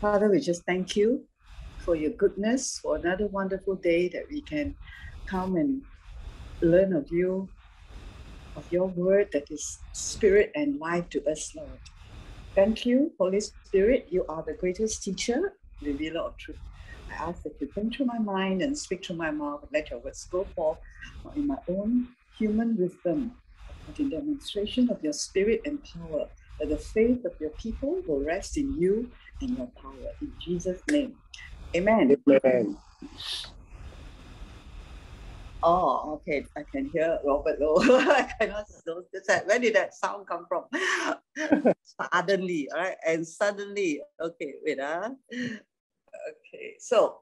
Father, we just thank you for your goodness, for another wonderful day that we can come and learn of you, of your word that is spirit and life to us, Lord. Thank you, Holy Spirit. You are the greatest teacher, revealer of truth. I ask that you come to my mind and speak to my mouth. Let your words go forth in my own human wisdom, but in demonstration of your spirit and power, that the faith of your people will rest in you and your power. In Jesus' name. Amen. Amen. Oh, okay. I can hear Robert Low. I cannot that. Where did that sound come from? suddenly, all right. And suddenly, okay, wait. Uh. Okay, so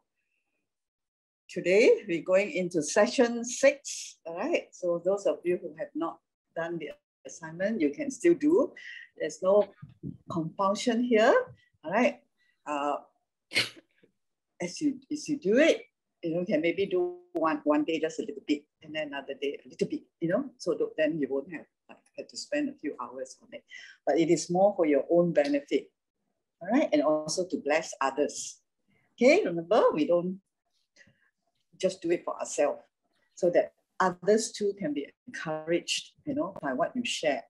today we're going into session six. All right. So those of you who have not done the assignment, you can still do. There's no compulsion here. All right. Uh, as you as you do it, you know, can maybe do one one day just a little bit, and then another day a little bit. You know, so then you won't have like have to spend a few hours on it. But it is more for your own benefit. All right, and also to bless others. Okay, remember we don't just do it for ourselves, so that others too can be encouraged. You know, by what you share.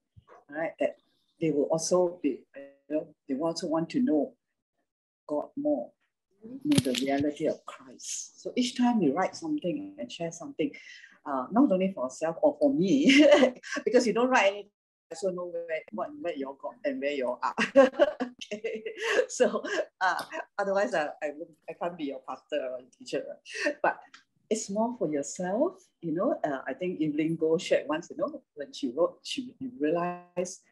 Right, that they will also be. You know, they also want to know God more know the reality of Christ. So each time you write something and share something, uh, not only for yourself or for me, because you don't write anything, so know where, what, where you're gone and where you are. okay. So uh, otherwise, uh, I, I can't be your pastor or teacher. But it's more for yourself, you know. Uh, I think Evelyn Go shared once, you know, when she wrote, she realized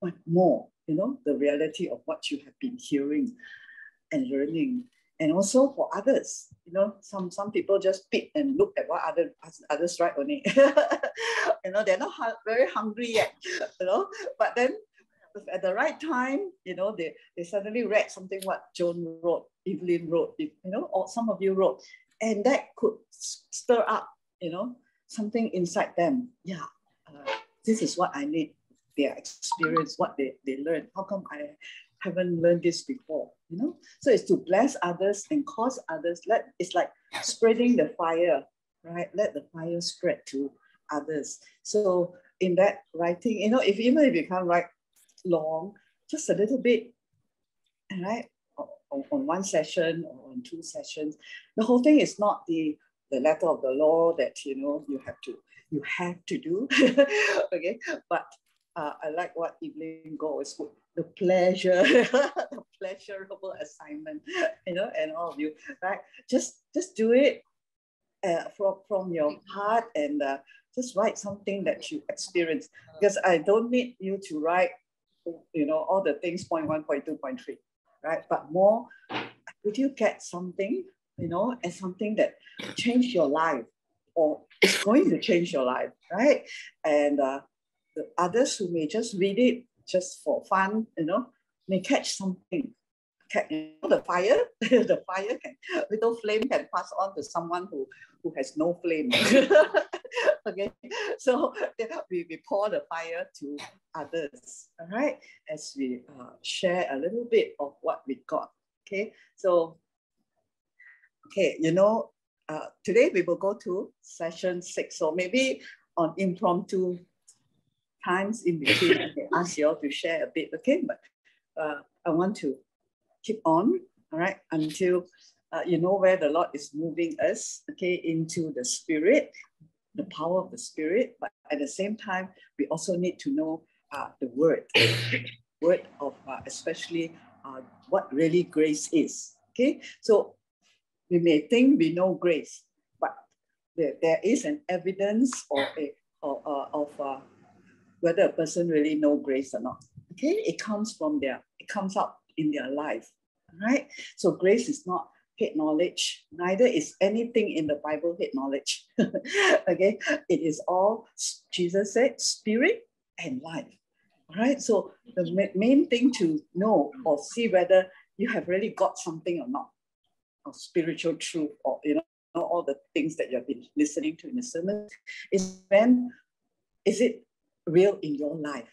what more, you know, the reality of what you have been hearing and learning and also for others. You know, some some people just pick and look at what other others write on it. you know, they're not very hungry yet. You know, but then at the right time, you know, they, they suddenly read something what Joan wrote, Evelyn wrote, you know, or some of you wrote, and that could stir up, you know, something inside them. Yeah, uh, this is what I need. Their experience, what they, they learn. How come I haven't learned this before? you know? So it's to bless others and cause others. Let it's like spreading the fire right? Let the fire spread to others. So in that writing you know if even if you can't write long just a little bit right? On, on one session or on two sessions. The whole thing is not the the letter of the law that you know you have to you have to do. Okay? But uh, I like what Evelyn Go put, the pleasure, the pleasurable assignment, you know, and all of you, right? Just just do it uh, from, from your heart and uh, just write something that you experience. Because I don't need you to write, you know, all the things, point one, point two, point three, right? But more, would you get something, you know, and something that changed your life or is going to change your life, right? And uh, the others who may just read it just for fun, you know, may catch something. Catch, you know, the fire, the fire can, little flame can pass on to someone who, who has no flame. okay, so we, we pour the fire to others, all right, as we uh, share a little bit of what we got. Okay, so, okay, you know, uh, today we will go to session six. So maybe on impromptu times in between, I can ask you all to share a bit, okay? But uh, I want to keep on, all right, until uh, you know where the Lord is moving us, okay, into the spirit, the power of the spirit. But at the same time, we also need to know uh, the word, word of uh, especially uh, what really grace is, okay? So we may think we know grace, but there, there is an evidence or a, or, uh, of uh, whether a person really know grace or not. Okay, it comes from their, it comes out in their life, right? So grace is not head knowledge, neither is anything in the Bible head knowledge. okay, it is all, Jesus said, spirit and life. All right, so the main thing to know or see whether you have really got something or not. of spiritual truth or you know all the things that you've been listening to in the sermon is when is it real in your life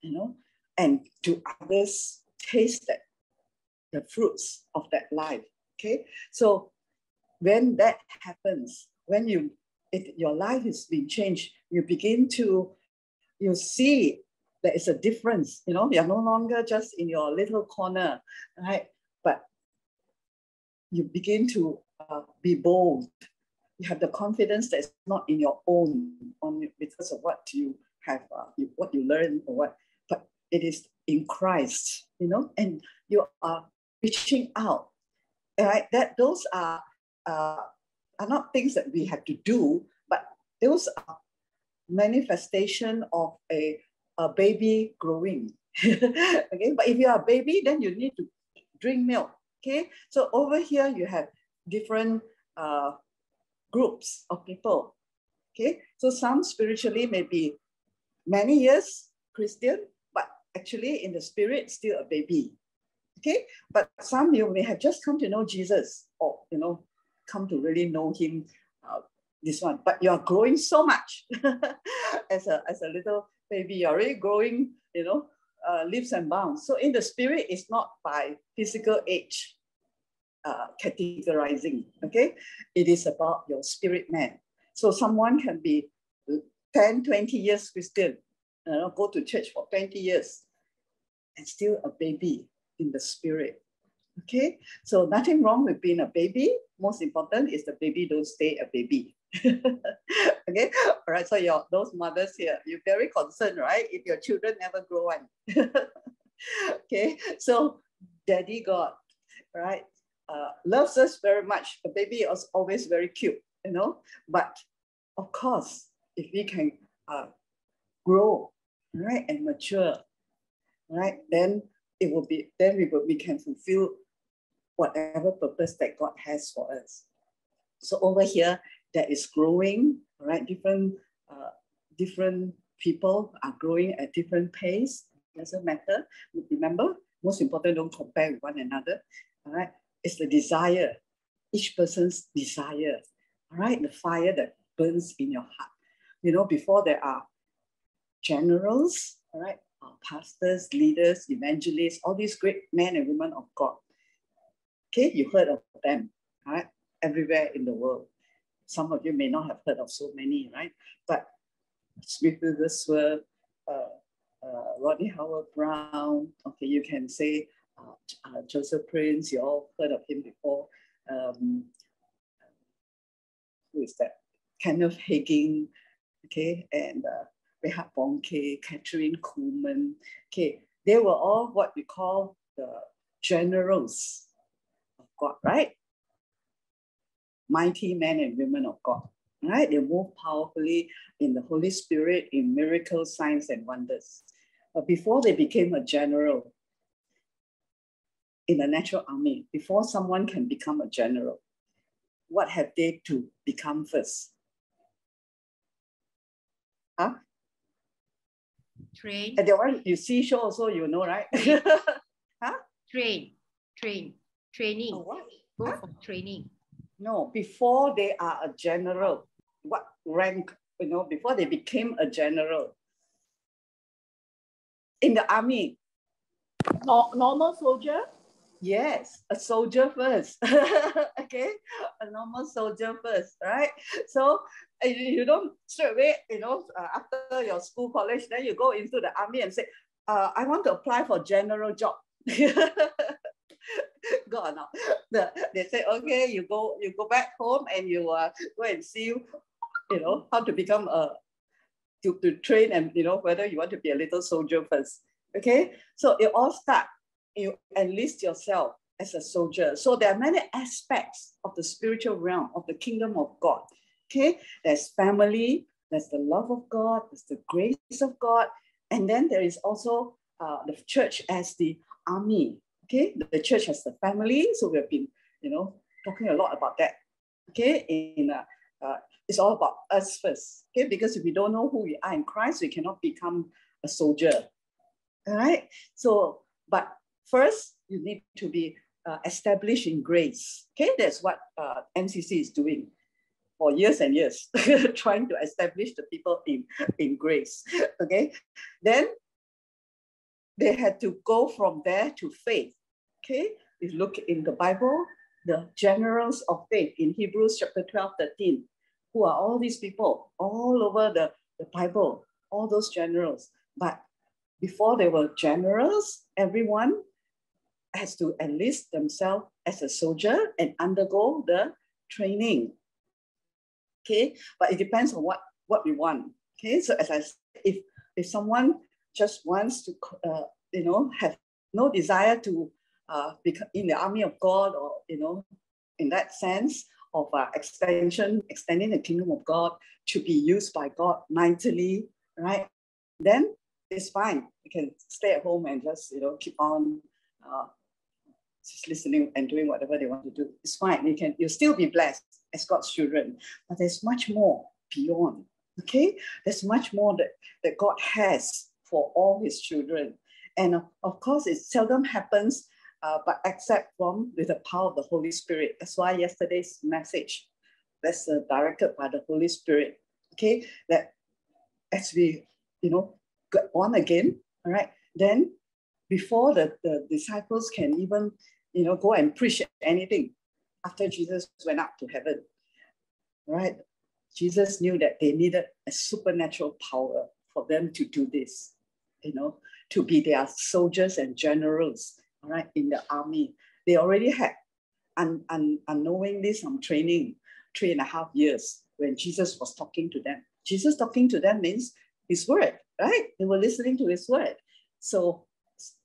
you know and do others taste that the fruits of that life okay? So when that happens when you it, your life is being changed you begin to you see there is a difference you know? You're no longer just in your little corner right? But you begin to uh, be bold. You have the confidence that's not in your own, on because of what you have, uh, you, what you learn or what, but it is in Christ, you know, and you are reaching out. Right? That those are uh, are not things that we have to do, but those are manifestation of a, a baby growing. okay, but if you are a baby, then you need to drink milk. Okay, so over here you have different uh, groups of people. Okay, so some spiritually may be many years Christian, but actually in the spirit still a baby. Okay, but some you may have just come to know Jesus or you know come to really know Him. Uh, this one, but you are growing so much as a as a little baby. You're already growing, you know, uh, leaps and bounds. So in the spirit, it's not by physical age uh, categorizing, okay? It is about your spirit man. So someone can be 10, 20 years Christian, you know, go to church for 20 years and still a baby in the spirit. Okay, so nothing wrong with being a baby. Most important is the baby don't stay a baby. okay, all right. So your those mothers here, you're very concerned, right? If your children never grow one. okay, so Daddy God, right? uh, loves us very much. The baby is always very cute, you know. But of course, if we can uh, grow, right, and mature, right, then it will be then we will, we can fulfill whatever purpose that God has for us. So over here, that is growing, right? Different uh, different people are growing at different pace. Doesn't matter. Remember, most important, don't compare with one another. All right. It's the desire, each person's desire, all right? The fire that burns in your heart. You know, before there are generals, all right, uh, pastors, leaders, evangelists, all these great men and women of God. Okay, you heard of them, right? everywhere in the world. Some of you may not have heard of so many, right? But Smith Wigglesworth, uh, uh, Rodney Howard-Browne, okay, you can say uh, uh, Joseph Prince, you all heard of him before. Um, who is that? Kenneth Hagin, okay, and uh, Reinhard Bonnke, Kathryn Kuhlman. Okay, they were all what we call the generals of God, right? Mighty men and women of God, right? They move powerfully in the Holy Spirit, in miracles, signs, and wonders. But before they became a general, in the natural army, before someone can become a general, what have they to become first? Huh? Train. And the one you see show also, you know, right? huh? Train. Train. Training. Oh, what? Go huh? for training. No, before they are a general, what rank, you know, before they became a general in the army? No, normal soldier? Yes, a soldier first. okay, a normal soldier first, right? So you don't straight away, you know, uh, after your school, college, then you go into the army and say, uh, I want to apply for general job. go on now. The, they say, okay, you go, you go back home and you uh, go and see, you know, how to become a, to, to train and, you know, whether you want to be a little soldier first. Okay, so it all starts you enlist yourself as a soldier. So there are many aspects of the spiritual realm of the kingdom of God. Okay, there's family, there's the love of God, there's the grace of God, and then there is also uh, the church as the army. Okay, the church has the family, so we've been, you know, talking a lot about that. Okay, in uh, uh, it's all about us first. Okay, because if we don't know who we are in Christ, we cannot become a soldier. All right. So, but First, you need to be uh, established in grace. Okay, that's what uh, MCC is doing for years and years, trying to establish the people in, in grace. Okay, then they had to go from there to faith. Okay, if you look in the Bible, the generals of faith in Hebrews chapter 12, 13, who are all these people all over the, the Bible, all those generals. But before they were generals, everyone has to enlist themselves as a soldier and undergo the training. Okay, but it depends on what, what we want. Okay, so as I said, if, if someone just wants to, uh, you know, have no desire to uh, become in the army of God or, you know, in that sense of uh, extension, extending the kingdom of God to be used by God mightily, right? Then it's fine. You can stay at home and just, you know, keep on uh, just listening and doing whatever they want to do. It's fine. You can, you'll still be blessed as God's children, but there's much more beyond. Okay, there's much more that, that God has for all his children. And of, of course, it seldom happens, uh, but except from with the power of the Holy Spirit. That's why yesterday's message, that's uh, directed by the Holy Spirit. Okay, that as we, you know, get born again, all right, then before the, the disciples can even, you know, go and preach anything after Jesus went up to heaven, right? Jesus knew that they needed a supernatural power for them to do this, you know, to be their soldiers and generals, right, in the army. They already had, un, un, unknowingly, some training, three and a half years when Jesus was talking to them. Jesus talking to them means his word, right? They were listening to his word. So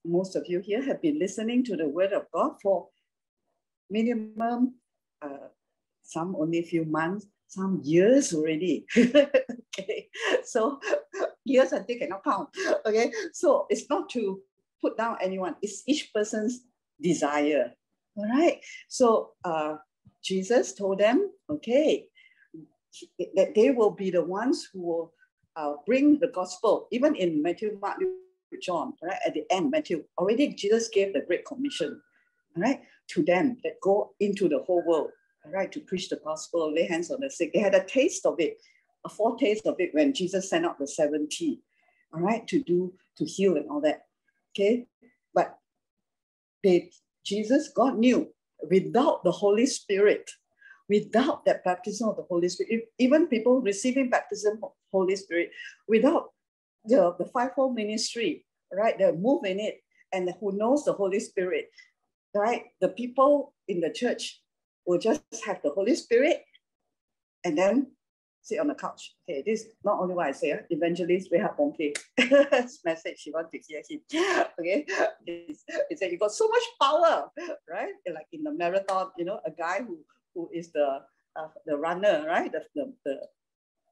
most of you here have been listening to the word of God for minimum, uh, some only few months, some years already. okay, so years I think cannot count. Okay, so it's not to put down anyone, it's each person's desire. All right, so uh, Jesus told them, okay, that they will be the ones who will uh, bring the gospel, even in Matthew, Mark, John, right? At the end, Matthew, already Jesus gave the Great Commission, right, to them that go into the whole world, right, to preach the gospel, lay hands on the sick. They had a taste of it, a foretaste of it when Jesus sent out the 70, all right, to do, to heal and all that. Okay. But they, Jesus, God knew without the Holy Spirit, without that baptism of the Holy Spirit, even people receiving baptism of Holy Spirit, without the, the fivefold ministry, right, the move in it, and who knows the Holy Spirit, right? The people in the church will just have the Holy Spirit and then sit on the couch. Okay, this is not only what I say, evangelist we have okay. message you want to hear him. Okay, he said you got so much power, right? Like in the marathon, you know, a guy who who is the uh, the runner, right? The, the, the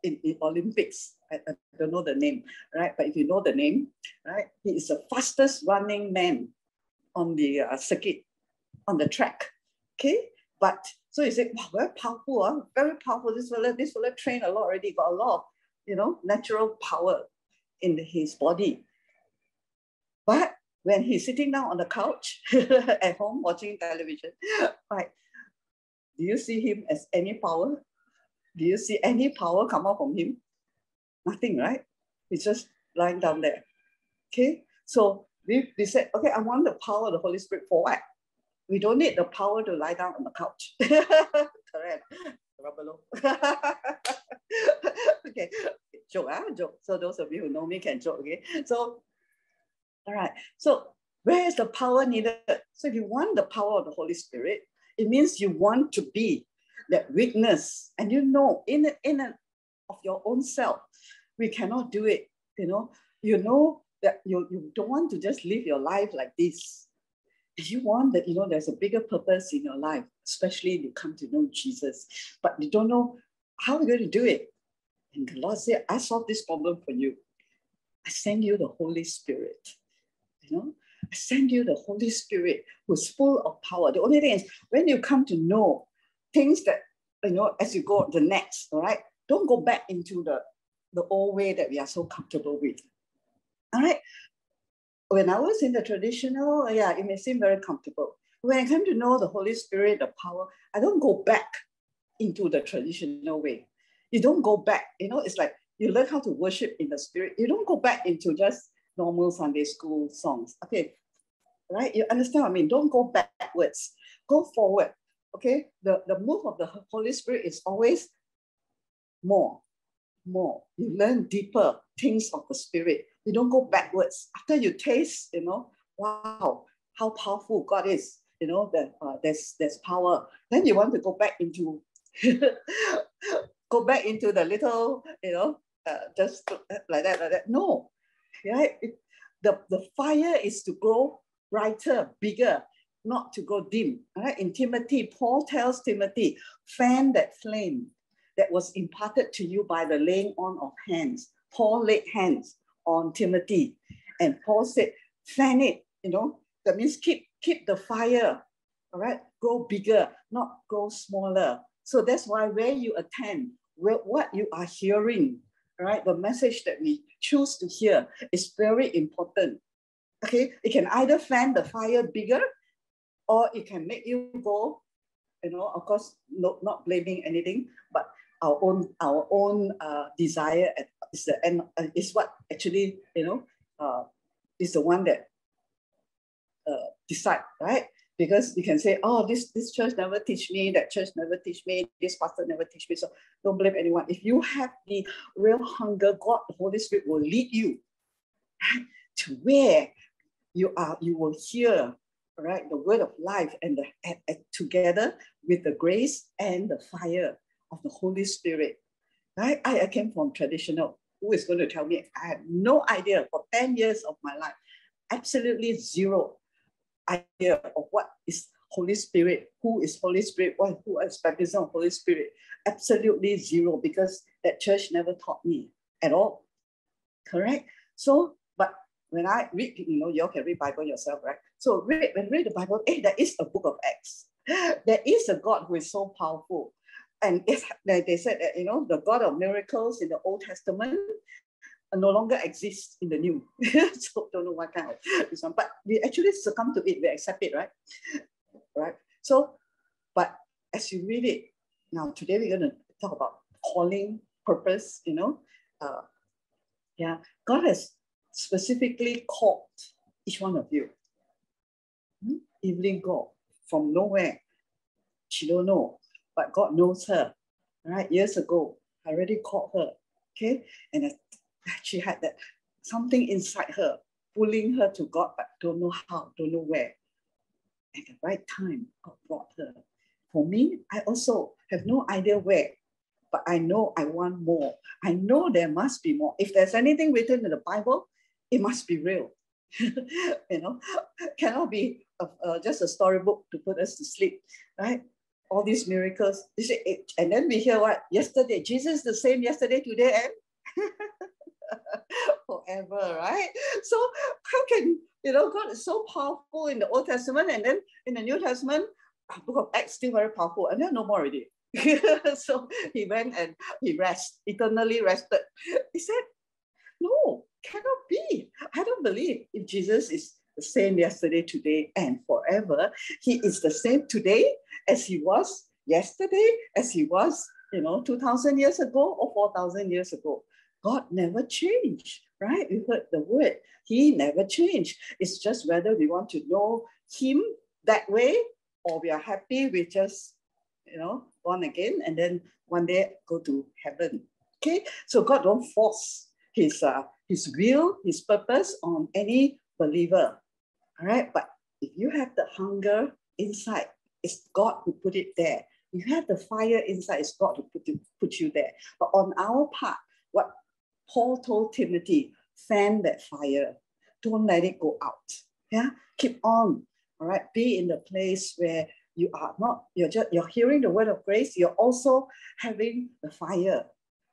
in, in Olympics. I, I, don't know the name, right? But if you know the name, right, he is the fastest running man on the uh, circuit, on the track. Okay, but so you said, wow, very powerful, huh? very powerful. This fella, this fella trained a lot already, got a lot of, you know, natural power in his body. But when he's sitting down on the couch at home watching television, right, do you see him as any power? Do you see any power come out from him? Nothing, right? He's just lying down there. Okay, so we, we said, okay, I want the power of the Holy Spirit for what? We don't need the power to lie down on the couch. Correct. okay, joke, ah, joke. So those of you who know me can joke, okay? So, all right. So where is the power needed? So if you want the power of the Holy Spirit, it means you want to be that weakness. And you know, in, in and of your own self, we cannot do it. You know, you know that you, you don't want to just live your life like this. You want that, you know, there's a bigger purpose in your life, especially if you come to know Jesus, but you don't know how you're going to do it. And the Lord said, I solve this problem for you. I send you the Holy Spirit. You know, I send you the Holy Spirit who's full of power. The only thing is, when you come to know things that, you know, as you go the next, all right, don't go back into the, the old way that we are so comfortable with. All right. When I was in the traditional, yeah, it may seem very comfortable. when I come to know the Holy Spirit, the power, I don't go back into the traditional way. You don't go back, you know, it's like you learn how to worship in the spirit. You don't go back into just normal Sunday school songs. Okay, right? You understand what I mean? Don't go backwards, go forward. Okay, the, the move of the Holy Spirit is always more, more. You learn deeper things of the Spirit. You don't go backwards. After you taste, you know, wow, how powerful God is. You know that uh, there's there's power. Then you want to go back into go back into the little, you know, uh, just like that, like that. No, right? It, the, the fire is to grow brighter, bigger, not to go dim. Right? In Timothy, Paul tells Timothy, fan that flame that was imparted to you by the laying on of hands. Paul laid hands on Timothy, and Paul said, fan it, you know, that means keep keep the fire, all right, grow bigger, not grow smaller. So that's why where you attend, where, what you are hearing, right, the message that we choose to hear is very important. Okay, it can either fan the fire bigger or it can make you go, you know, of course, no, not blaming anything, but our own our own uh, desire is the end uh, is what actually you know uh, is the one that uh, decide right? Because you can say oh this this church never teach me that church never teach me this pastor never teach me so don't blame anyone. If you have the real hunger god the holy spirit will lead you to where you are you will hear right the word of life and the together with the grace and the fire of the holy spirit right I, I came from traditional who is going to tell me i had no idea for 10 years of my life absolutely zero idea of what is Holy Spirit, who is Holy Spirit, what, who is baptism of Holy Spirit. Absolutely zero because that church never taught me at all. Correct? So, but when I read, you know, you all can read Bible yourself, right? So read, when read the Bible, hey, there is a book of Acts. There is a God who is so powerful. And it's, they said that, you know, the God of miracles in the Old Testament no longer exists in the new. so don't know what kind of this one. But we actually succumb to it, we accept it, right? Right. So, but as you read it, now today we're going to talk about calling, purpose, you know. Uh, yeah, God has specifically called each one of you. Evelyn Goh from nowhere. She don't know, but God knows her. Right? Years ago, I already called her. Okay. And she had that something inside her pulling her to God, but don't know how, don't know where. At the right time, God brought her. For me, I also have no idea where, but I know I want more. I know there must be more. If there's anything written in the Bible, it must be real. you know, cannot be uh, just a storybook to put us to sleep, right? All these miracles. You see, And then we hear what? Yesterday, Jesus the same yesterday, today, and forever, right? So how can you know God is so powerful in the Old Testament and then in the New Testament, book of Acts still very powerful, and then no more already. so he went and he rest, eternally rested. He said, No, cannot be. I don't believe if Jesus is the same yesterday, today, and forever. He is the same today as he was yesterday, as he was, you know, 2,000 years ago or 4,000 years ago. God never changed, right? We heard the word. He never changed. It's just whether we want to know Him that way or we are happy with just, you know, born again and then one day go to heaven. Okay, so God don't force His uh, His will, His purpose on any believer. All right, but if you have the hunger inside, it's God who put it there. You have the fire inside, it's God who put, put you there. But on our part, what Paul told Timothy, fan that fire. Don't let it go out. Yeah, keep on. All right, be in the place where you are not, you're just you're hearing the word of grace, you're also having the fire.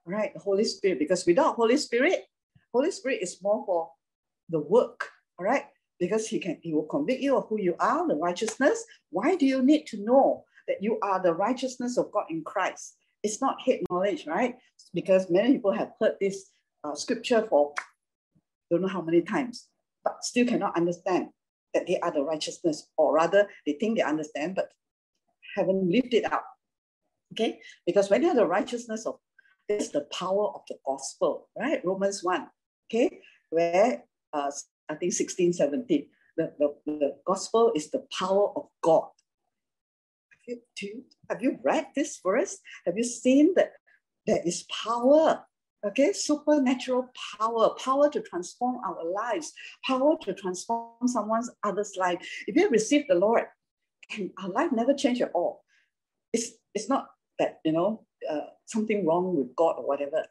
All right, the Holy Spirit, because without Holy Spirit, Holy Spirit is more for the work. All right, because he can he will convict you of who you are, the righteousness. Why do you need to know that you are the righteousness of God in Christ? It's not head knowledge, right? Because many people have heard this uh, scripture for don't know how many times, but still cannot understand. that they are the righteousness, or rather, they think they understand, but haven't lived it out. Okay? Because when you are the righteousness of it's the power of the gospel, right? Romans 1, okay? Where uh, I think 16, 17, the, the, the gospel is the power of God. Have you, do you, have you read this verse? Have you seen that there is power okay supernatural power power to transform our lives power to transform someone's other's life if you receive the lord and our life never change at all it's it's not that you know uh, something wrong with god or whatever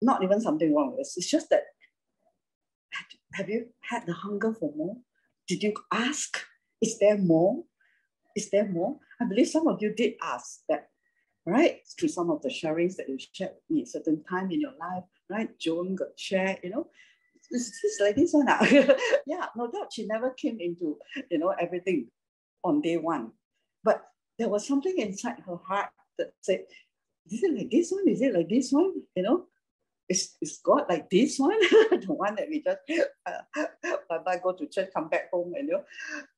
not even something wrong with us it's just that have you had the hunger for more did you ask is there more is there more i believe some of you did ask that right? Through some of the sharings that you shared with me, certain time in your life, right? Joan got share, you know, this is like this one. Ah. yeah, no doubt she never came into, you know, everything on day one. But there was something inside her heart that said, is it like this one? Is it like this one? You know, is, is God like this one? the one that we just uh, bye bye, go to church, come back home, and you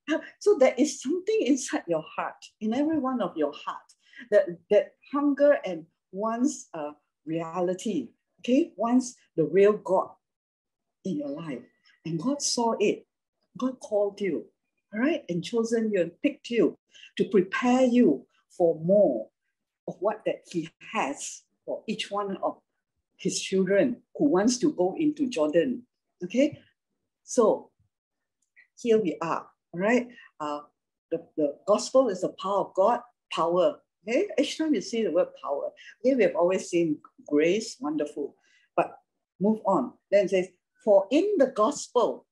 know. So there is something inside your heart, in every one of your heart, that, that hunger and wants a reality, okay, wants the real God in your life. And God saw it. God called you, all right, and chosen you and picked you to prepare you for more of what that He has for each one of His children who wants to go into Jordan. Okay, so here we are, all right. Uh, the, the gospel is the power of God, power Okay, each time you see the word power, okay, we have always seen grace, wonderful. But move on. Then it says, for in the gospel,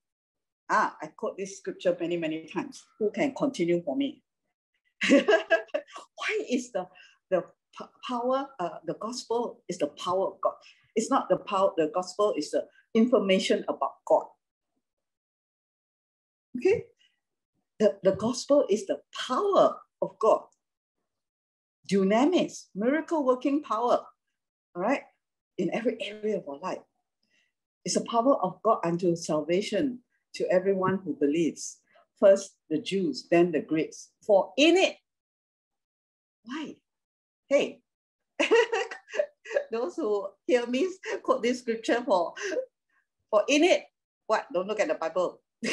ah, I quote this scripture many, many times. Who can continue for me? Why is the the power, uh, the gospel is the power of God. It's not the power, the gospel is the information about God. Okay? The, the gospel is the power of God dunamis, miracle working power, all right, in every area of our life. It's a power of God unto salvation to everyone who believes. First the Jews, then the Greeks. For in it, why? Hey, those who hear me quote this scripture for, for in it, what? Don't look at the Bible.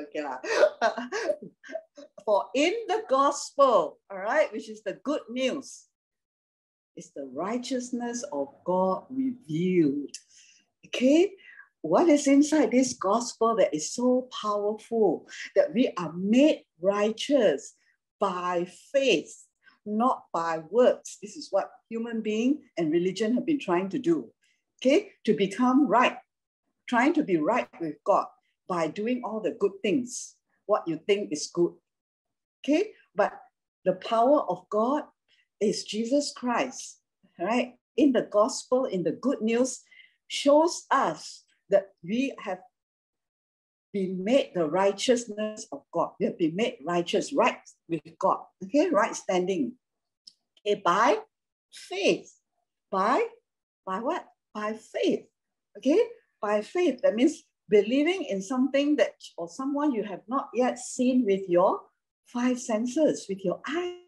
okay. For in the gospel, all right, which is the good news, is the righteousness of God revealed. Okay? What is inside this gospel that is so powerful that we are made righteous by faith, not by works? This is what human being and religion have been trying to do. Okay? To become right, trying to be right with God by doing all the good things, what you think is good. Okay, but the power of God is Jesus Christ, right? In the gospel, in the good news, shows us that we have been made the righteousness of God. We have been made righteous, right with God. Okay, right standing. Okay, by faith. By by what? By faith. Okay, by faith. That means believing in something that or someone you have not yet seen with your five senses, with your eyes.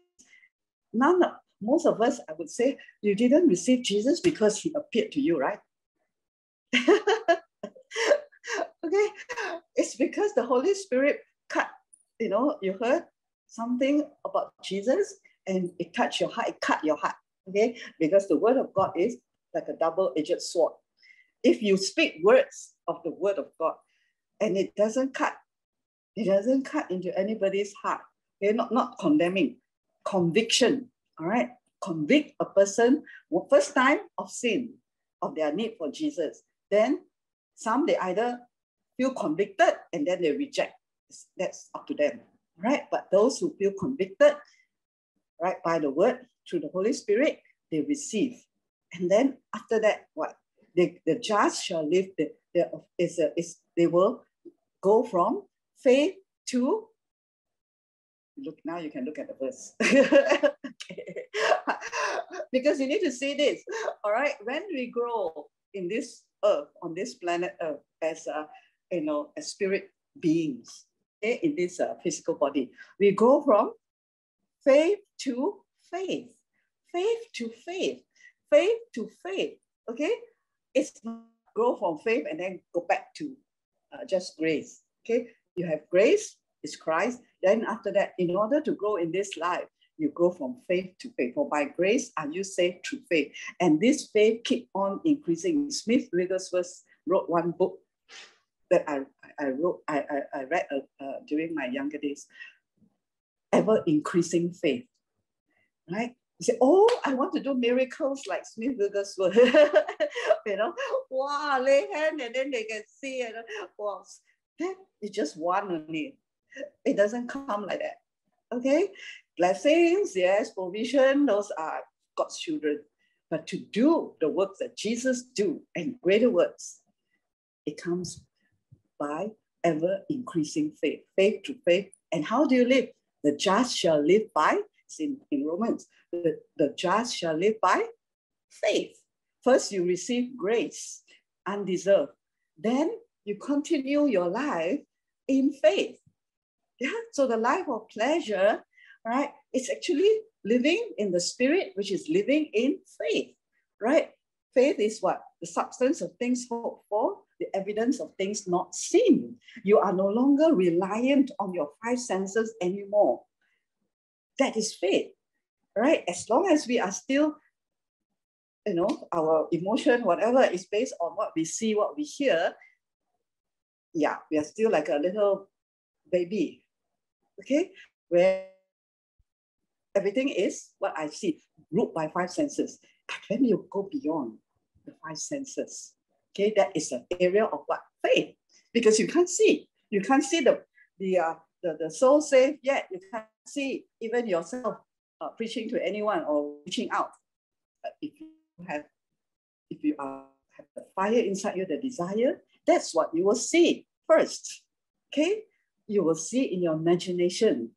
None of, most of us, I would say, you didn't receive Jesus because he appeared to you, right? okay, it's because the Holy Spirit cut, you know, you heard something about Jesus and it touched your heart, it cut your heart, okay? Because the word of God is like a double-edged sword. If you speak words of the word of God and it doesn't cut, it doesn't cut into anybody's heart. Okay, not, not condemning, conviction. All right. Convict a person first time of sin, of their need for Jesus. Then some they either feel convicted and then they reject. That's up to them. Right. But those who feel convicted, right, by the word through the Holy Spirit, they receive. And then after that, what? They, the just shall live, the, the, is, a, is, they will go from faith to look now you can look at the verse because you need to see this all right when we grow in this earth on this planet earth as a, you know, as spirit beings okay, in this uh, physical body. We go from faith to faith, faith to faith, faith to faith. Okay, it's grow from faith and then go back to uh, just grace. Okay, you have grace, it's Christ. Then after that, in order to grow in this life, you grow from faith to faith. For by grace are you saved through faith. And this faith keep on increasing. Smith Wigglesworth wrote one book that I, I wrote, I, I, I read uh, uh, during my younger days. Ever increasing faith, right? You say, oh, I want to do miracles like Smith Wigglesworth. you know, wow, lay hand and then they can see. And wow, then it's just one only. It doesn't come like that. Okay? Blessings, yes, provision, those are God's children. But to do the works that Jesus do and greater works, it comes by ever increasing faith, faith to faith. And how do you live? The just shall live by, it's in, in Romans, the, the just shall live by faith. First, you receive grace, undeserved. Then you continue your life in faith. Yeah, so the life of pleasure, right, it's actually living in the spirit, which is living in faith, right? Faith is what? The substance of things hoped for, the evidence of things not seen. You are no longer reliant on your five senses anymore. That is faith, right? As long as we are still, you know, our emotion, whatever, is based on what we see, what we hear, yeah, we are still like a little baby, okay? Where everything is what I see, ruled by five senses. But when you go beyond the five senses, okay, that is an area of what? Faith. Because you can't see. You can't see the, the, uh, the, the soul saved yet. You can't see even yourself uh, preaching to anyone or reaching out. But if you have, if you are, have the fire inside you, the desire, that's what you will see first. Okay? You will see in your imagination,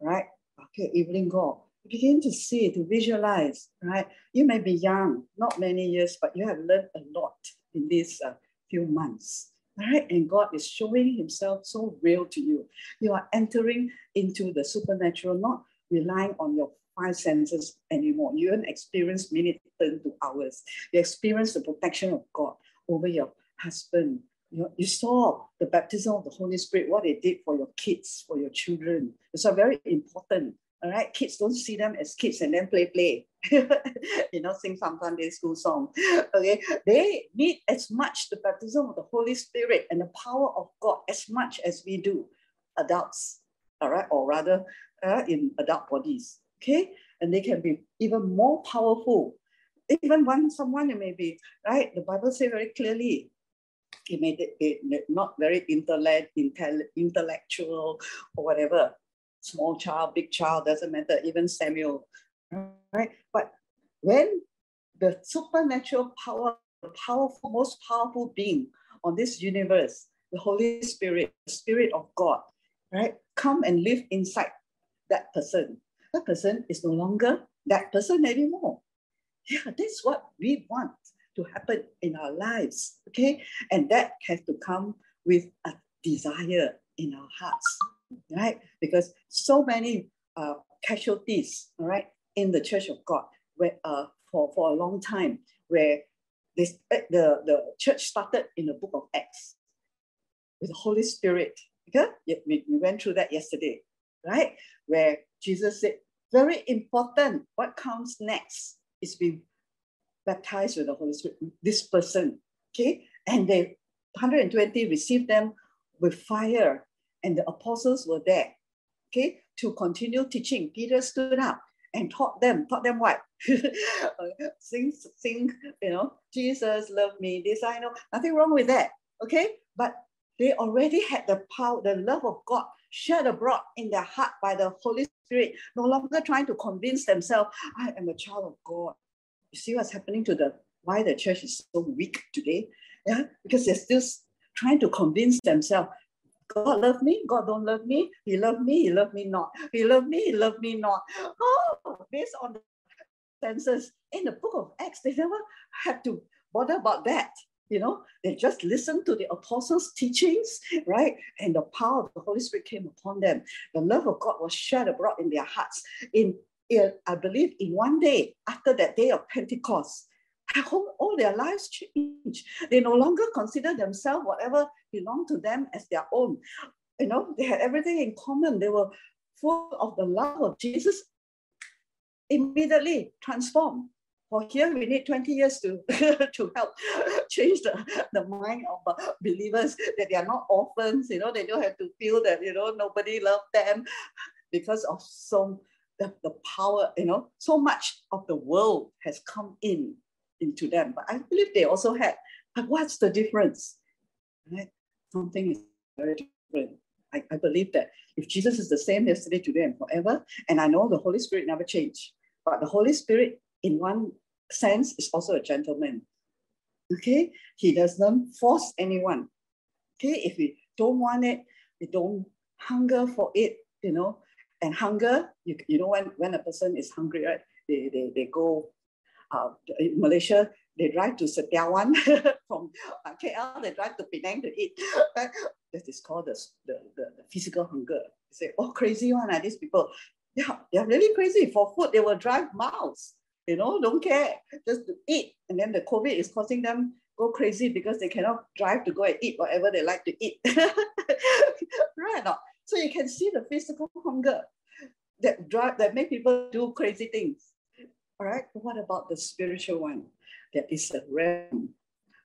right? Okay, Evelyn Goh. Begin to see, to visualize, right? You may be young, not many years, but you have learned a lot in these uh, few months, right? And God is showing Himself so real to you. You are entering into the supernatural, not relying on your five senses anymore. You don't experience minutes turn to hours. You experience the protection of God over your husband, you, know, you saw the baptism of the Holy Spirit, what it did for your kids, for your children. It's a very important. All right, kids don't see them as kids and then play, play. you know, sing some Sunday school song. Okay, they need as much the baptism of the Holy Spirit and the power of God as much as we do, adults. All right, or rather, uh, in adult bodies. Okay, and they can be even more powerful. Even when someone may be right, the Bible says very clearly, he made it, not very intellect, intellectual or whatever. Small child, big child, doesn't matter, even Samuel, right? But when the supernatural power, the powerful, most powerful being on this universe, the Holy Spirit, the Spirit of God, right, come and live inside that person. That person is no longer that person anymore. Yeah, that's what we want to happen in our lives. Okay. And that has to come with a desire in our hearts, right? Because so many uh, casualties, all right, in the Church of God where, uh, for, for a long time, where this, eh, the, the church started in the book of Acts with the Holy Spirit. Okay? We, we went through that yesterday, right? Where Jesus said, very important, what comes next is being baptized with the Holy Spirit, this person, okay? And they, 120 received them with fire, and the apostles were there, okay, to continue teaching. Peter stood up and taught them, taught them what? sing, sing, you know, Jesus love me, this I know, nothing wrong with that, okay? But they already had the power, the love of God shed abroad in their heart by the Holy Spirit, no longer trying to convince themselves, I am a child of God. You see what's happening to the why the church is so weak today? Yeah, because they're still trying to convince themselves God love me, God don't love me, He love me, He love me not. He love me, He love me not. Oh, based on the senses in the book of Acts, they never had to bother about that. you know, they just listened to the apostles' teachings, right? And the power of the Holy Spirit came upon them. The love of God was shed abroad in their hearts. In, in I believe, in one day after that day of Pentecost, all their lives change. They no longer consider themselves whatever belonged to them as their own. You know, they had everything in common. They were full of the love of Jesus. Immediately transformed. For here, we need 20 years to, to help change the, the mind of believers that they are not orphans, you know, they don't have to feel that, you know, nobody loved them because of so the, the power, you know, so much of the world has come in into them. But I believe they also had. But what's the difference? Right? Something is very different. I, I believe that if Jesus is the same yesterday, today, and forever, and I know the Holy Spirit never changed, but the Holy Spirit, in one sense, is also a gentleman. Okay? He doesn't force anyone. Okay? If we don't want it, we don't hunger for it, you know. And hunger, you, you know, when, when a person is hungry, right? They, they, they go uh, in Malaysia, they drive to Sitiawan from uh, KL, they drive to Penang to eat. that is called the, the, the, physical hunger. They say, oh, crazy one, are these people? Yeah, they're really crazy. For food, they will drive miles, you know, don't care, just to eat. And then the COVID is causing them go crazy because they cannot drive to go and eat whatever they like to eat. right? Now, so you can see the physical hunger that drive that make people do crazy things. All right, what about the spiritual one? That is a realm,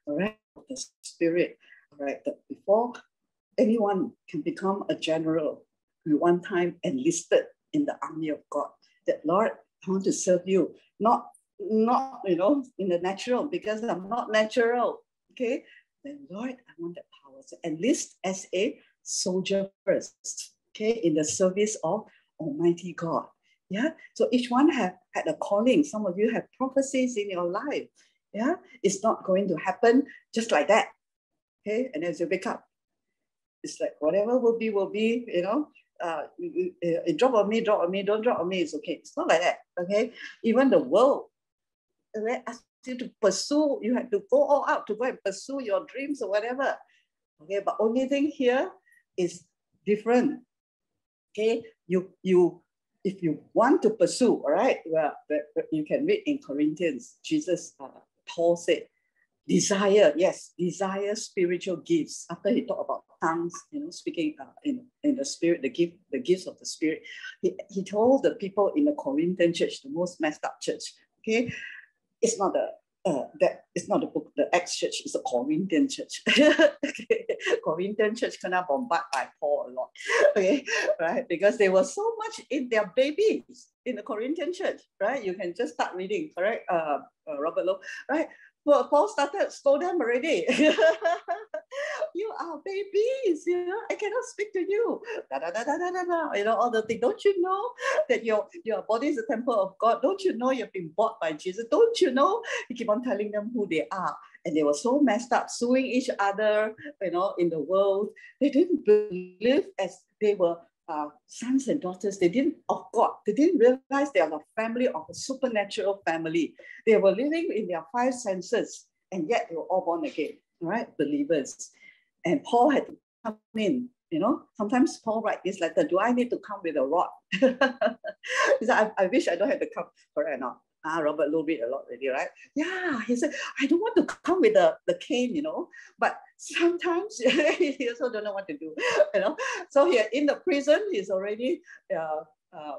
all right, the spirit, all right, that before anyone can become a general, we one time enlisted in the army of God. That Lord, I want to serve you, not not you know in the natural because I'm not natural. Okay, then Lord, I want that power. So enlist as a soldier first. Okay, in the service of Almighty God. Yeah. So each one have had a calling. Some of you have prophecies in your life. Yeah. It's not going to happen just like that. Okay. And as you wake up, it's like whatever will be, will be, you know. Uh, you, you drop on me, drop on me, don't drop on me, it's okay. It's not like that. Okay. Even the world they ask you to pursue, you have to go all out to go and pursue your dreams or whatever. Okay, but only thing here is different. Okay, you you if you want to pursue, all right, well, you can read in Corinthians, Jesus, uh, Paul said, desire, yes, desire spiritual gifts. After he talked about tongues, you know, speaking uh, in, in the spirit, the gift, the gifts of the spirit, he, he told the people in the Corinthian church, the most messed up church, okay, it's not a uh, that it's not the book, the Acts church, it's a Corinthian church. okay. Corinthian church kena bombarded by Paul a lot. Okay, right? Because they were so much in their babies in the Corinthian church, right? You can just start reading, correct? Uh, uh, Robert Lowe, right? Well, Paul started scold them already. you are babies, you know, I cannot speak to you. Da, da, da, da, da, da, You know, all the things. Don't you know that your, your body is a temple of God? Don't you know you've been bought by Jesus? Don't you know? He keep on telling them who they are. And they were so messed up, suing each other, you know, in the world. They didn't believe as they were uh, sons and daughters, they didn't, of God, they didn't realize they are the family of a supernatural family. They were living in their five senses, and yet they were all born again, right? Believers. And Paul had to come in, you know. Sometimes Paul write this letter, do I need to come with a rod? he said, I, I wish I don't have to come, correct or not? Ah, Robert Lowe read a lot already, right? Yeah, he said, I don't want to come with the, the cane, you know, but sometimes he also don't know what to do, you know. So here in the prison, he's already uh, uh,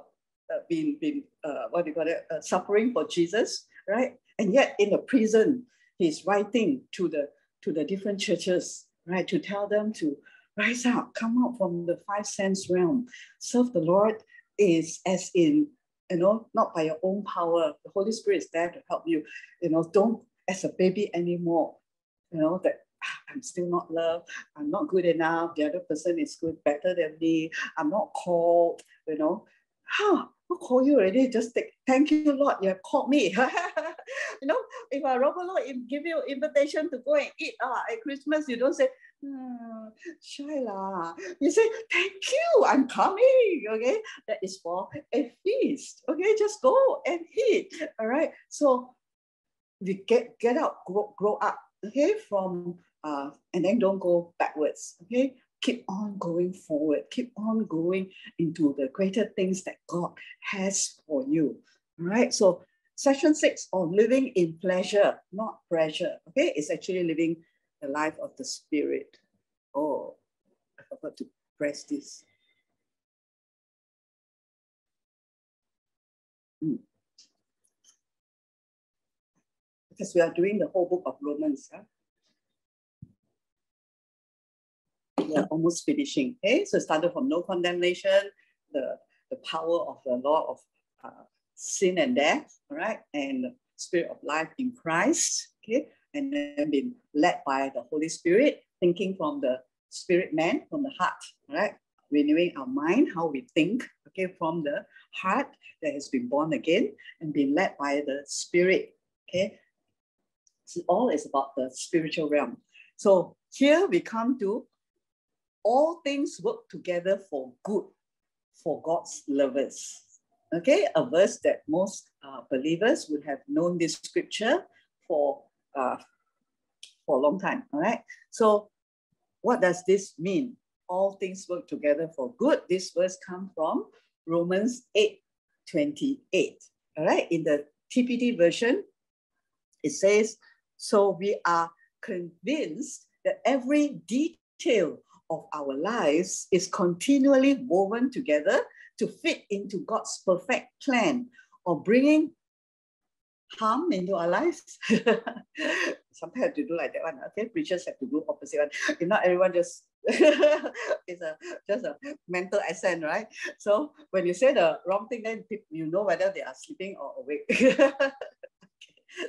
uh been, been uh, what do you call it, uh, suffering for Jesus, right? And yet in the prison, he's writing to the, to the different churches, right, to tell them to rise up, come out from the five sense realm, serve the Lord is as in you know, not by your own power. The Holy Spirit is there to help you. You know, don't as a baby anymore. You know, that ah, I'm still not loved. I'm not good enough. The other person is good, better than me. I'm not called. You know, huh? I'll call you already. Just take, thank you, Lord. You have called me. you know, if a Robert Lowe give you invitation to go and eat uh, at Christmas, you don't say, shy lah. You say, thank you, I'm coming. Okay, that is for a feast. Okay, just go and eat. All right. So we get get out, grow, grow up, okay, from, uh, and then don't go backwards, okay? Keep on going forward, keep on going into the greater things that God has for you, all right? So Session six on living in pleasure, not pressure. Okay, it's actually living the life of the spirit. Oh, I forgot to press this. Mm. Because we are doing the whole book of Romans. Huh? We are almost finishing. Okay, so started from no condemnation, the, the power of the law of uh, sin and death, all right, and the spirit of life in Christ, okay, and then been led by the Holy Spirit, thinking from the spirit man, from the heart, right, renewing our mind, how we think, okay, from the heart that has been born again and been led by the spirit, okay. So all is about the spiritual realm. So here we come to all things work together for good for God's lovers okay, a verse that most uh, believers would have known this scripture for, uh, for a long time, all right? So what does this mean? All things work together for good. This verse comes from Romans 8, 28, all right? In the TPT version, it says, so we are convinced that every detail of our lives is continually woven together to fit into God's perfect plan of bringing harm into our lives. Sometimes have to do like that one. Okay, preachers have to do opposite one. If not, everyone just it's a just a mental accent, right? So when you say the wrong thing, then you know whether they are sleeping or awake. okay.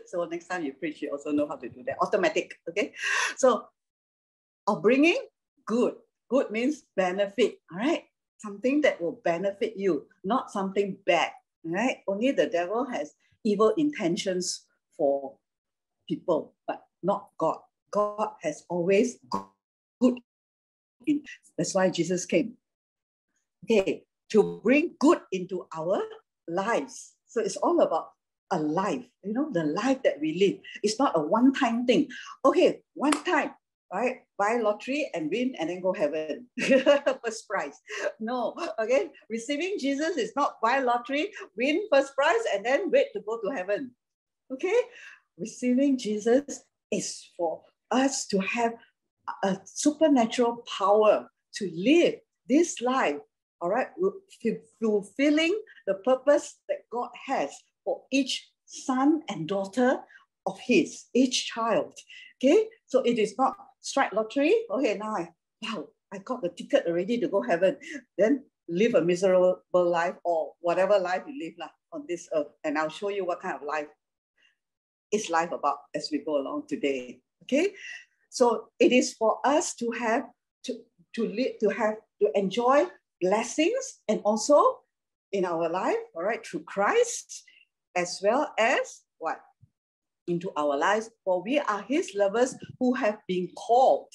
So next time you preach, you also know how to do that. Automatic. Okay. So upbringing, good. Good means benefit. All right something that will benefit you, not something bad, right? Only the devil has evil intentions for people, but not God. God has always good. In, that's why Jesus came. Okay, to bring good into our lives. So it's all about a life, you know, the life that we live. It's not a one-time thing. Okay, one time, right? Buy lottery and win and then go heaven. first prize. No, okay. Receiving Jesus is not buy lottery, win first prize, and then wait to go to heaven. Okay? Receiving Jesus is for us to have a supernatural power to live this life, all right, fulfilling the purpose that God has for each son and daughter of His, each child. Okay, so it is not strike lottery. Okay, now I, wow, I got the ticket already to go heaven. Then live a miserable life or whatever life you live lah, on this earth. And I'll show you what kind of life is life about as we go along today. Okay, so it is for us to have to to live to have to enjoy blessings and also in our life, all right, through Christ, as well as what into our lives, for we are his lovers who have been called.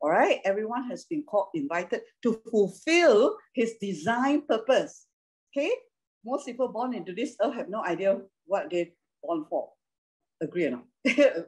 All right, everyone has been called, invited to fulfill his design purpose. Okay, most people born into this earth have no idea what they're born for. Agree or not?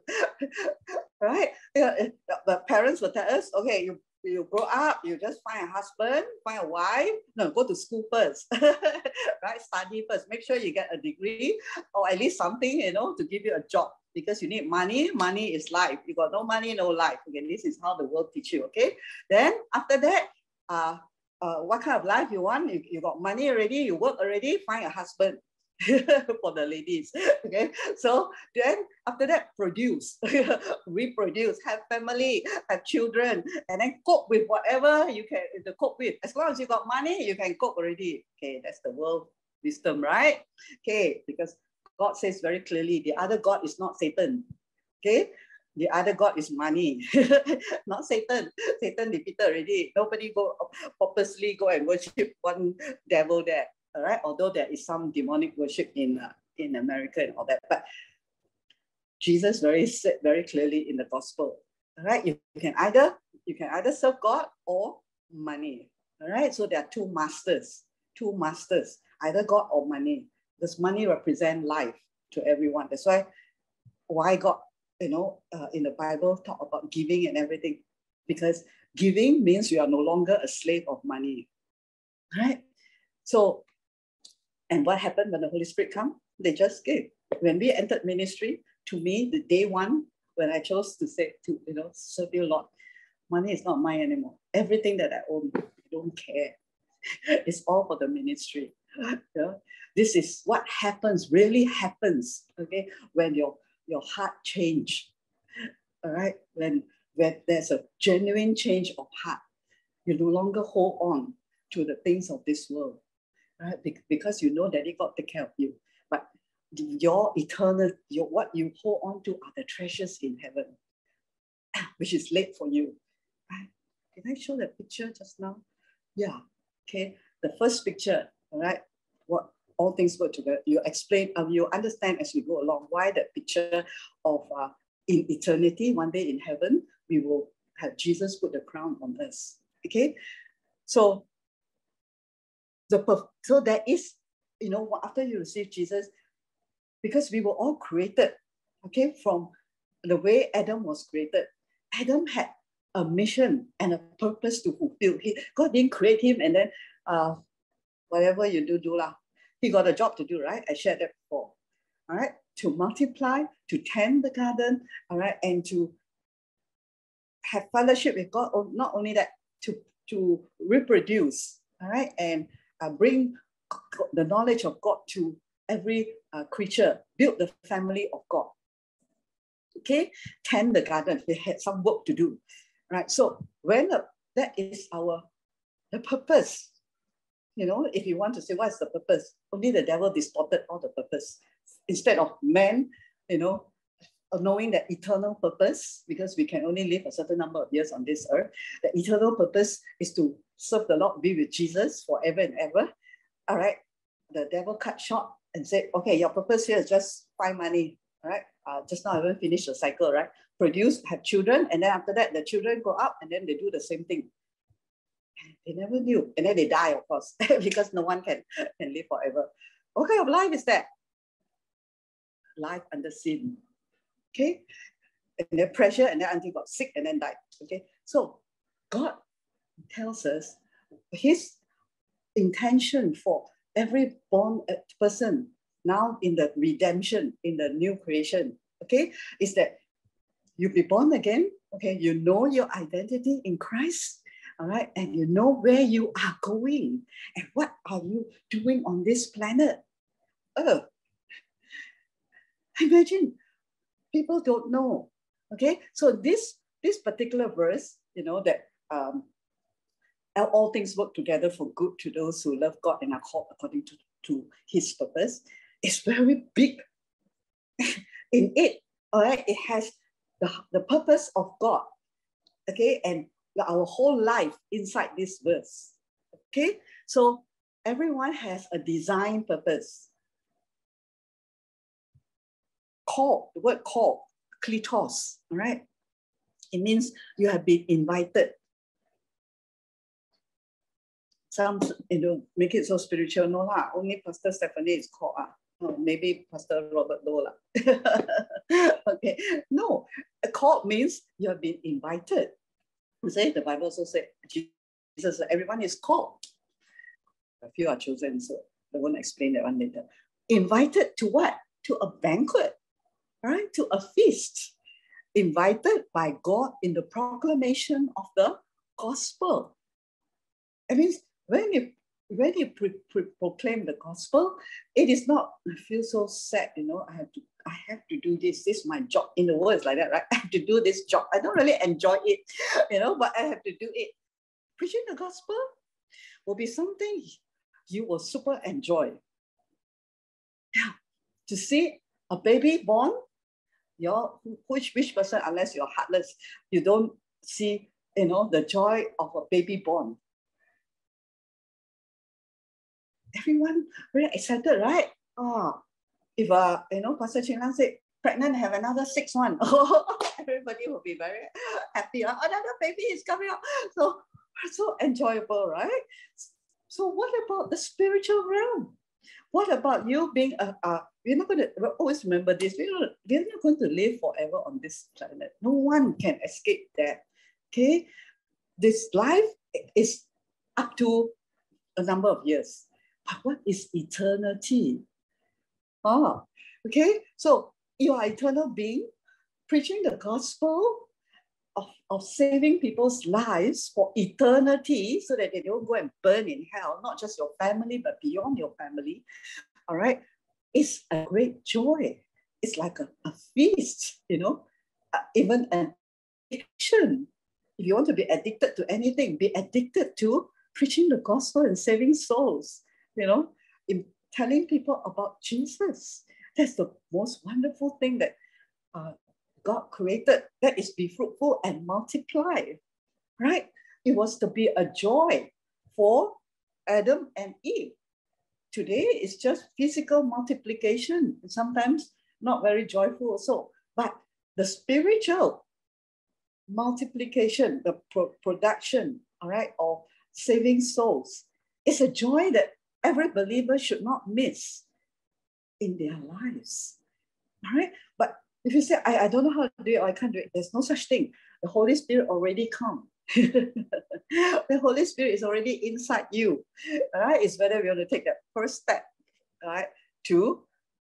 right? Yeah, The parents will tell us, okay, you you grow up, you just find a husband, find a wife. No, go to school first, right? Study first. Make sure you get a degree or at least something, you know, to give you a job because you need money. Money is life. You got no money, no life. Okay, this is how the world teach you. Okay, then after that, uh, uh, what kind of life you want? You, you got money already, you work already, find a husband. for the ladies. Okay, so then after that, produce, reproduce, have family, have children, and then cope with whatever you can to cope with. As long as you got money, you can cope already. Okay, that's the world wisdom, right? Okay, because God says very clearly, the other God is not Satan. Okay, the other god is money not satan satan defeated already nobody go purposely go and worship one devil there all right? Although there is some demonic worship in, uh, in America and all that, but Jesus very said very clearly in the gospel, all right? You, can either you can either serve God or money, all right? So there are two masters, two masters, either God or money. Does money represent life to everyone. That's why why God you know, uh, in the Bible talk about giving and everything, because giving means you are no longer a slave of money, right? So, and what happened when the Holy Spirit come? They just gave. When we entered ministry, to me, the day one when I chose to say to you know serve you, Lord, money is not mine anymore. Everything that I own, I don't care. it's all for the ministry. Yeah? This is what happens, really happens, okay, when your, your heart change. All right, when, when there's a genuine change of heart, you no longer hold on to the things of this world, right? Because you know that got take care of you. But your eternal, your what you hold on to are the treasures in heaven, which is late for you. Right? Did I show that picture just now? Yeah. Okay. The first picture, all right, what all things go together. You explain, um, you understand as we go along why that picture of uh, in eternity, one day in heaven, we will have Jesus put the crown on us. Okay, so the so there is, you know, after you receive Jesus, because we were all created, okay, from the way Adam was created. Adam had a mission and a purpose to fulfill. He, God didn't create him and then uh, whatever you do, do lah. He got a job to do, right? I shared that before. All right, to multiply, to tend the garden, all right, and to have fellowship with God. Or Not only that, to to reproduce, all right, and uh, bring the knowledge of God to every uh, creature. Build the family of God. Okay, tend the garden. They had some work to do, right? So when uh, that is our the purpose you know, if you want to say what's the purpose, only the devil distorted all the purpose. Instead of man, you know, knowing that eternal purpose, because we can only live a certain number of years on this earth, the eternal purpose is to serve the Lord, be with Jesus forever and ever. All right. The devil cut short and said, okay, your purpose here is just find money. All right. Uh, just now I haven't finished the cycle, right? Produce, have children, and then after that, the children grow up and then they do the same thing. They never knew. And then they die, of course, because no one can, can live forever. What kind of life is that? Life under sin. Okay? And then pressure, and then until got sick and then died. Okay? So God tells us his intention for every born uh, person now in the redemption, in the new creation, okay, is that you be born again, okay, you know your identity in Christ, all right, and you know where you are going and what are you doing on this planet Oh, Imagine people don't know. Okay, so this this particular verse, you know that um, all things work together for good to those who love God and are called according to, to His purpose, is very big. In it, all right, it has the, the purpose of God. Okay, and our whole life inside this verse. Okay, so everyone has a design purpose. Call, the word call, kletos, all right? It means you have been invited. Some, you know, make it so spiritual. No, lah. only Pastor Stephanie is called. Ah. Oh, maybe Pastor Robert Dola. okay, no, a call means you have been invited say the Bible also said Jesus, everyone is called. A few are chosen, so I won't explain that one later. Invited to what? To a banquet, right? To a feast. Invited by God in the proclamation of the gospel. I mean, when you when you pre- pre- proclaim the gospel, it is not, I feel so sad, you know, I have to I have to do this. This is my job. In the world, like that, right? I have to do this job. I don't really enjoy it, you know, but I have to do it. Preaching the gospel will be something you will super enjoy. Yeah. To see a baby born, your which which person, unless you're heartless, you don't see, you know, the joy of a baby born. Everyone very excited, right? Oh, if uh, you know, Pastor Chin Lang said, pregnant, have another six one, everybody will be very happy. Uh, another baby is coming out. So, so enjoyable, right? So what about the spiritual realm? What about you being a, a we're not going to always remember this. We're not, we're not going to live forever on this planet. No one can escape that. Okay. This life is up to a number of years. But what is eternity? Ah, okay. So you are eternal being preaching the gospel of, of saving people's lives for eternity so that they don't go and burn in hell, not just your family, but beyond your family. All right. It's a great joy. It's like a, a feast, you know, uh, even an addiction. If you want to be addicted to anything, be addicted to preaching the gospel and saving souls, you know, in telling people about Jesus. That's the most wonderful thing that uh, God created. That is be fruitful and multiply, right? It was to be a joy for Adam and Eve. Today it's just physical multiplication, sometimes not very joyful also. But the spiritual multiplication, the pro- production, all right, of saving souls, is a joy that every believer should not miss in their lives. All right. If you say, I, I don't know how to do it, or I can't do it, there's no such thing. The Holy Spirit already come. the Holy Spirit is already inside you. All right. It's whether we want to take that first step, all right, to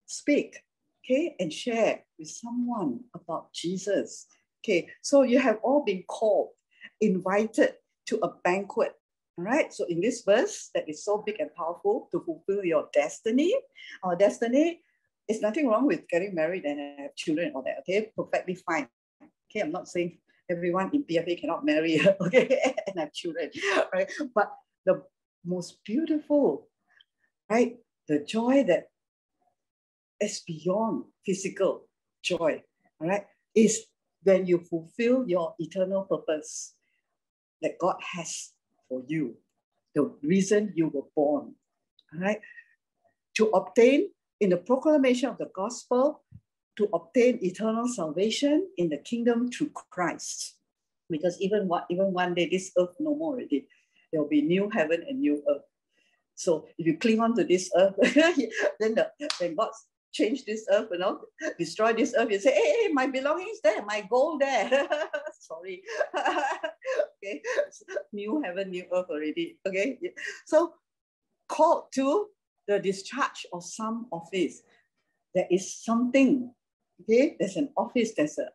speak, okay, and share with someone about Jesus. Okay. So you have all been called, invited to a banquet all right, so in this verse that is so big and powerful to fulfill your destiny, our destiny is nothing wrong with getting married and have children and all that, okay? Perfectly fine. Okay, I'm not saying everyone in PFA cannot marry, okay, and have children, right? But the most beautiful, right? The joy that is beyond physical joy, all right, is when you fulfill your eternal purpose that God has for you, the reason you were born. All right. To obtain in the proclamation of the gospel, to obtain eternal salvation in the kingdom through Christ. Because even what even one day this earth no more already. There will be new heaven and new earth. So if you cling on to this earth, then the when God change this earth, you know, destroy this earth, you say, hey, hey my belongings there, my gold there. Sorry. okay, new heaven, new earth already. Okay, so called to the discharge of some office. There is something, okay, there's an office, there's a,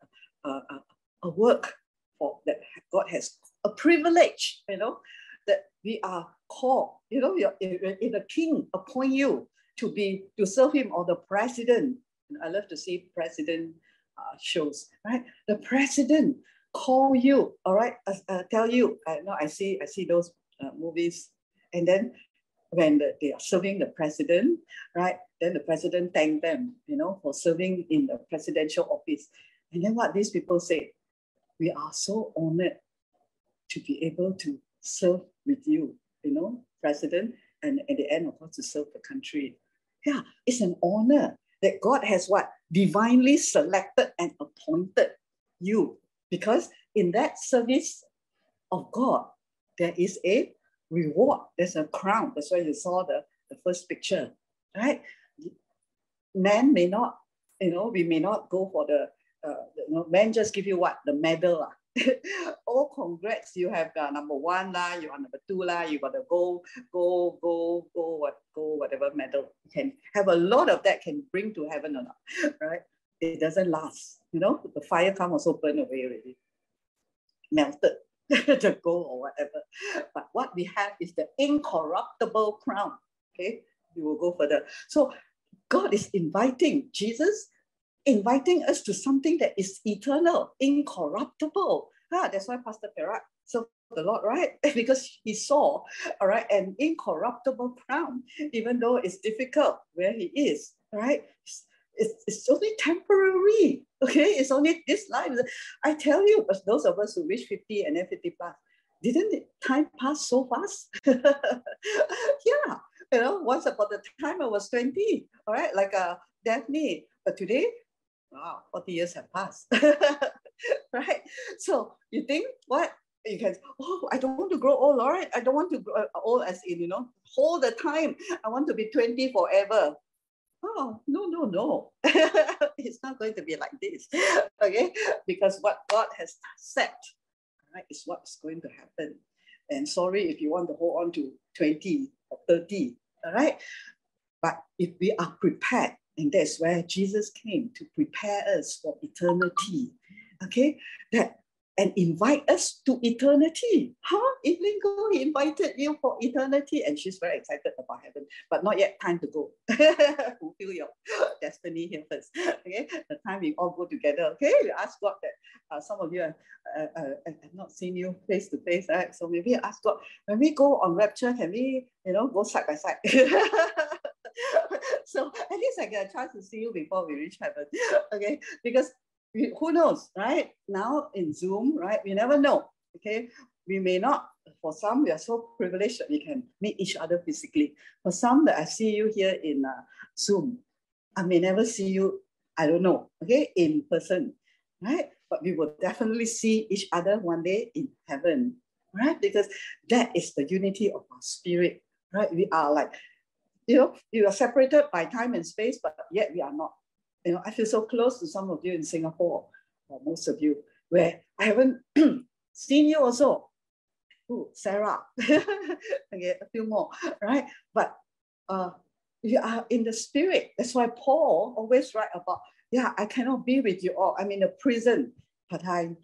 a, a, a work for that God has a privilege, you know, that we are called, you know, you're, if a king appoint you to be to serve him or the president. I love to see president uh, shows, right? The president call you, all right, uh, uh, tell you. I know I see I see those uh, movies, and then when the, they are serving the president, right? Then the president thank them, you know, for serving in the presidential office. And then what these people say, we are so honored to be able to serve with you, you know, president, and at the end, of course, to serve the country. Yeah, it's an honor that God has what? Divinely selected and appointed you. Because in that service of God, there is a reward, there's a crown. That's why you saw the, the first picture, right? Men may not, you know, we may not go for the, uh, you know, man just give you what? The medal. Oh, congrats, you have uh, number one lah, you are number two lah, you got the gold, gold, gold, gold, what, gold, whatever medal. You can have a lot of that can bring to heaven or not, right? It doesn't last, you know, the fire come also burn away already, melted, the gold or whatever. But what we have is the incorruptible crown, okay? We will go further. So God is inviting Jesus inviting us to something that is eternal, incorruptible. Ah, that's why Pastor Perak served the Lord, right? because he saw, all right, an incorruptible crown, even though it's difficult where he is, right? It's, it's only temporary, okay? It's only this life. I tell you, but those of us who reach 50 and then 50 plus, didn't time pass so fast? yeah, you know, once upon a time I was 20, all right, like uh, Daphne. But today wow, 40 years have passed. right? So you think what? you can, oh, I don't want to grow old, all right? I don't want to grow uh, old as in, you know, all the time. I want to be 20 forever. Oh, no, no, no. it's not going to be like this, okay? Because what God has set, right, is what's going to happen. And sorry if you want to hold on to 20 or 30, all right? But if we are prepared, and that's where Jesus came to prepare us for eternity, okay? That and invite us to eternity. Huh? Evelyn Goh, he invited you for eternity, and she's very excited about heaven, but not yet time to go. Fulfill your destiny here first. Okay, the time we all go together. Okay, we ask God that uh, some of you have, uh, uh, not seen you face to face, right? So maybe ask God when we go on rapture, can we, you know, go side by side? so at least I get a chance to see you before we reach heaven. Okay, because we, who knows, right? Now in Zoom, right? We never know. Okay, we may not. For some, we are so privileged that we can meet each other physically. For some, that I see you here in uh, Zoom, I may never see you. I don't know. Okay, in person, right? But we will definitely see each other one day in heaven, right? Because that is the unity of our spirit, right? We are like, you know, we are separated by time and space, but yet we are not you know, I feel so close to some of you in Singapore, or most of you, where I haven't seen you also. Ooh, Sarah, okay, a few more, right? But uh, you are in the spirit. That's why Paul always write about, yeah, I cannot be with you all. I'm in a prison, but I'm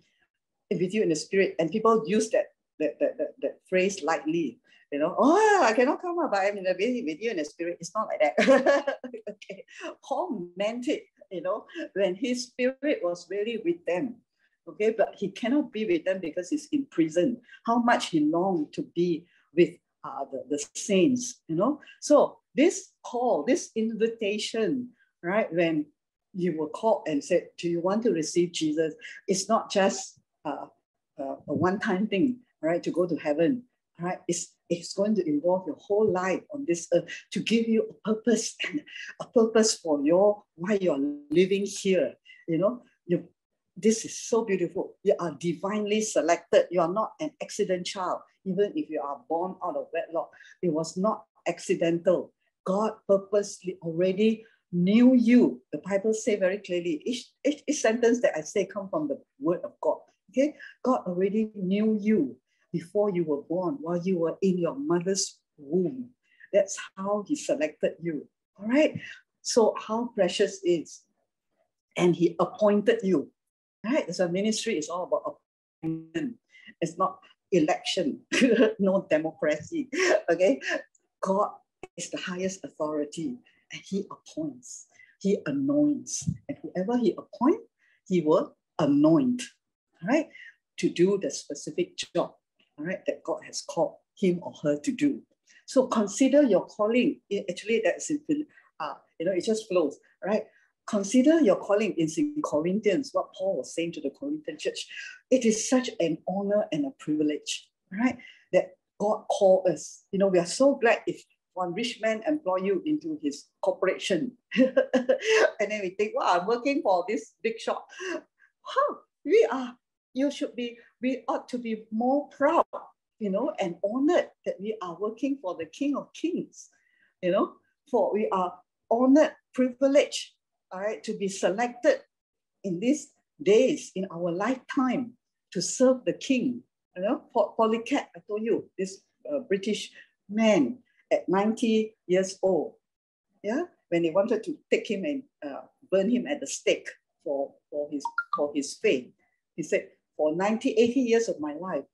with you in the spirit. And people use that that, that, that, that phrase lightly you know, oh, I cannot come up, but I'm in the with you in the spirit. It's not like that. okay. Paul meant it, you know, when his spirit was really with them. Okay, but he cannot be with them because he's in prison. How much he longed to be with uh, the, the saints, you know. So this call, this invitation, right, when you were called and said, Do you want to receive Jesus? It's not just uh, uh, a one time thing, right, to go to heaven, right? It's it's going to involve your whole life on this earth to give you a purpose and a purpose for your why you're living here. You know, you this is so beautiful. You are divinely selected. You are not an accident child, even if you are born out of wedlock. It was not accidental. God purposely already knew you. The Bible say very clearly. Each, each, each sentence that I say come from the word of God. Okay, God already knew you before you were born, while you were in your mother's womb. That's how he selected you. All right. So how precious is. And he appointed you. Right? So ministry is all about appointment. It's not election, no democracy. Okay. God is the highest authority and he appoints, he anoints. And whoever he appoints, he will anoint, right, to do the specific job all right, that God has called him or her to do. So consider your calling. It, actually, that's in, uh, you know, it just flows, right? Consider your calling in Corinthians, what Paul was saying to the Corinthian church. It is such an honor and a privilege, right? That God called us. You know, we are so glad if one rich man employ you into his corporation. and then we think, wow, I'm working for this big shop. Huh, we are you should be, we ought to be more proud, you know, and honored that we are working for the King of Kings, you know, for we are honored, privileged, all right, to be selected in these days, in our lifetime, to serve the King. You know, Polycarp, I told you, this uh, British man at 90 years old, yeah, when they wanted to take him and uh, burn him at the stake for, for, his, for his faith, he said, for 90, 80 years of my life,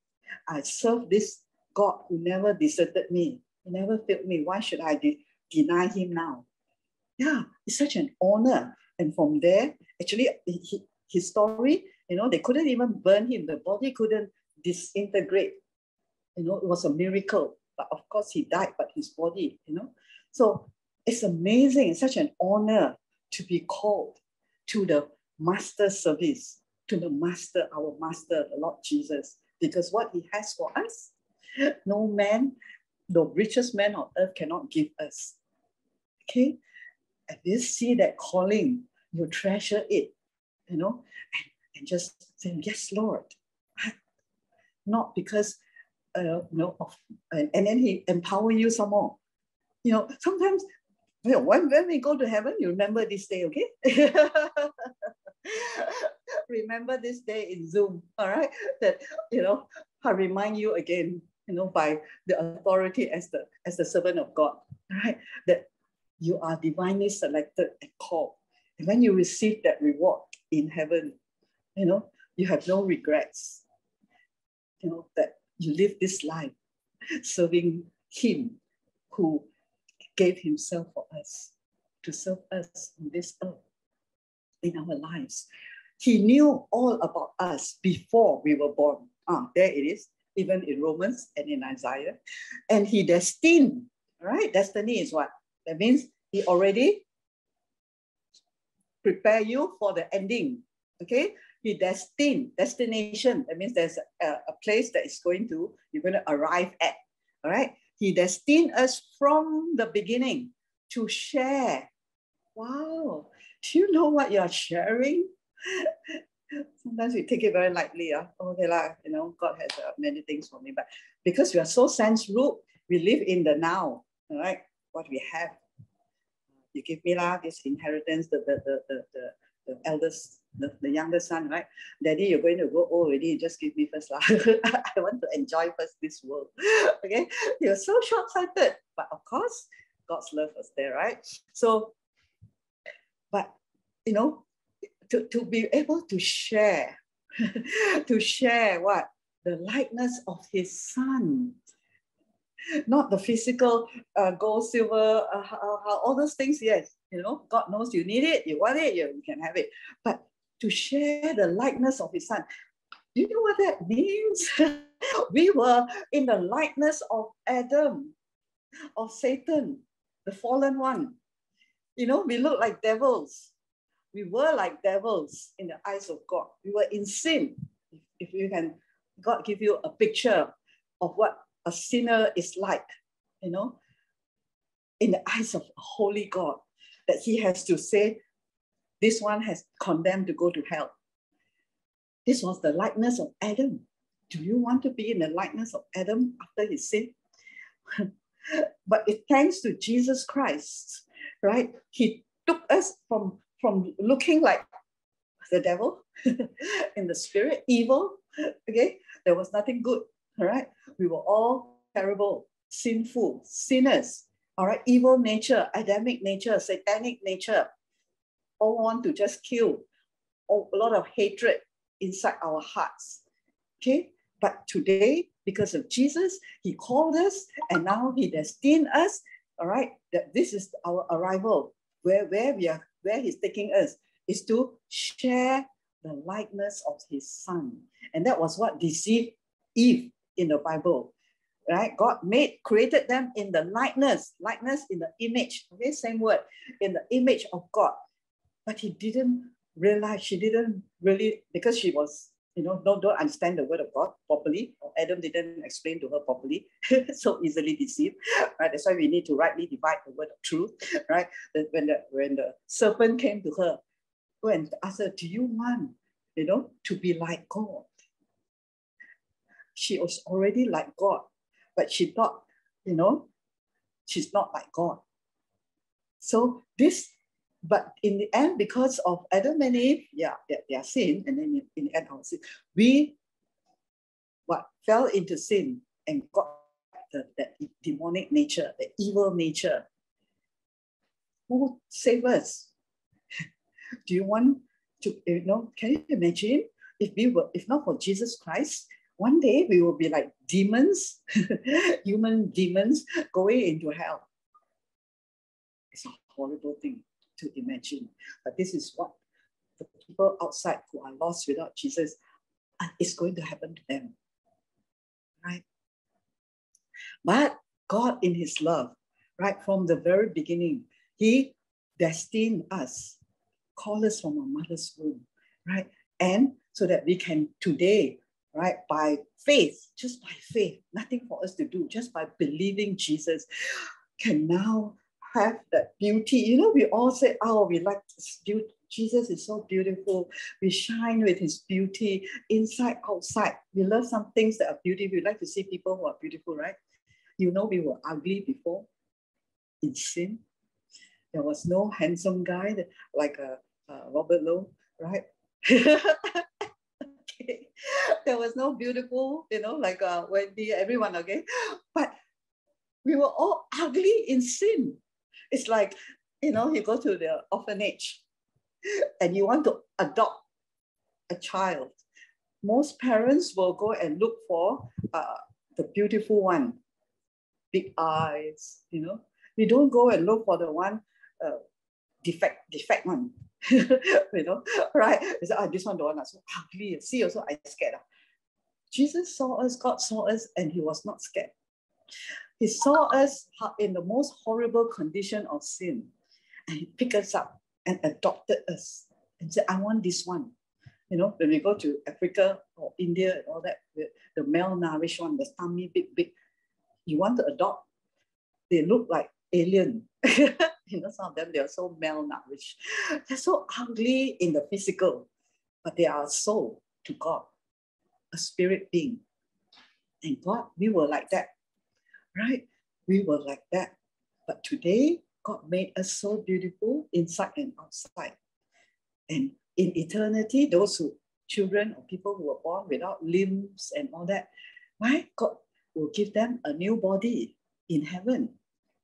I served this God who never deserted me. He never failed me. Why should I de- deny him now? Yeah, it's such an honor. And from there, actually, he, his story, you know, they couldn't even burn him. The body couldn't disintegrate. You know, it was a miracle. But of course, he died, but his body, you know. So it's amazing. It's such an honor to be called to the master service to the Master, our Master, the Lord Jesus, because what He has for us, no man, the richest man on earth cannot give us. Okay? And you see that calling, you treasure it, you know, and, and just say, Yes, Lord. not because, uh, you know, of, and, and then he empower you some more. You know, sometimes you know, when, when we go to heaven, you remember this day, okay? remember this day in Zoom, all right? That, you know, I remind you again, you know, by the authority as the as the servant of God, right? That you are divinely selected and called. And when you receive that reward in heaven, you know, you have no regrets. You know, that you live this life serving Him who gave Himself for us to serve us in this earth, in our lives. He knew all about us before we were born. Ah, there it is, even in Romans and in Isaiah. And He destined, right? Destiny is what? That means He already prepare you for the ending. Okay, he destined destination. That means there's a, a place that is going to you're going to arrive at. All right. He destined us from the beginning to share. Wow. Do you know what you're sharing? Sometimes we take it very lightly. Uh. Okay, lah, you know, God has uh, many things for me. But because we are so sense root, we live in the now. All right. What we have. You give me lah, this inheritance, the, the, the, the, the, the eldest the, the younger son, right? Daddy, you're going to go already. Just give me first. Lah. I want to enjoy first this world. okay. You're so short-sighted. But of course, God's love was there, right? So, but you know, to, to be able to share, to share what? The likeness of his son. Not the physical uh, gold, silver, uh, uh, all those things, yes. You know, God knows you need it, you want it, you, you can have it. But to share the likeness of his son. Do you know what that means? we were in the likeness of Adam, of Satan, the fallen one. You know, we look like devils. We were like devils in the eyes of God. We were in sin. If you can, God give you a picture of what a sinner is like, you know, in the eyes of holy God, that he has to say, this one has condemned to go to hell. This was the likeness of Adam. Do you want to be in the likeness of Adam after his sin? but it thanks to Jesus Christ, right? He took us from, from looking like the devil in the spirit, evil. Okay, there was nothing good. All right, we were all terrible, sinful, sinners. All right, evil nature, Adamic nature, satanic nature, all want to just kill, all, a lot of hatred inside our hearts. Okay, but today, because of Jesus, He called us and now He destined us. All right, that this is our arrival, where, where we are, where He's taking us, is to share the likeness of His Son. And that was what deceived Eve in the Bible. Right? God made, created them in the likeness, likeness in the image. Okay, same word, in the image of God but he didn't realize, she didn't really, because she was, you know, don't, don't understand the word of God properly, Adam didn't explain to her properly, so easily deceived, right? That's why we need to rightly divide the word of truth, right? When the, when the serpent came to her, go and ask her, do you want, you know, to be like God? She was already like God, but she thought, you know, she's not like God. So this but in the end, because of Adam and Eve, yeah, their, their sin, and then in, the end, our sin, we what fell into sin and got the, that demonic nature, the evil nature. Who save us? Do you want to, you know, can you imagine if we were, if not for Jesus Christ, one day we will be like demons, human demons going into hell. It's a horrible thing to imagine. But this is what the people outside who are lost without Jesus uh, is going to happen to them. Right? But God, in His love, right from the very beginning, He destined us, called us from our mother's womb, right? And so that we can today, right, by faith, just by faith, nothing for us to do, just by believing Jesus, can now have that beauty. You know, we all say, oh, we like beauty. Jesus is so beautiful. We shine with his beauty inside, outside. We love some things that are beautiful. We like to see people who are beautiful, right? You know, we were ugly before in sin. There was no handsome guy that, like uh, uh, Robert Lowe, right? okay. There was no beautiful, you know, like uh, Wendy, everyone, okay? But we were all ugly in sin. It's like, you know, you go to the orphanage and you want to adopt a child. Most parents will go and look for uh, the beautiful one, big eyes, you know. We don't go and look for the one uh, defect, defect one, you know, right? It's oh, this one don't want, so ugly. See, also I scared. Jesus saw us, God saw us, and he was not scared. He saw us in the most horrible condition of sin, and he picked us up and adopted us and said, I want this one. You know, when we go to Africa or India and all that, the, the malnourished one, the tummy big, big, you want to adopt, they look like alien. you know, some of them, they are so malnourished. They're so ugly in the physical, but they are a soul to God, a spirit being. And God, we were like that right? We were like that. But today, God made us so beautiful inside and outside. And in eternity, those who children or people who were born without limbs and all that, right? God will give them a new body in heaven.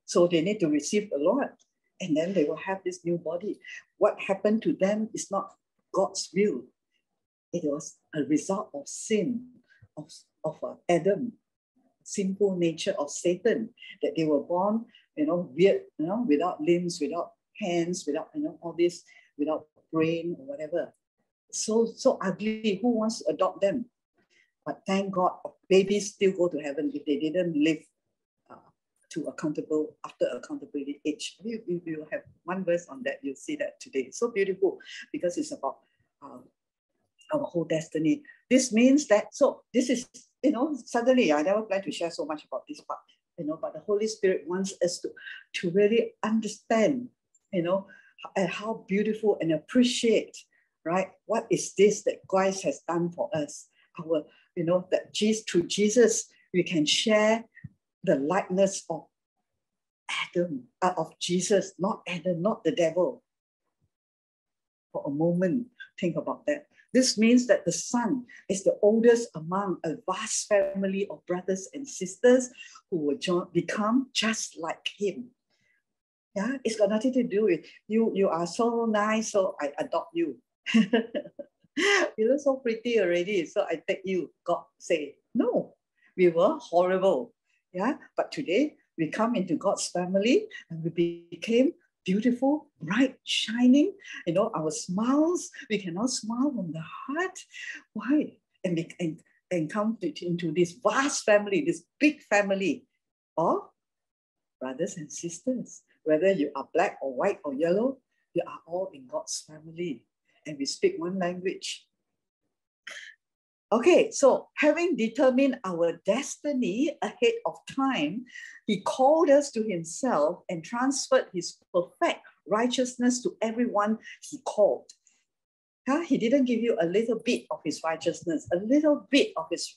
So they need to receive the Lord. And then they will have this new body. What happened to them is not God's will. It was a result of sin, of, of uh, Adam sinful nature of Satan, that they were born, you know, weird, you know, without limbs, without hands, without, you know, all this, without brain or whatever. So, so ugly. Who wants to adopt them? But thank God, babies still go to heaven if they didn't live uh, to accountable after accountability age. We, we, will have one verse on that. You'll see that today. so beautiful because it's about uh, our whole destiny. This means that, so this is you know, suddenly I never planned to share so much about this part, you know, but the Holy Spirit wants us to, to really understand, you know, how beautiful and appreciate, right? What is this that Christ has done for us? Our, you know, that Jesus, through Jesus, we can share the likeness of Adam, uh, of Jesus, not Adam, not the devil. For a moment, think about that. This means that the son is the oldest among a vast family of brothers and sisters who will join, become just like him. Yeah, it's got nothing to do with you. You are so nice, so I adopt you. you look so pretty already, so I take you. God say, no, we were horrible. Yeah, but today we come into God's family and we became beautiful, bright, shining. You know, our smiles, we cannot smile from the heart. Why? And, we, and, and come to, into this vast family, this big family of brothers and sisters. Whether you are black or white or yellow, you are all in God's family. And we speak one language. Okay, so having determined our destiny ahead of time, he called us to himself and transferred his perfect righteousness to everyone he called. Huh? He didn't give you a little bit of his righteousness, a little bit of his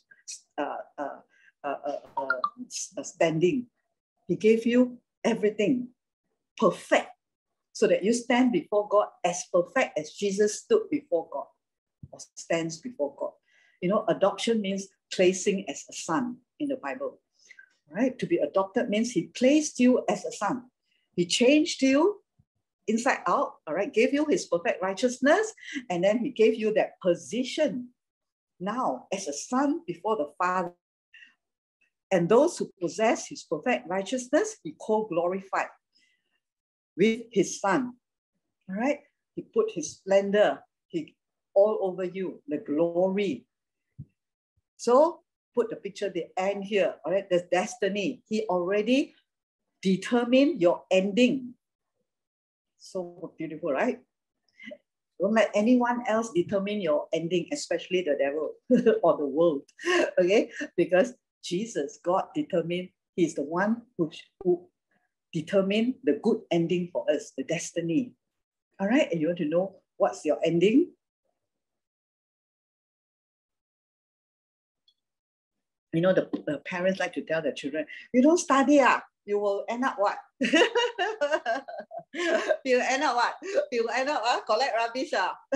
uh, uh, uh, uh, uh standing. He gave you everything perfect so that you stand before God as perfect as Jesus stood before God or stands before God. You know, adoption means placing as a son in the Bible. Right? To be adopted means he placed you as a son. He changed you inside out, all right, gave you his perfect righteousness, and then he gave you that position now as a son before the Father. And those who possess his perfect righteousness, he co glorified with his son. All right, he put his splendor he, all over you, the glory, so put the picture the end here, all right? There's destiny. He already determined your ending. So beautiful, right? Don't let anyone else determine your ending, especially the devil or the world, okay? Because Jesus, God determined, He's the one who, who determine the good ending for us, the destiny. All right, and you want to know what's your ending? You know, the, the parents like to tell their children, you don't study, ah, you will end up what? you end up what? You end up uh, collect rubbish. Ah.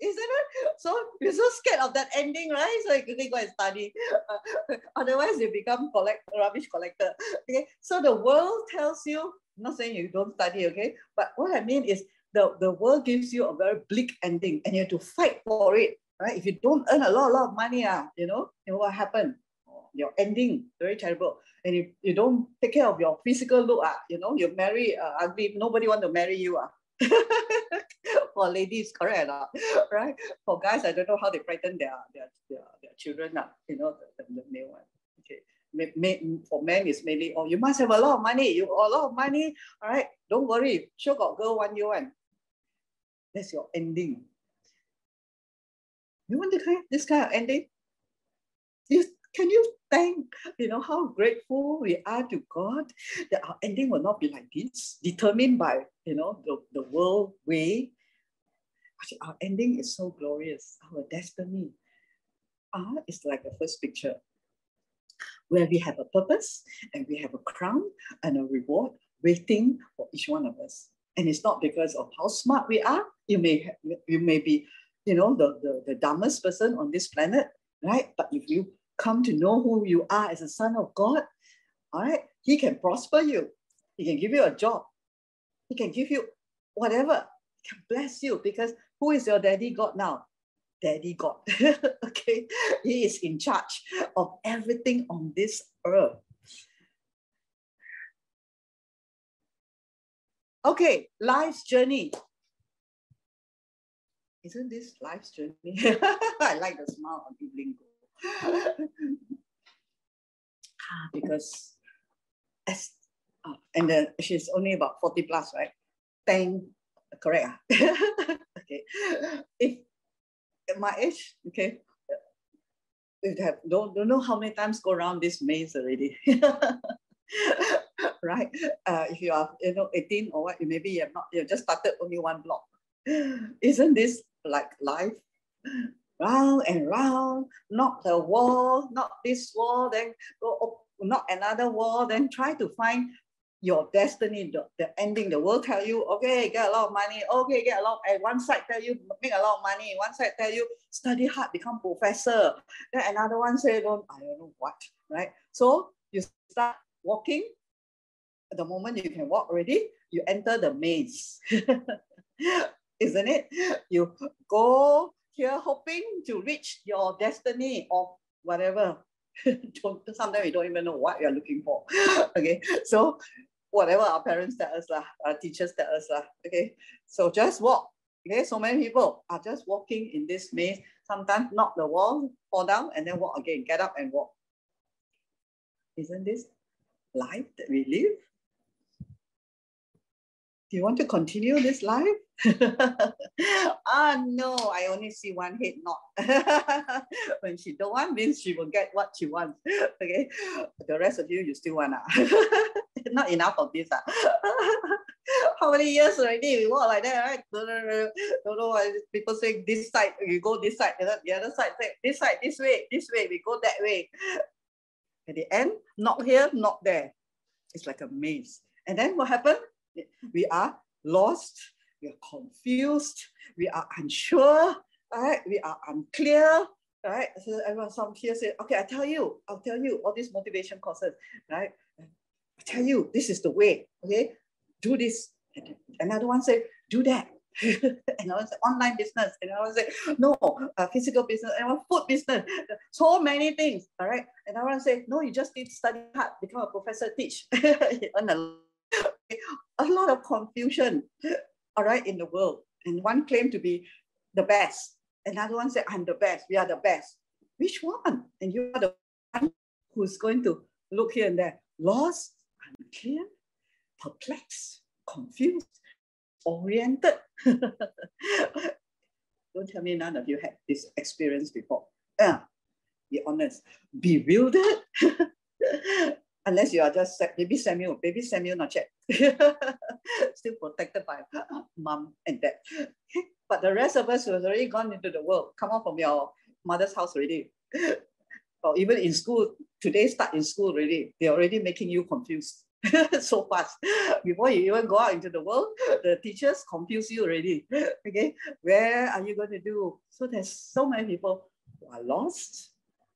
Isn't it? So you're so scared of that ending, right? So you quickly go and study. Uh, otherwise, you become collect rubbish collector. Okay. So the world tells you, I'm not saying you don't study, okay? But what I mean is the, the world gives you a very bleak ending and you have to fight for it. Right? If you don't earn a lot, a lot of money, uh, you know, you know what happened? Your ending, very terrible. And if you don't take care of your physical look, uh, you know, you marry uh, ugly, nobody want to marry you. Uh. for ladies, correct or not? right? For guys, I don't know how they frighten their their, their, their children, uh, you know, the, the, the male one. Okay. For men, it's mainly, oh, you must have a lot of money. You a lot of money. All right. Don't worry. Sure got girl one year one. That's your ending. You want to kind this kind of ending? You can you thank, you know, how grateful we are to God that our ending will not be like this, determined by, you know, the, the world way. Our ending is so glorious, our destiny. Ah, it's like the first picture where we have a purpose and we have a crown and a reward waiting for each one of us. And it's not because of how smart we are. You may have, you may be, you know, the, the, the dumbest person on this planet, right? But if you come to know who you are as a son of God, all right, He can prosper you. He can give you a job. He can give you whatever. He can bless you because who is your daddy God now? Daddy God. okay, He is in charge of everything on this earth. Okay, life's journey. Isn't this life's journey? I like the smile on Evelyn because as uh, and then she's only about 40 plus, right? 10, correct? Ah? okay. If at my age, okay, we have don't, don't know how many times go around this maze already. right? Uh, if you are, you know, 18 or what, maybe you have not, you just started only one block. Isn't this like life? round and round, knock the wall, knock this wall, then go up, knock another wall, then try to find your destiny, the, the ending. The world tell you, okay, get a lot of money, okay, get a lot, and one side tell you make a lot of money, one side tell you study hard, become professor. Then another one say, don't, I don't know what, right? So you start walking. The moment you can walk already, you enter the maze. Isn't it? You go here hoping to reach your destiny or whatever. Sometimes we don't even know what you're looking for. okay, so whatever our parents tell us, lah, our teachers tell us, lah, okay, so just walk. Okay, so many people are just walking in this maze. Sometimes knock the wall, fall down, and then walk again, get up and walk. Isn't this life that we live? Do you want to continue this life? ah, no, I only see one head knot. when she don't want, means she will get what she wants. okay, the rest of you, you still want. Ah. Not enough of this. Ah. How many years already we walk like that, right? Don't, don't know why people say this side, you go this side, the other side say this side, this way, this way, we go that way. At the end, not here, not there. It's like a maze. And then what happened? We are lost, we are confused, we are unsure, right? We are unclear, right? So everyone, some here say, okay, I tell you, I'll tell you all these motivation courses, right? I tell you, this is the way, okay? Do this. Another one say, do that. another say, online business. And another say, no, uh, physical business. And one food business. So many things, all right? And another one say, no, you just need to study hard, become a professor, teach. earn a a lot of confusion, all right, in the world. And one claim to be the best. Another one said, I'm the best. We are the best. Which one? And you are the one who's going to look here and there. Lost, unclear, perplexed, confused, oriented. Don't tell me none of you had this experience before. Yeah, be honest. Bewildered. unless you are just baby Samuel, baby Samuel not yet. Still protected by mom and dad. But the rest of us who already gone into the world, come out from your mother's house already. or even in school, today start in school already. They're already making you confused. so fast. Before you even go out into the world, the teachers confuse you already. Okay, where are you going to do? So there's so many people who are lost,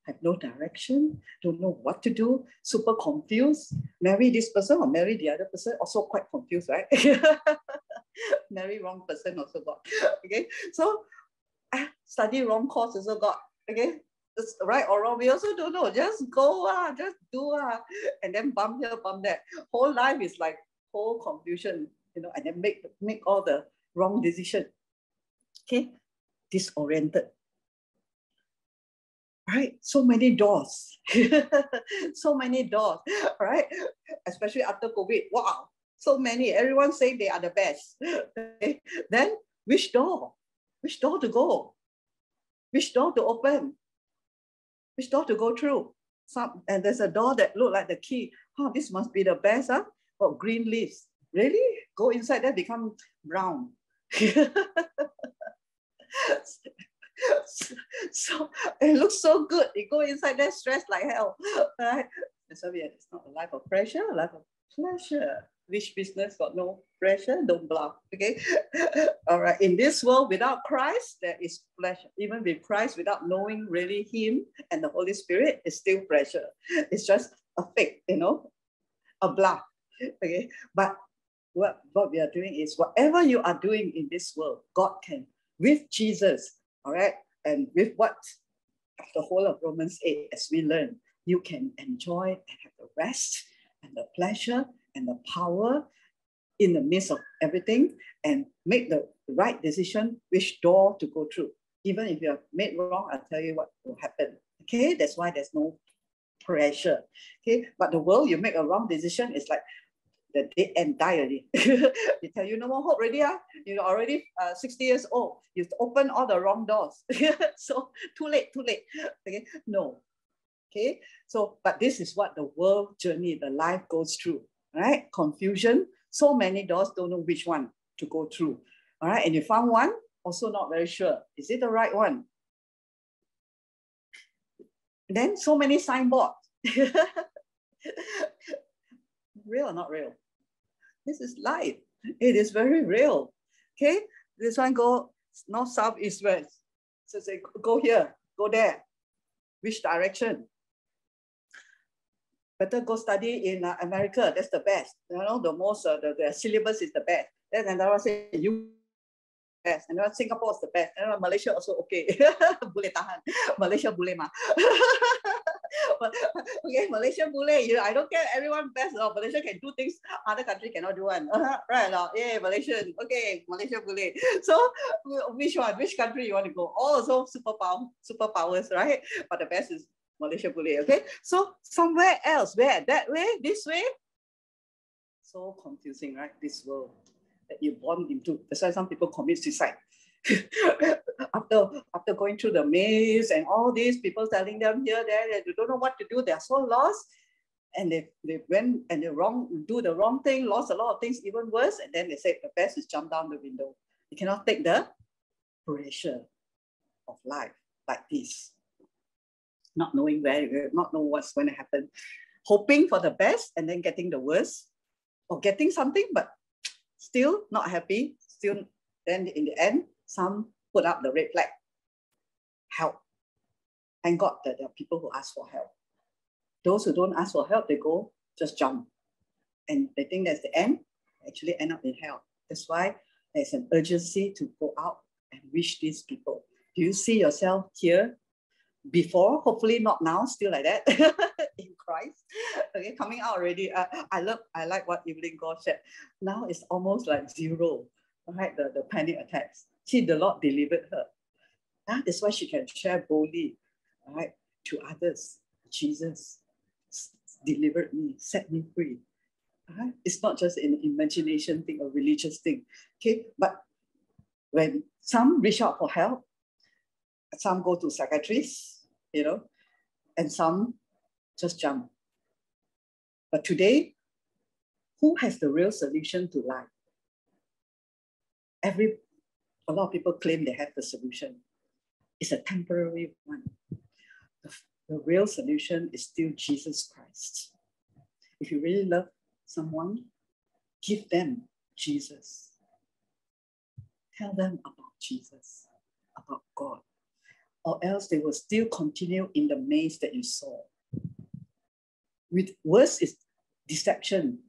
have no direction, don't know what to do, super confused. Marry this person or marry the other person, also quite confused, right? marry wrong person also got. Okay, so ah, study wrong course also got. Okay, it's right or wrong, we also don't know. Just go, ah, just do, ah, and then bump here, bump there. Whole life is like whole confusion, you know, and then make make all the wrong decision. Okay, disoriented. Right, so many doors, so many doors, right? Especially after COVID. Wow, so many. Everyone saying they are the best. Okay. Then which door? Which door to go? Which door to open? which door to go through. Some, and there's a door that look like the key. Oh, this must be the best, huh? Oh, green leaves. Really? Go inside there, become brown. so it looks so good. You go inside there, stressed like hell. Right? So yeah, it's not a life of pressure, a life of pleasure. Which business got no pressure? Don't bluff. Okay. All right. In this world without Christ, there is pleasure. Even with Christ, without knowing really Him and the Holy Spirit, it's still pressure. It's just a fake, you know, a bluff. Okay. But what, what we are doing is whatever you are doing in this world, God can, with Jesus, all right, and with what the whole of Romans 8, as we learn, you can enjoy and have the rest and the pleasure and the power in the midst of everything and make the right decision which door to go through. Even if you have made wrong, I'll tell you what will happen. Okay, that's why there's no pressure. Okay, but the world, you make a wrong decision, it's like the dead end die already. they tell you no more hope already. Ah. You're already uh, 60 years old. You've opened all the wrong doors. so too late, too late. Okay, no. Okay, so but this is what the world journey, the life goes through right? Confusion, so many doors, don't know which one to go through. All right, and you found one, also not very sure. Is it the right one? Then so many signboards. real or not real? This is life. It is very real. Okay, this one go north, south, east, west. So say go here, go there. Which direction? better go study in uh, America. That's the best. You know, the most uh, the, the syllabus is the best. Then another say you best. And Singapore is the best. And Malaysia also okay. boleh tahan. Malaysia boleh mah. okay, Malaysia boleh. You, know, I don't care. Everyone best. Oh, Malaysia can do things other country cannot do one. Right? No? Yeah, Malaysian. Okay, Malaysia boleh. So which one? Which country you want to go? All also superpower, superpowers, right? But the best is Malaysia boleh, okay? So somewhere else, where? That way, this way? So confusing, right? This world that you born into. That's why some people commit suicide. after after going through the maze and all these people telling them here, there, they don't know what to do, they're so lost. And they, they went and they wrong do the wrong thing, lost a lot of things, even worse. And then they said the best is jump down the window. You cannot take the pressure of life like this not knowing where, not know what's going to happen, hoping for the best and then getting the worst, or getting something but still not happy. Still, then in the end, some put up the red flag. Help. Thank God that there are people who ask for help. Those who don't ask for help, they go just jump, and they think that's the end. Actually, end up in hell. That's why there's an urgency to go out and reach these people. Do you see yourself here before, hopefully not now, still like that in Christ. Okay, coming out already. Uh, I love, I like what Evelyn Goh said. Now it's almost like zero, right? The, the panic attacks. See, the Lord delivered her. Ah, that is why she can share boldly, right, to others. Jesus delivered me, set me free. Right? It's not just an imagination thing, a religious thing. Okay, but when some reach out for help, some go to psychiatrists, you know, and some just jump. But today, who has the real solution to life? Every a lot of people claim they have the solution. It's a temporary one. The, the real solution is still Jesus Christ. If you really love someone, give them Jesus. Tell them about Jesus, about God, or else they will still continue in the maze that you saw. With worse is deception.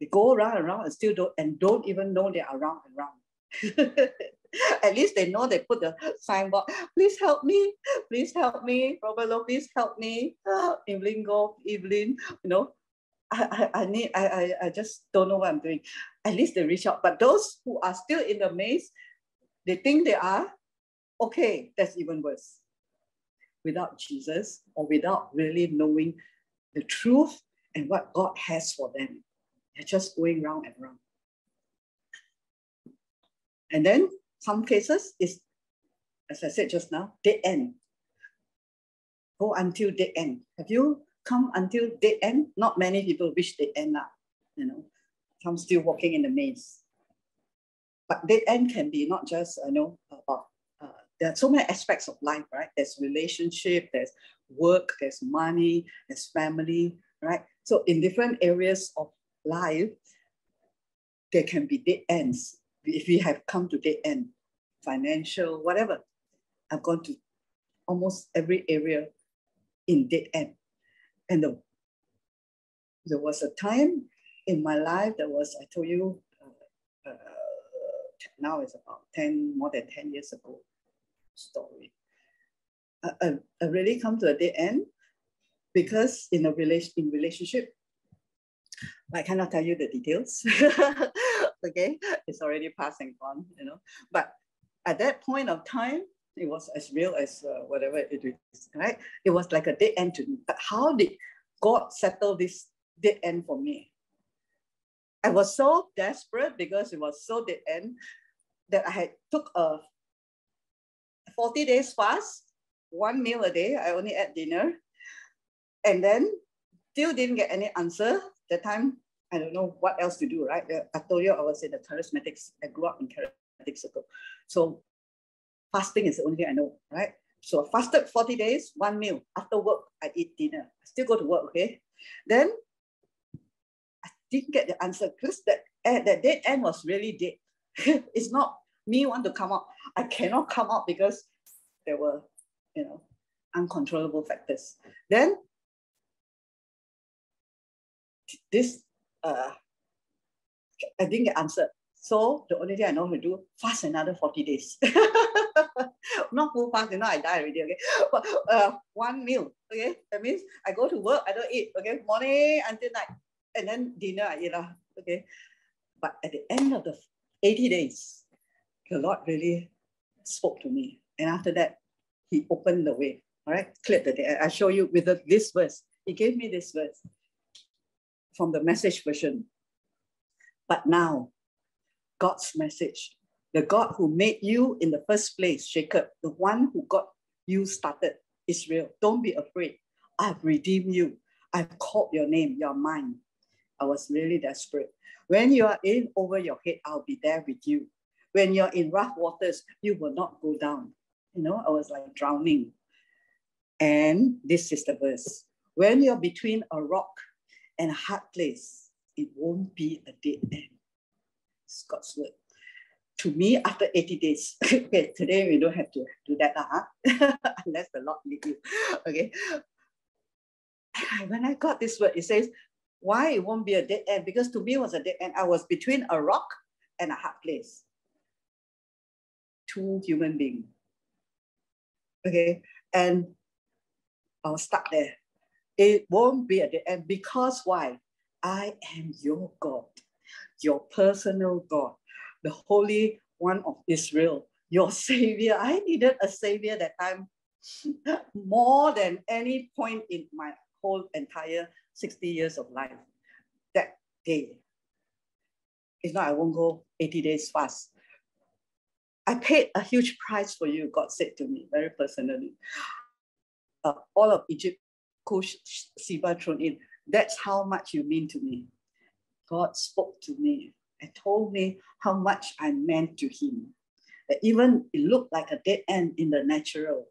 They go around and around and still don't and don't even know they are around and around. At least they know they put the signboard, please help me, please help me, Robert Lowe, please help me. Evelyn Goh, Evelyn, you know, I, I, I need, I, I, I just don't know what I'm doing. At least they reach out. But those who are still in the maze, they think they are, okay, that's even worse. Without Jesus or without really knowing the truth and what God has for them. They're just going round and round. And then some cases is, as I said just now, dead end. Go until dead end. Have you come until dead end? Not many people wish they end up, you know. Some still walking in the maze. But dead end can be not just, you know, about, uh, there are so many aspects of life, right? There's relationship, there's work, there's money, there's family, right? So in different areas of life, there can be dead ends. If we have come to dead end, financial, whatever, I've gone to almost every area in dead end. And the, there was a time in my life that was, I told you, uh, uh, now it's about 10, more than 10 years ago story. I, I, I really come to a dead end because in a relation in relationship, I cannot tell you the details. okay, it's already passing on, you know. But at that point of time, it was as real as uh, whatever it is, right? It was like a dead end to me. But how did God settle this dead end for me? I was so desperate because it was so dead end that I had took a 40 days fast, one meal a day. I only ate dinner. And then still didn't get any answer. That time, I don't know what else to do, right? I told you I was in the charismatics. I grew up in charismatic circle. So fasting is the only thing I know, right? So I fasted 40 days, one meal. After work, I eat dinner. I still go to work, okay? Then I didn't get the answer because that, eh, that dead end was really dead. it's not me want to come out. I cannot come out because there were, you know, uncontrollable factors. Then this, uh, I didn't get answered. So the only thing I know to do, fast another 40 days. Not full fast, you know, I die already, okay? But uh, one meal, okay? That means I go to work, I don't eat, okay? Morning until night. And then dinner I eat, okay? But at the end of the 80 days, the Lord really spoke to me. And after that, he opened the way, all right? Cleared the day. I show you with the, this verse. He gave me this verse from the message version. But now, God's message. The God who made you in the first place, Jacob, the one who got you started, Israel. Don't be afraid. I've redeemed you. I've called your name. You're mine. I was really desperate. When you are in over your head, I'll be there with you. When you're in rough waters, you will not go down. You know, I was like drowning. And this is the verse. When you're between a rock and a hard place, it won't be a dead end. God's word. To me, after 80 days, okay, today we don't have to do that, huh? unless the Lord lead you. Okay. When I got this word, it says, why it won't be a dead end? Because to me it was a dead end. I was between a rock and a hard place. Two human beings. Okay. And I was stuck there. It won't be a dead end because why? I am your God your personal God, the Holy One of Israel, your Savior. I needed a Savior that time more than any point in my whole entire 60 years of life. That day. If not, I won't go 80 days fast. I paid a huge price for you, God said to me very personally. Uh, all of Egypt, Cush, Seba thrown in. That's how much you mean to me. God spoke to me and told me how much I meant to him. That even it looked like a dead end in the natural.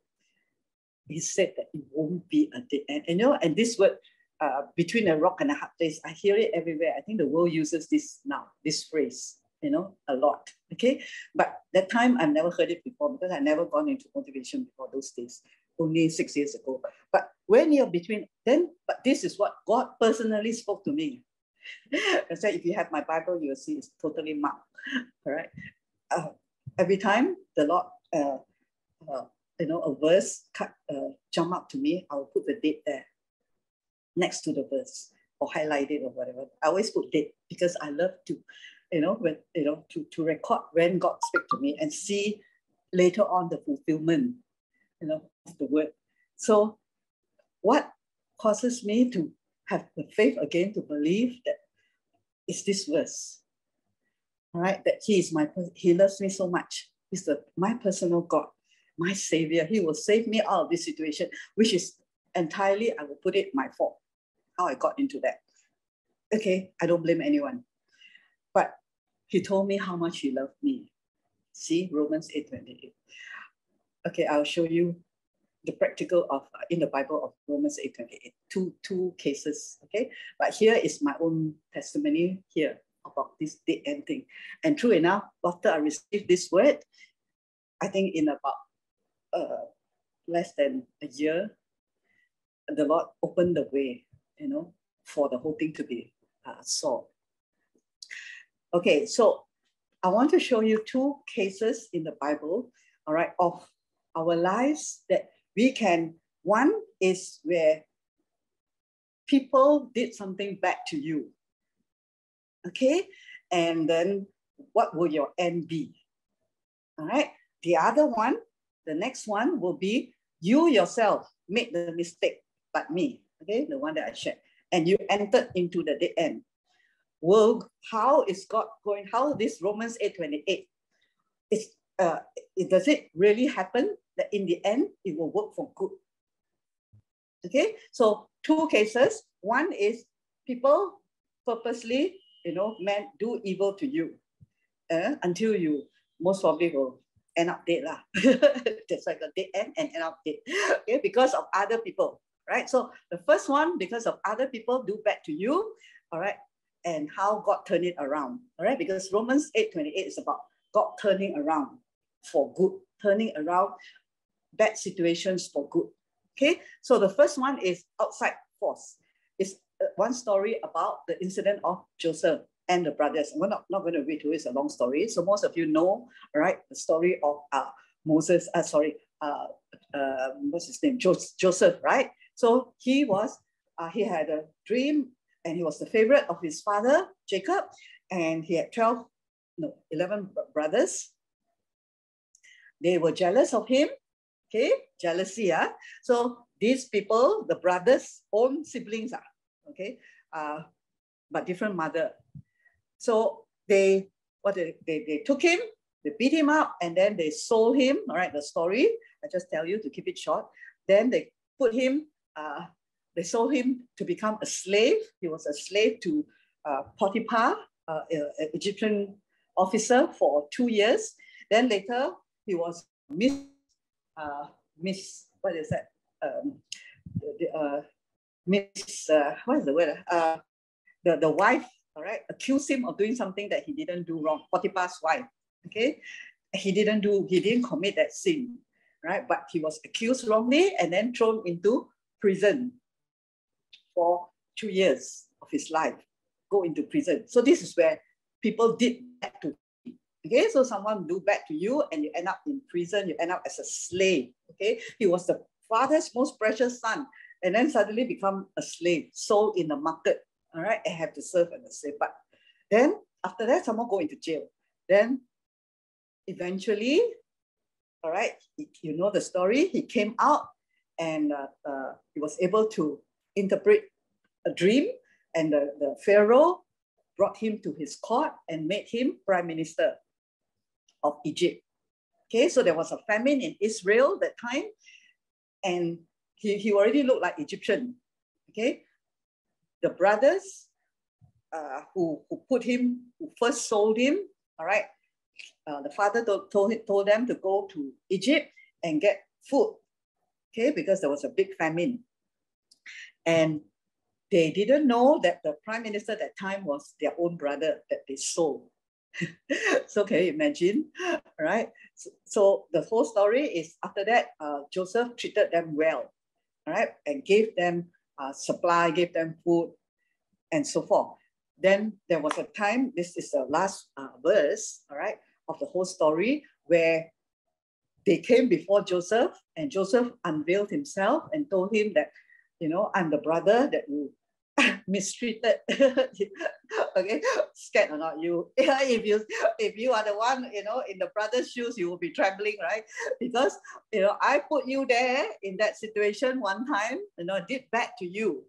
He said that it won't be a dead end. And you know, and this word uh, between a rock and a hard place, I hear it everywhere. I think the world uses this now, this phrase, you know, a lot. Okay. But that time I've never heard it before because I never gone into motivation before those days, only six years ago. But when you're between, then, but this is what God personally spoke to me. I said, if you have my Bible, you'll see it's totally marked. All right. Uh, every time the Lord, uh, uh, you know, a verse cut, uh, jump up to me, I'll put the date there next to the verse or highlight it or whatever. I always put date because I love to, you know, when you know, to, to record when God speak to me and see later on the fulfillment, you know, the word. So what causes me to have the faith again to believe that it's this verse. All right, that he is my he loves me so much. He's the my personal God, my savior. He will save me out of this situation, which is entirely, I will put it my fault. How I got into that. Okay, I don't blame anyone. But he told me how much he loved me. See Romans 8:28. Okay, I'll show you the practical of uh, in the Bible of Romans 8 28. Two, two cases. Okay. But here is my own testimony here about this dead end thing. And true enough, after I received this word, I think in about uh, less than a year, the Lord opened the way, you know, for the whole thing to be uh, solved. Okay, so I want to show you two cases in the Bible, all right, of our lives that we can, one is where people did something back to you. Okay, and then what will your end be? All right, the other one, the next one will be you yourself made the mistake, but me, okay, the one that I shared, and you entered into the dead end. Well, how is God going? How this Romans 8 28 is uh, does it really happen that in the end it will work for good? Okay, so two cases. One is people purposely, you know, meant do evil to you uh, until you most probably will end up dead lah. That's like a dead end and end up dead. Okay, because of other people, right? So the first one, because of other people do bad to you, all right, and how God turned it around, all right? Because Romans 8 28 is about God turning around for good, turning around bad situations for good. Okay, so the first one is outside force. It's uh, one story about the incident of Joseph and the brothers. We're not, not going to read through it, it's a long story. So most of you know, right, the story of uh, Moses, uh, sorry, uh, uh, what's his name? Jo- Joseph, right? So he was, uh, he had a dream and he was the favorite of his father, Jacob, and he had 12, no, 11 brothers. They were jealous of him. Okay, jealousy. Ah. So these people, the brothers, own siblings. Ah. Okay, uh, but different mother. So they what they, they, they took him, they beat him up, and then they sold him. All right, the story. I just tell you to keep it short. Then they put him, uh, they sold him to become a slave. He was a slave to uh, Potiphar, uh, an Egyptian officer for two years. Then later he was uh, miss, what is that? Um, the, uh, miss, uh, what is the word? Uh, the, the wife, all right, accused him of doing something that he didn't do wrong. Potiphar's wife, okay? He didn't do, he didn't commit that sin, right? But he was accused wrongly and then thrown into prison for two years of his life, go into prison. So this is where people did that to Okay, so someone do bad to you and you end up in prison, you end up as a slave. Okay, he was the father's most precious son and then suddenly become a slave, sold in the market. All right, and have to serve as a slave. But then after that, someone go into jail. Then eventually, all right, you know the story. He came out and uh, uh, he was able to interpret a dream, and the, the Pharaoh brought him to his court and made him prime minister of Egypt. Okay, so there was a famine in Israel that time, and he, he already looked like Egyptian. Okay, the brothers uh, who, who put him, who first sold him, all right, uh, the father told, told, told them to go to Egypt and get food, okay, because there was a big famine. And they didn't know that the prime minister at that time was their own brother that they sold. so can you imagine, right? So, so, the whole story is after that, uh, Joseph treated them well, right, and gave them uh, supply, gave them food, and so forth. Then there was a time, this is the last uh, verse, all right, of the whole story, where they came before Joseph and Joseph unveiled himself and told him that, you know, I'm the brother that you mistreated. okay, scared or not? You if you if you are the one, you know, in the brother's shoes, you will be trembling, right? Because you know, I put you there in that situation one time, you know, did bad to you.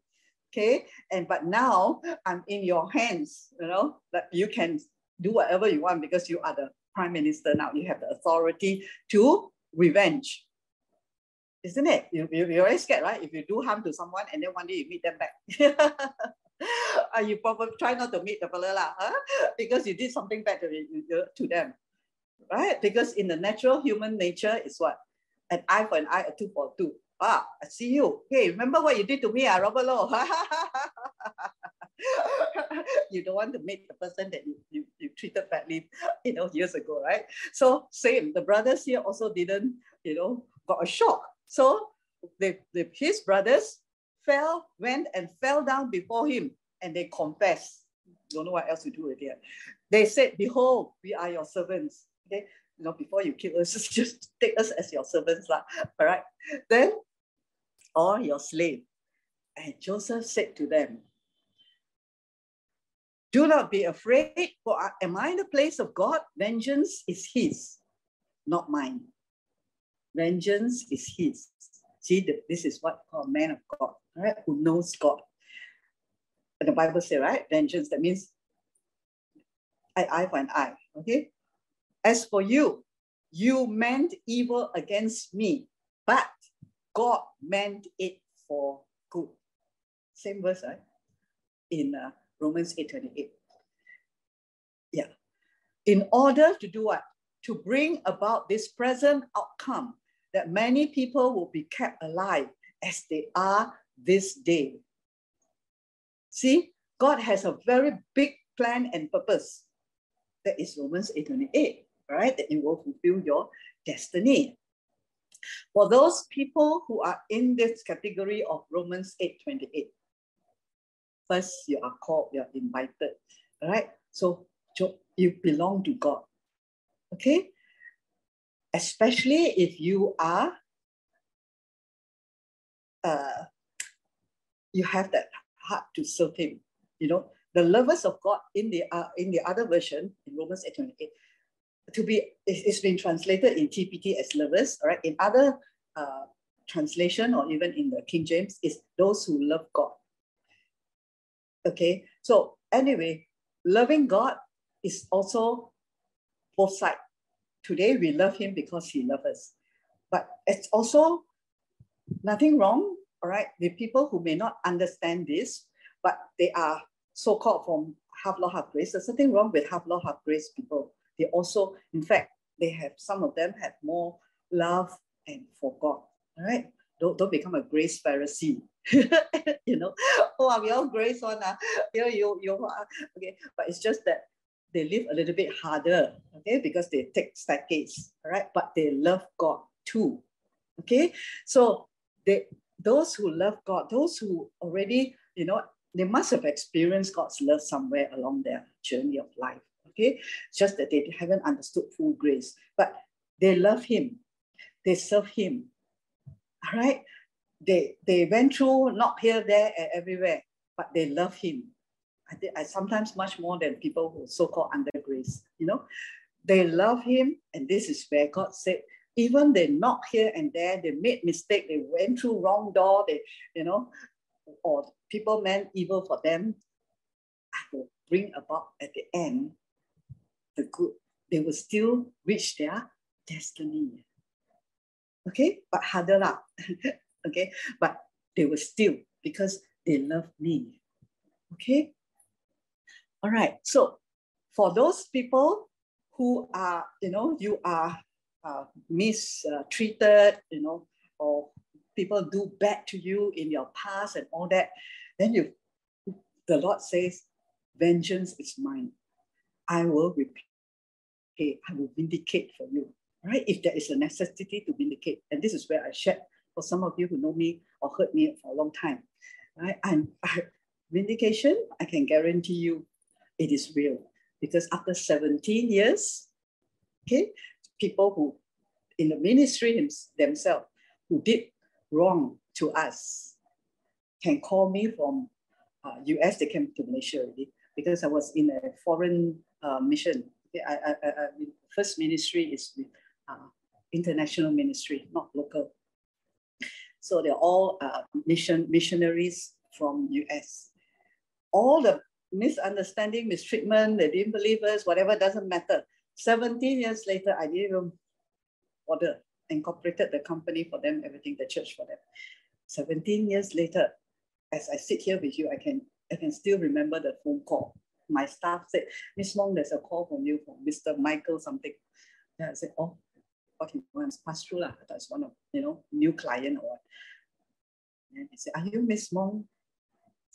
Okay, and but now I'm in your hands, you know, that you can do whatever you want because you are the prime minister now. You have the authority to revenge isn't it? You, you, you're very scared, right? If you do harm to someone and then one day you meet them back. uh, you probably try not to meet the fellow lah, huh? because you did something bad to, to them, right? Because in the natural human nature is what? An eye for an eye, a two for tooth. Ah, I see you. Hey, remember what you did to me, ah, Robert you don't want to meet the person that you, you, you treated badly, you know, years ago, right? So same, the brothers here also didn't, you know, got a shock so the, the, his brothers fell, went and fell down before him and they confessed. Don't know what else to do with it. They said, Behold, we are your servants. Okay, you know, before you kill us, just take us as your servants. Lah. All right. Then, or your slave. And Joseph said to them, Do not be afraid, for am I in the place of God? Vengeance is his, not mine vengeance is his. See, this is what a man of God, right? Who knows God. And the Bible says, right? Vengeance, that means eye, eye for an eye, okay? As for you, you meant evil against me, but God meant it for good. Same verse, right? In uh, Romans 8.28. Yeah. In order to do what? To bring about this present outcome that many people will be kept alive as they are this day. See, God has a very big plan and purpose. That is Romans 8:28, right? That you will fulfill your destiny. For those people who are in this category of Romans 8:28, first you are called, you are invited, right? So you belong to God. Okay? Especially if you are uh, you have that heart to serve him. You know the lovers of god in the uh, in the other version in romans 8 28 to be it's been translated in tpt as lovers all right in other uh, translation or even in the king james is those who love god. Okay so anyway loving god is also both sides Today we love him because he loves us. But it's also nothing wrong, all right? The people who may not understand this, but they are so-called from half law, half grace. There's nothing wrong with half law, half grace people. They also, in fact, they have some of them have more love and for God. All right. Don't, don't become a grace Pharisee. you know, oh, are we all grace on? Uh, you know, you, you, uh, okay. But it's just that they live a little bit harder, okay, because they take staircase, all right, but they love God too, okay? So they, those who love God, those who already, you know, they must have experienced God's love somewhere along their journey of life, okay? Just that they haven't understood full grace, but they love Him, they serve Him, all right? They, they went through not here, there, and everywhere, but they love Him, I think I sometimes much more than people who so-called under grace, you know. They love him, and this is where God said, even they knock here and there, they made mistake, they went through wrong door, they, you know, or people meant evil for them. I will bring about at the end the good. They will still reach their destiny. Okay, but harder lah. okay, but they will still because they love me Okay. All right. So for those people who are, you know, you are uh, mistreated, you know, or people do bad to you in your past and all that, then you, the Lord says, vengeance is mine. I will repay. I will vindicate for you. Right? If there is a necessity to vindicate, and this is where I shared for some of you who know me or heard me for a long time. Right? And I, vindication, I can guarantee you it is real. Because after 17 years, okay, people who in the ministry themselves who did wrong to us can call me from uh, US, they came to Malaysia already because I was in a foreign uh, mission. Okay, I, I, I, first ministry is uh, international ministry, not local. So they're all uh, mission missionaries from US. All the misunderstanding, mistreatment, they didn't believe us, whatever, doesn't matter. 17 years later, I didn't even order, incorporated the company for them, everything, the church for them. 17 years later, as I sit here with you, I can I can still remember the phone call. My staff said, Miss Long, there's a call from you from Mr. Michael something. Yeah, I said, oh, what he wants, pass through. That's one of, you know, new client or what. And he said, are you Miss Mong?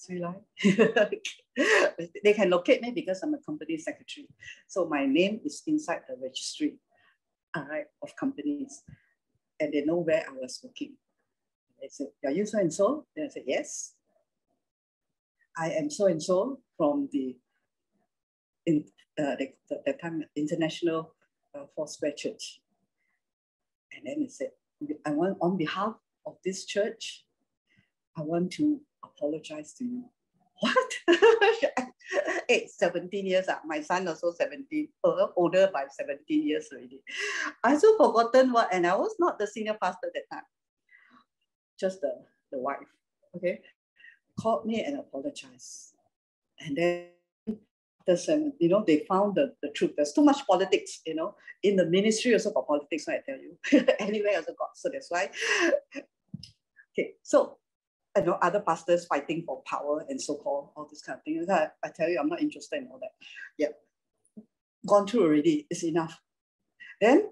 they can locate me because I'm a company secretary. So my name is inside the registry all right, of companies. And they know where I was working. They said, Are you so and so? Then I said, Yes. I am so and so from the in uh, the, the, the time international uh, Foursquare Church. And then he said, I want on behalf of this church, I want to apologize to you. What? hey, 17 years. Uh, my son also 17, uh, older by 17 years already. I also forgotten what, and I was not the senior pastor that time, just the, the wife. Okay. Called me and apologized. And then the you know, they found the, the truth. There's too much politics, you know, in the ministry also got politics, I tell you. anyway, also got. So that's why. Okay, so you know, other pastors fighting for power and so-called all this kind of thing. I, I tell you, I'm not interested in all that. Yeah, Gone through already, it's enough. Then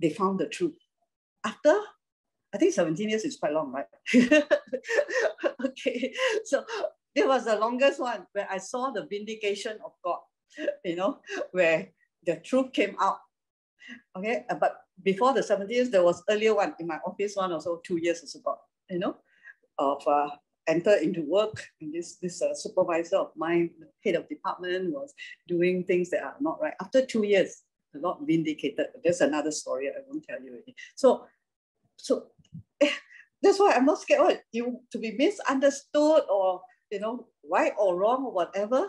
they found the truth. After, I think 17 years is quite long, right? okay, so it was the longest one where I saw the vindication of God, you know, where the truth came out. Okay, but before the 17 years, there was earlier one in my office one also two years ago you know, of uh, enter into work. And this this uh, supervisor of mine, head of department, was doing things that are not right. After two years, the Lord vindicated. There's another story I won't tell you. So, so that's why I'm not scared. You to be misunderstood or you know right or wrong or whatever.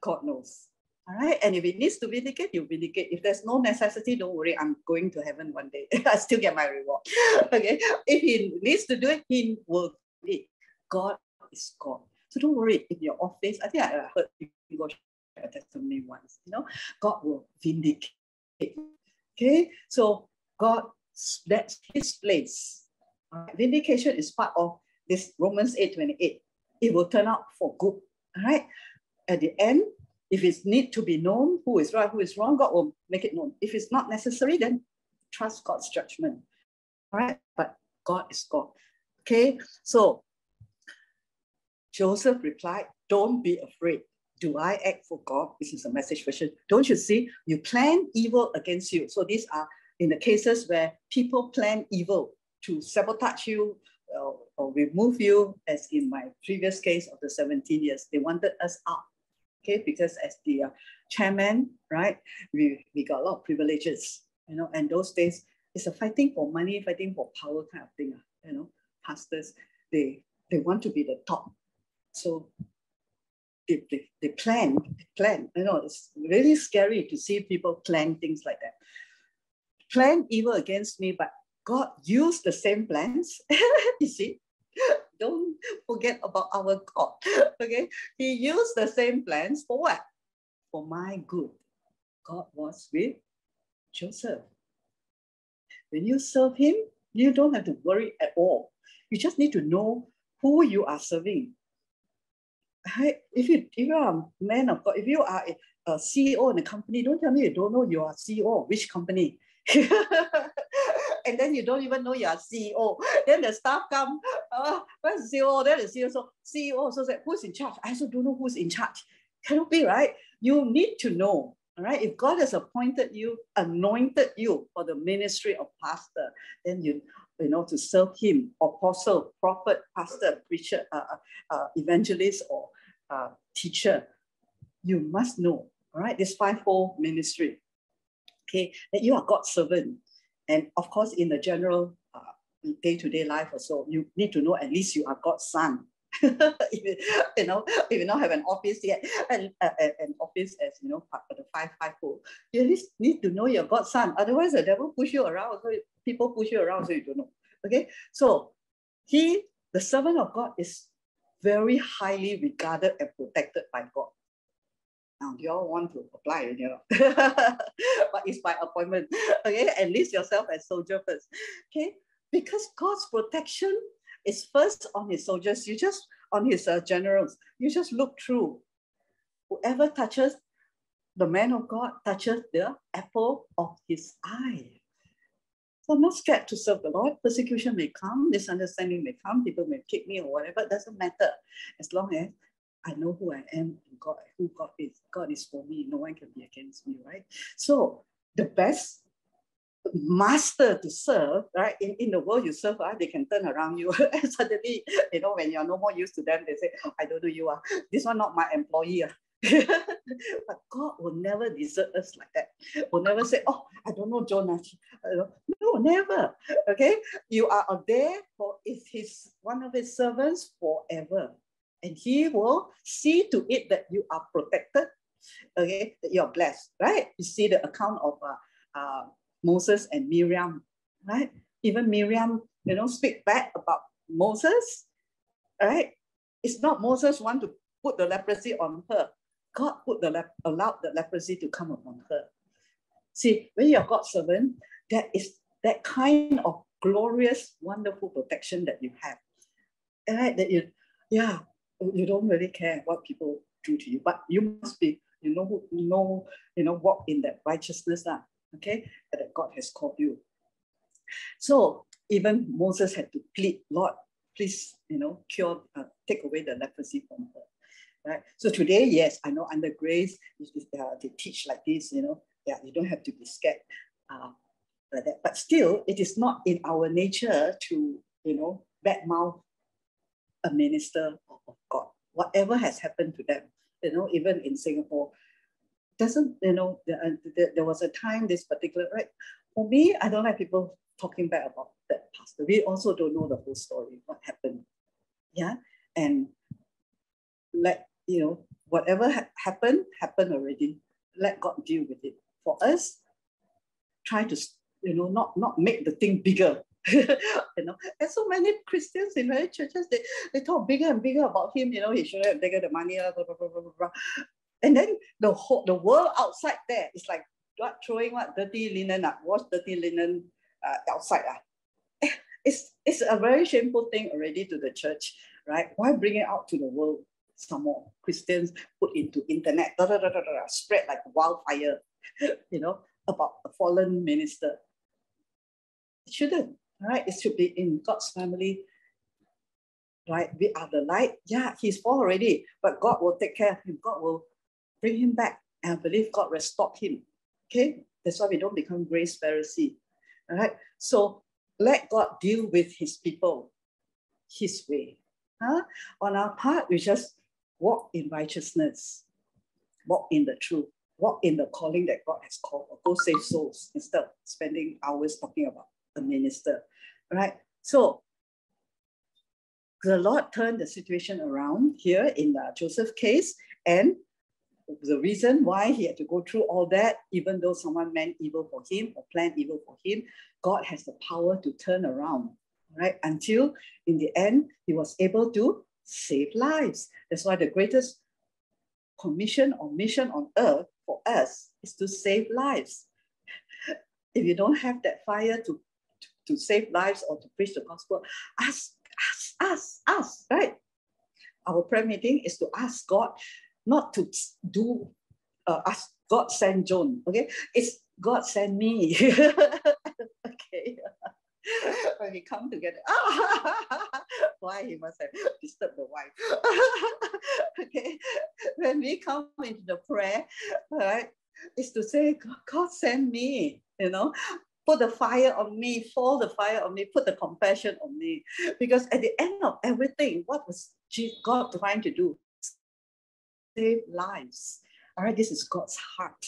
God knows. All right. And if it needs to vindicate, you vindicate. If there's no necessity, don't worry. I'm going to heaven one day. I still get my reward. okay. If he needs to do it, he will do it. God is God. So don't worry if your office, I think I heard people share a testimony once, you know, God will vindicate. Okay. So God, that's his place. Right. Vindication is part of this Romans 8 28. It will turn out for good. All right. At the end, if it's need to be known who is right, who is wrong, God will make it known. If it's not necessary, then trust God's judgment. All right, but God is God. Okay, so Joseph replied, Don't be afraid. Do I act for God? This is a message version. Don't you see? You plan evil against you. So these are in the cases where people plan evil to sabotage you or, or remove you, as in my previous case of the 17 years. They wanted us out okay? Because as the uh, chairman, right, we, we got a lot of privileges, you know, and those days it's a fighting for money, fighting for power kind of thing, uh, you know. Pastors, they they want to be the top, so they, they, they plan, they plan. You know, it's really scary to see people plan things like that. Plan evil against me, but God used the same plans. you see, don't forget about our God. Okay, He used the same plans for what? For my good. God was with Joseph. When you serve Him, you don't have to worry at all. You just need to know who you are serving. If you if you are a man of God, if you are a, a CEO in a company, don't tell me you don't know you are CEO of which company. and then you don't even know you are CEO. Then the staff come, uh, where's the CEO? Then the CEO, so CEO also said, who's in charge? I also don't know who's in charge. Cannot be, right? You need to know, all right? If God has appointed you, anointed you for the ministry of pastor, then you, you know, to serve him, apostle, prophet, pastor, preacher, uh, uh, uh evangelist, or uh, teacher, you must know, all right, this fivefold ministry, okay, that you are God's servant. And of course, in the general uh, day-to-day life also, you need to know at least you are God's son. you, know, if you don't have an office yet, an, uh, an office as you know, part of the five five four, you at least need to know your God's son. Otherwise, the devil push you around. So people push you around, so you don't know. Okay, so he, the servant of God, is very highly regarded and protected by God. Now, you all want to apply, you know, but it's by appointment. Okay, enlist yourself as soldier first. Okay, because God's protection is first on his soldiers. You just on his uh, generals. You just look through. Whoever touches the man of God touches the apple of his eye. So I'm not scared to serve the Lord. Persecution may come, misunderstanding may come, people may kick me or whatever. It doesn't matter. As long as I know who I am and God, who God is. God is for me. No one can be against me, right? So the best master to serve, right? In, in the world you serve, right? they can turn around you. and suddenly, you know, when you're no more used to them, they say, oh, I don't know you are. Uh. This one not my employee. Uh. but God will never desert us like that. Will never say, "Oh, I don't know Jonah." No, never. Okay, you are there for is His one of His servants forever, and He will see to it that you are protected. Okay, that you are blessed. Right? You see the account of uh, uh, Moses and Miriam. Right? Even Miriam, you know, speak bad about Moses. Right? It's not Moses want to put the leprosy on her God put the lep- allowed the leprosy to come upon her. See, when you're God's servant, that is that kind of glorious, wonderful protection that you have. Right? That you, yeah, you don't really care what people do to you, but you must be, you know, know, you know, walk in that righteousness, uh, okay, that God has called you. So even Moses had to plead, Lord, please, you know, cure, uh, take away the leprosy from her right? So today, yes, I know under grace, uh, they teach like this, you know, yeah, you don't have to be scared uh, like that. But still, it is not in our nature to, you know, badmouth a minister of God. Whatever has happened to them, you know, even in Singapore, doesn't, you know, there, uh, there, there was a time, this particular, right? For me, I don't like people talking bad about that pastor. We also don't know the whole story, what happened. Yeah. And let you know, whatever ha- happened, happened already. Let God deal with it. For us, try to, you know, not, not make the thing bigger. you know, and so many Christians in many churches, they, they talk bigger and bigger about him, you know, he should have taken the money, blah, blah, blah, blah, blah. And then the whole the world outside there is like what throwing what dirty linen, uh, wash dirty linen uh, outside. Uh. It's, it's a very shameful thing already to the church, right? Why bring it out to the world? some more Christians put into internet, da, da, da, da, da, spread like wildfire, you know, about a fallen minister. It shouldn't, right? It should be in God's family, right? We are the light. Yeah, he's fall already, but God will take care of him. God will bring him back. And I believe God restored him. Okay? That's why we don't become grace Pharisee. All right? So let God deal with his people his way. Huh? On our part, we just walk in righteousness, walk in the truth, walk in the calling that God has called, or go save souls instead of spending hours talking about a minister, right? So the Lord turned the situation around here in the Joseph case, and the reason why he had to go through all that, even though someone meant evil for him or planned evil for him, God has the power to turn around, right? Until in the end, he was able to save lives. That's why the greatest commission or mission on earth for us is to save lives. If you don't have that fire to, to, save lives or to preach the gospel, ask, ask, ask, ask, right? our prayer meeting is to ask God not to do, uh, ask God send Joan, okay? It's God send me. okay. when we come together, why he must have disturbed the wife. okay. When we come into the prayer, right, is to say, God send me, you know, put the fire on me, fall the fire on me, put the compassion on me. Because at the end of everything, what was God trying to do? Save lives. All right, this is God's heart.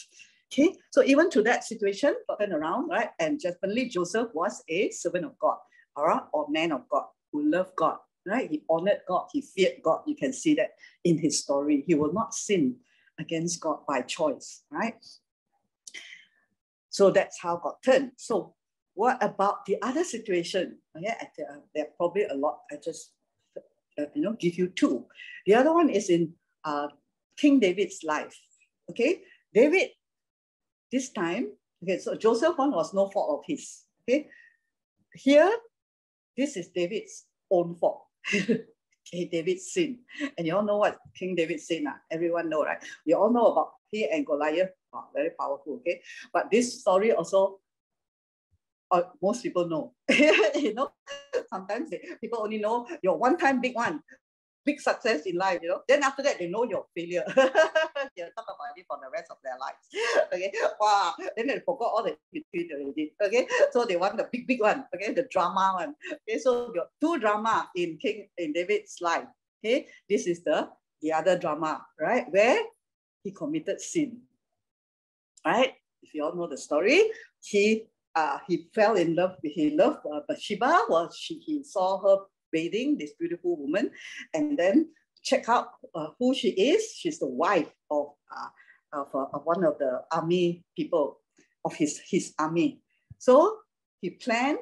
Okay, so even to that situation, turn around, right? And definitely Joseph was a servant of God, all right, or man of God who loved God, right? He honored God, he feared God. You can see that in his story. He will not sin against God by choice, right? So that's how got turned. So what about the other situation? Okay, uh, there are probably a lot. I just uh, you know give you two. The other one is in uh, King David's life. Okay, David. This time, okay, so Joseph one was no fault of his. Okay, here, this is David's own fault. okay, David's sin, and you all know what King David sin. Uh? Everyone know, right? We all know about he and Goliath oh, very powerful, okay? But this story also, uh, most people know. you know, sometimes they, people only know your one-time big one, big success in life, you know. Then after that, they know your failure. they talk about it for the rest of their lives. Okay. Wow. Then they forgot all the between already. Okay. So they want the big, big one. Okay. The drama one. Okay. So your two drama in King in David's life. Okay. This is the the other drama, right? Where he committed sin right? If you all know the story, he uh, he fell in love. He loved uh, Bathsheba. Well, she, he saw her bathing, this beautiful woman, and then check out uh, who she is. She's the wife of uh, of, uh, one of the army people of his his army. So he planned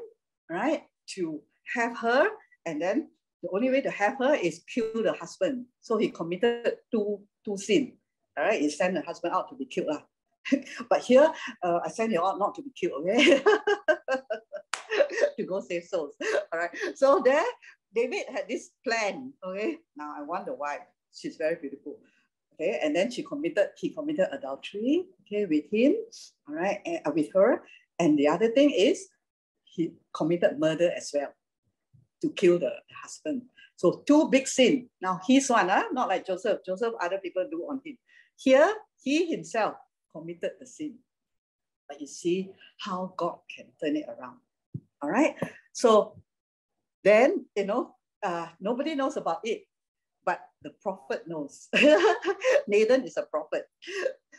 right to have her, and then the only way to have her is kill the husband. So he committed two two sin. All right, he sent the husband out to be killed. Uh. but here, uh, I send you out not to be killed, okay? to go save souls. All right. So there, David had this plan. Okay. Now I want the wife. She's very beautiful. Okay. And then she committed, he committed adultery, okay, with him. All right. And, uh, with her. And the other thing is he committed murder as well to kill the, the husband. So two big sin. Now his one, uh, not like Joseph. Joseph, other people do on him. Here, he himself committed the sin. But you see how God can turn it around. All right. So then, you know, uh, nobody knows about it, but the prophet knows. Nathan is a prophet.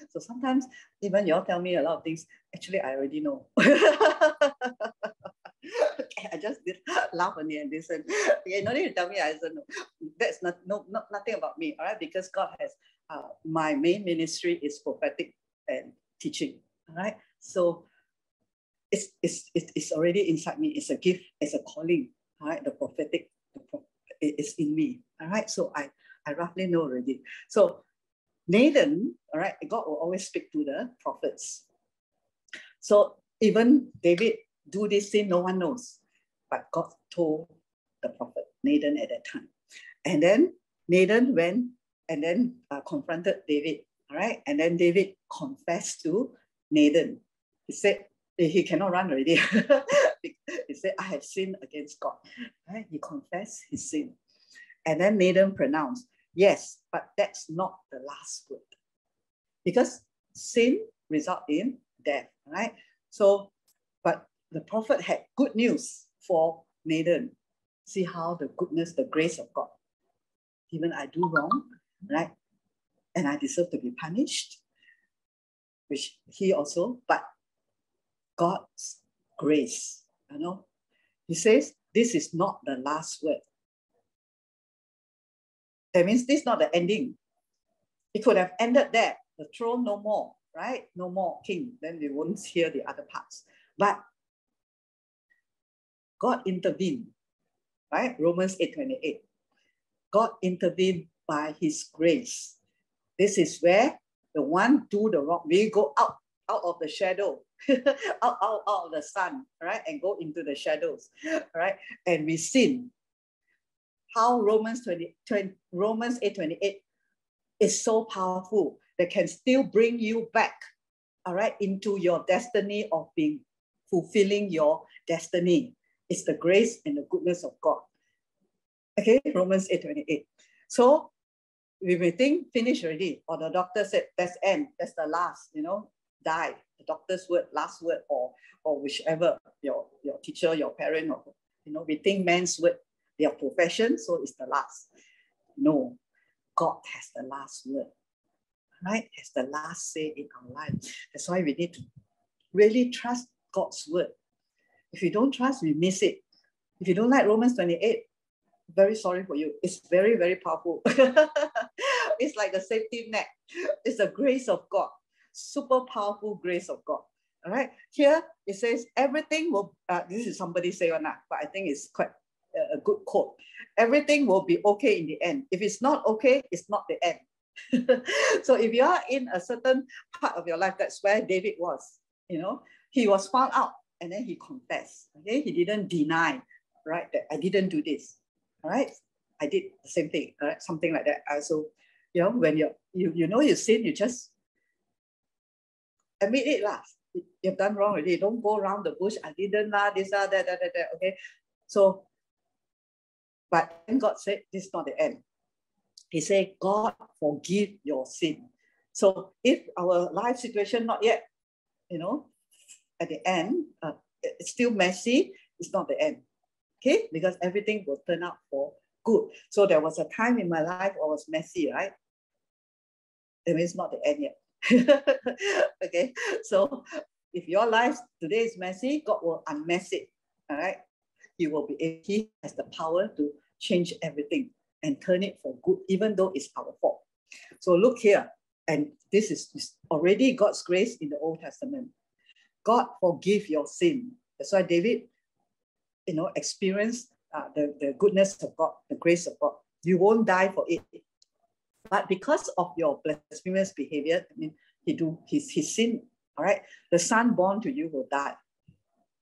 So sometimes even y'all tell me a lot of things, actually, I already know. I just did laugh only and listen. Okay, no need to tell me I don't know. That's not, no, not nothing about me, all right? Because God has uh, my main ministry is prophetic and teaching. All right. So it's, it's, it's already inside me. It's a gift, it's a calling. All right. The prophetic the pro- is in me. All right. So I, I roughly know already. So Nathan, all right, God will always speak to the prophets. So even David do this thing, no one knows. But God told the prophet Nathan at that time. And then Nathan went and then uh, confronted David all right. And then David confessed to Nathan. He said, eh, he cannot run already. he said, I have sinned against God. Right? He confessed his sin. And then Nathan pronounced, Yes, but that's not the last word. Because sin result in death, right? So, but the prophet had good news for Nathan. See how the goodness, the grace of God. Even I do wrong, right? And I deserve to be punished, which he also, but God's grace, you know, he says, this is not the last word. That means this is not the ending. It could have ended there. The throne no more, right? No more king. Then we won't hear the other parts. But God intervened, right? Romans 8:28. God intervened by his grace this is where the one do the wrong, we go out, out of the shadow, out, out, out of the sun, right? And go into the shadows, right? And we sin. how Romans 20, 20 Romans 8:28 is so powerful that can still bring you back, all right, into your destiny of being fulfilling your destiny. It's the grace and the goodness of God. Okay, Romans 8:28. So we may think finish already, or the doctor said that's end, that's the last, you know, die. The doctor's word, last word, or or whichever your your teacher, your parent, or you know, we think man's word, their profession, so it's the last. No, God has the last word, right? Has the last say in our life. That's why we need to really trust God's word. If you don't trust, we miss it. If you don't like Romans 28, very sorry for you. It's very, very powerful. it's like the safety net. It's the grace of God, super powerful grace of God. All right. Here it says everything will. Uh, this is somebody say or not, but I think it's quite a good quote. Everything will be okay in the end. If it's not okay, it's not the end. so if you are in a certain part of your life, that's where David was. You know, he was found out and then he confessed. Okay, he didn't deny, right? That I didn't do this. All right, I did the same thing. All right, something like that. I Also, you know, when you're, you you know you sin, you just admit it lah. You've done wrong already. Don't go around the bush. I didn't lah. This ah that that that. that. Okay, so but then God said, this is not the end. He said, God forgive your sin. So if our life situation not yet, you know, at the end, uh, it's still messy, it's not the end. Okay, because everything will turn out for good. So there was a time in my life I was messy, right? It means not the end yet. okay, so if your life today is messy, God will unmess it. All right, He will be. He has the power to change everything and turn it for good, even though it's our fault. So look here, and this is already God's grace in the Old Testament. God forgive your sin. That's why David, you know, experienced uh, the, the goodness of God, the grace of God. You won't die for it. But because of your blasphemous behavior, I mean, he do his, his sin, all right, the son born to you will die.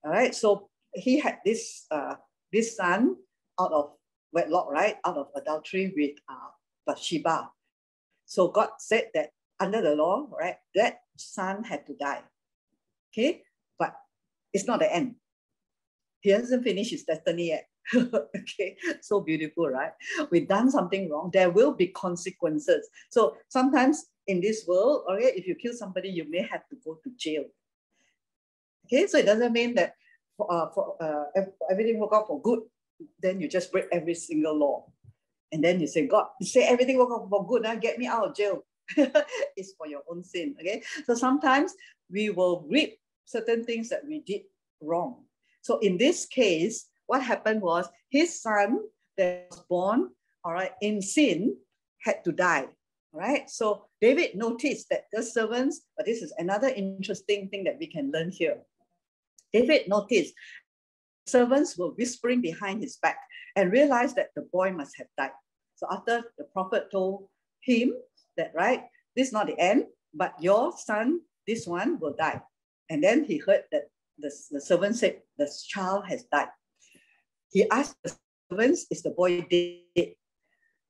All right, so he had this uh, this son out of wedlock, right, out of adultery with uh, Bathsheba. So God said that under the law, right, that son had to die. Okay, but it's not the end. He hasn't finished his destiny yet. okay, so beautiful, right? We've done something wrong. There will be consequences. So sometimes in this world, okay, if you kill somebody, you may have to go to jail. Okay, so it doesn't mean that for, uh, for uh, everything work out for good then you just break every single law. And then you say, God, you say everything work out for good, now get me out of jail. it's for your own sin. Okay. So sometimes we will reap certain things that we did wrong. So in this case, what happened was his son that was born, all right, in sin had to die. Right. So David noticed that the servants, but this is another interesting thing that we can learn here. David noticed servants were whispering behind his back and realized that the boy must have died. So after the prophet told him that, right, this is not the end, but your son, this one will die. And then he heard that the, the servant said, the child has died. He asked the servants, is the boy dead?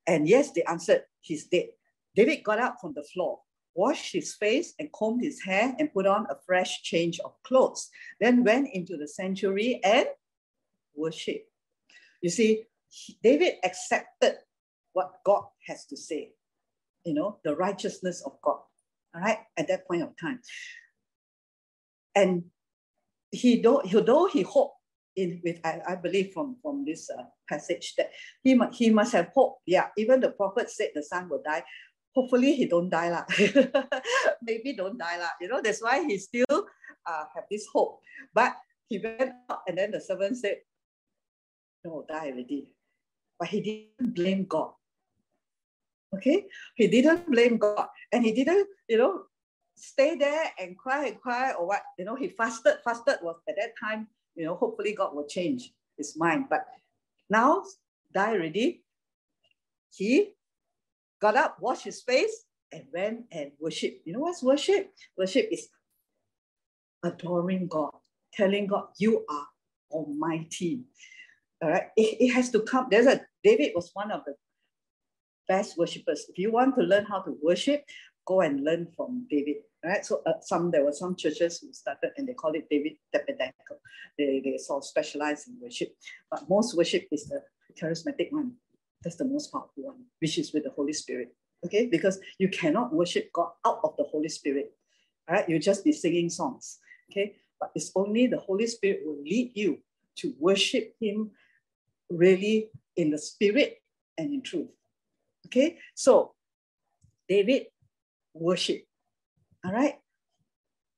And yes, they answered, he's dead. David got up from the floor, washed his face and combed his hair and put on a fresh change of clothes, then went into the sanctuary and worshiped. You see, David accepted what God has to say, you know, the righteousness of God, all right, at that point of time. And he though, he, though he hoped in with I, I believe from from this uh, passage that he must he must have hope. Yeah, even the prophet said the son will die. Hopefully he don't die lah. Maybe don't die lah. You know that's why he still uh, have this hope. But he went out and then the servant said, no, die already. But he didn't blame God. Okay? He didn't blame God. And he didn't, you know, stay there and cry and cry or what. You know, he fasted. Fasted was at that time, you know, hopefully God will change his mind. But now, die already. He got up, washed his face, and went and worship. You know what's worship? Worship is adoring God, telling God, You are almighty. All right, it, it has to come. There's a David was one of the best worshippers. If you want to learn how to worship, go and learn from David. Right. So uh, some there were some churches who started and they call it David Tabernacle. They they sort of specialize in worship, but most worship is the charismatic one. That's the most powerful one, which is with the Holy Spirit. Okay, because you cannot worship God out of the Holy Spirit. All right, you just be singing songs. Okay, but it's only the Holy Spirit will lead you to worship Him really in the spirit and in truth. Okay, so David worship. All right.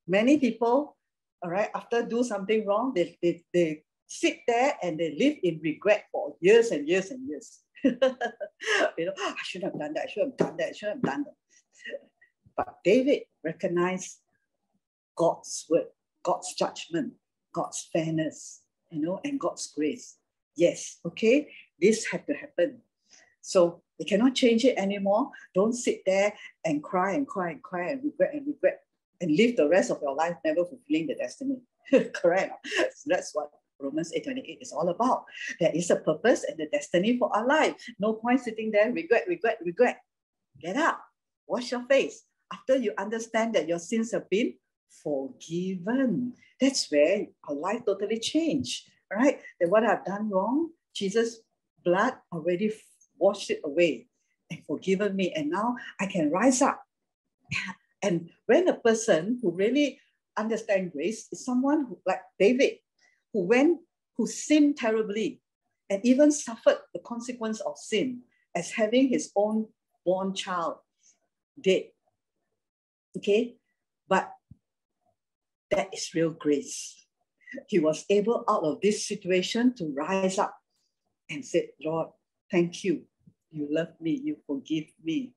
Many people, all right, after do something wrong, they, they, they sit there and they live in regret for years and years and years. you know, ah, I shouldn't have done that, I should have done that, I should have done that. But David recognized God's word, God's judgment, God's fairness, you know, and God's grace. Yes, okay, this had to happen. So they cannot change it anymore. Don't sit there and cry and cry and cry and regret and regret and live the rest of your life never fulfilling the destiny. Correct. So that's what Romans 8:28 is all about. There is a purpose and a destiny for our life. No point sitting there, regret, regret, regret. Get up, wash your face. After you understand that your sins have been forgiven, that's where our life totally changed. Right? That what I've done wrong, Jesus' blood already washed it away and forgiven me. And now I can rise up. And when a person who really understands grace is someone who, like David, who went, who sinned terribly and even suffered the consequence of sin as having his own born child dead. Okay? But that is real grace. He was able out of this situation to rise up and said, Lord, thank you. You love me, you forgive me.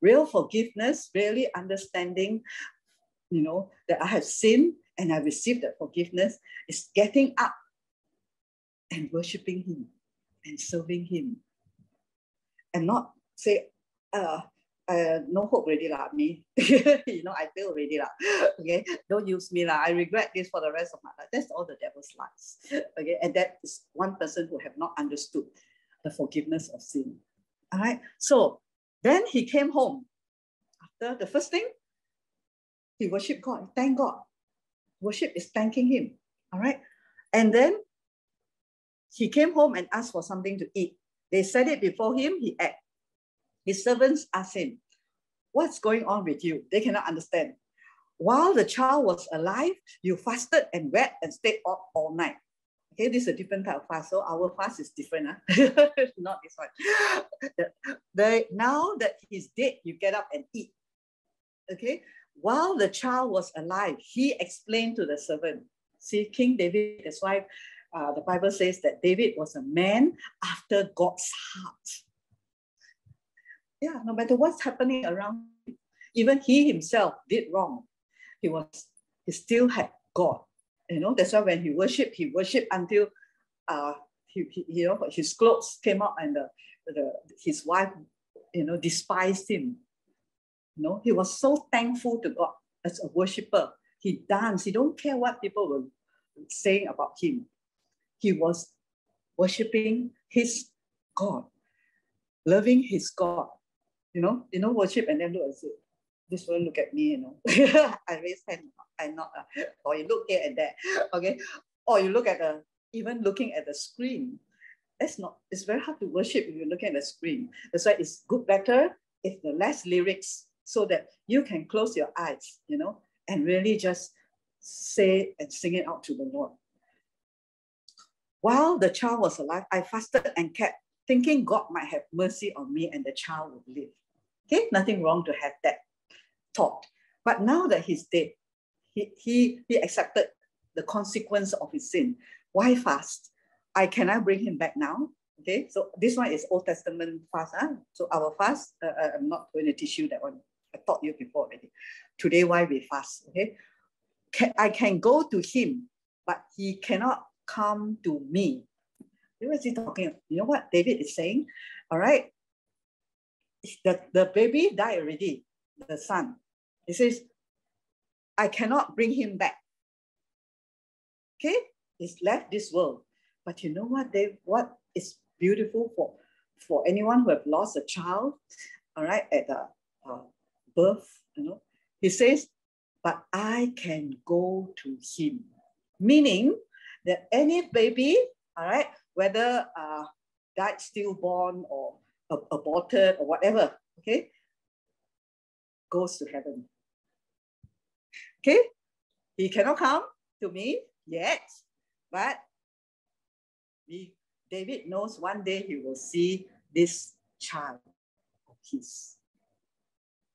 Real forgiveness, really understanding, you know, that I have sinned and I received that forgiveness is getting up and worshiping Him and serving Him. And not say, uh, uh, no hope already lah, me. you know, I feel already lah. Okay, don't use me lah. I regret this for the rest of my life. That's all the devil's lies. Okay, and that is one person who have not understood the forgiveness of sin. All right. So then he came home. After the first thing, he worshiped God. Thank God. Worship is thanking him. All right. And then he came home and asked for something to eat. They set it before him, he ate. His servants asked him, What's going on with you? They cannot understand. While the child was alive, you fasted and wept and stayed up all night. Okay, this is a different type of fast. So our fast is different, huh? not this one. The, the, now that he's dead, you get up and eat. Okay, while the child was alive, he explained to the servant. See, King David, that's why uh, the Bible says that David was a man after God's heart. Yeah, no matter what's happening around him, even he himself did wrong. He was, he still had God you know, that's why when he worshipped, he worshipped until uh, he, he, you know, his clothes came out and the, the, his wife, you know, despised him. You know, he was so thankful to God as a worshiper. He danced. He don't care what people were saying about him. He was worshiping his God, loving his God. You know, you know, worship and then look and say, this one look at me, you know. I raise hand and not, uh, or you look here and there, okay? Or you look at the, even looking at the screen. It's not, it's very hard to worship if you're looking at the screen. That's why it's good better if the less lyrics so that you can close your eyes, you know, and really just say and sing it out to the Lord. While the child was alive, I fasted and kept thinking God might have mercy on me and the child would live. Okay, nothing wrong to have that thought. But now that he's dead, he, he, he accepted the consequence of his sin. Why fast? I can I bring him back now? Okay, so this one is Old Testament fast. Huh? So our fast, uh, uh, I'm not going to teach you that one. I taught you before already. Today, why we fast? Okay, can, I can go to him, but he cannot come to me. What is he talking? You know what David is saying? All right, the, the baby died already, the son. He says, I cannot bring him back. Okay, he's left this world. But you know what? They what is beautiful for for anyone who have lost a child, all right, at the uh, birth, you know, he says, but I can go to him. Meaning that any baby, all right, whether uh, died stillborn or aborted or whatever, okay, goes to heaven. Okay, he cannot come to me yet, but David knows one day he will see this child of his.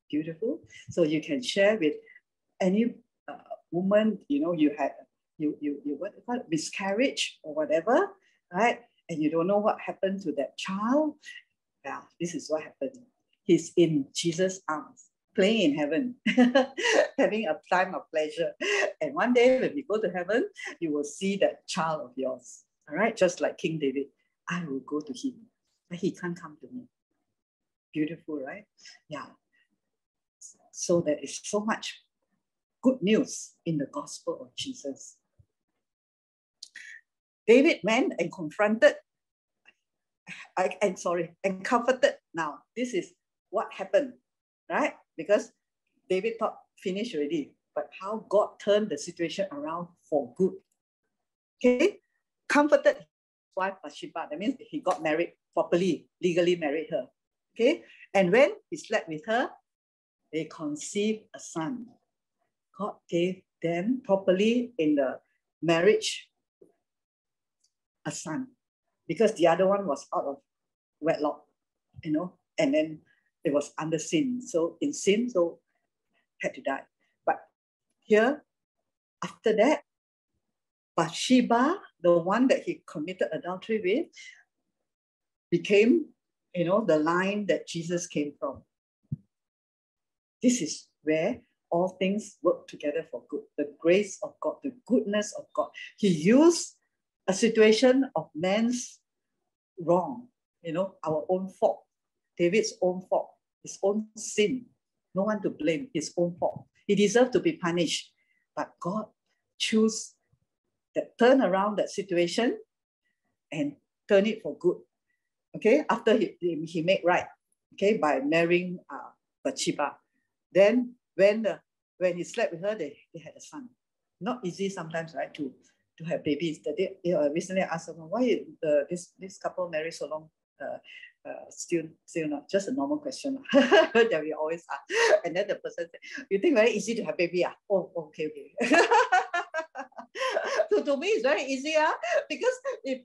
Beautiful. So you can share with any uh, woman, you know, you had you you you what, what miscarriage or whatever, right? And you don't know what happened to that child. Yeah, this is what happened. He's in Jesus' arms, playing in heaven, having a time of pleasure. And one day when you go to heaven, you will see that child of yours. All right, just like King David, I will go to him, but he can't come to me. Beautiful, right? Yeah. So there is so much good news in the gospel of Jesus. David went and confronted, I, am sorry, and comforted now. This is what happened, right? Because David thought finished already, but how God turned the situation around for good. Okay, comforted his wife Bathsheba. That means he got married properly, legally married her. Okay, and when he slept with her, they conceived a son. God gave them properly in the marriage a son because the other one was out of wedlock, you know, and then it was under sin. So in sin, so had to die. But here, after that, Bathsheba, the one that he committed adultery with, became, you know, the line that Jesus came from. This is where all things work together for good. The grace of God, the goodness of God. He used a situation of man's wrong, you know, our own fault, David's own fault, his own sin. No one to blame, his own fault. He deserved to be punished. But God chose that turn around that situation and turn it for good. Okay, after he, he made right, okay, by marrying uh, Bathsheba. Then when the when he slept with her, they, they had a son. Not easy sometimes, right, to, to have babies. That they, you know, recently I asked them, why uh, this, this couple married so long? Uh, uh, still, still not just a normal question that we always ask. And then the person said, "You think very easy to have baby? Ah? Oh, okay, okay." so to me, it's very easy, ah, because if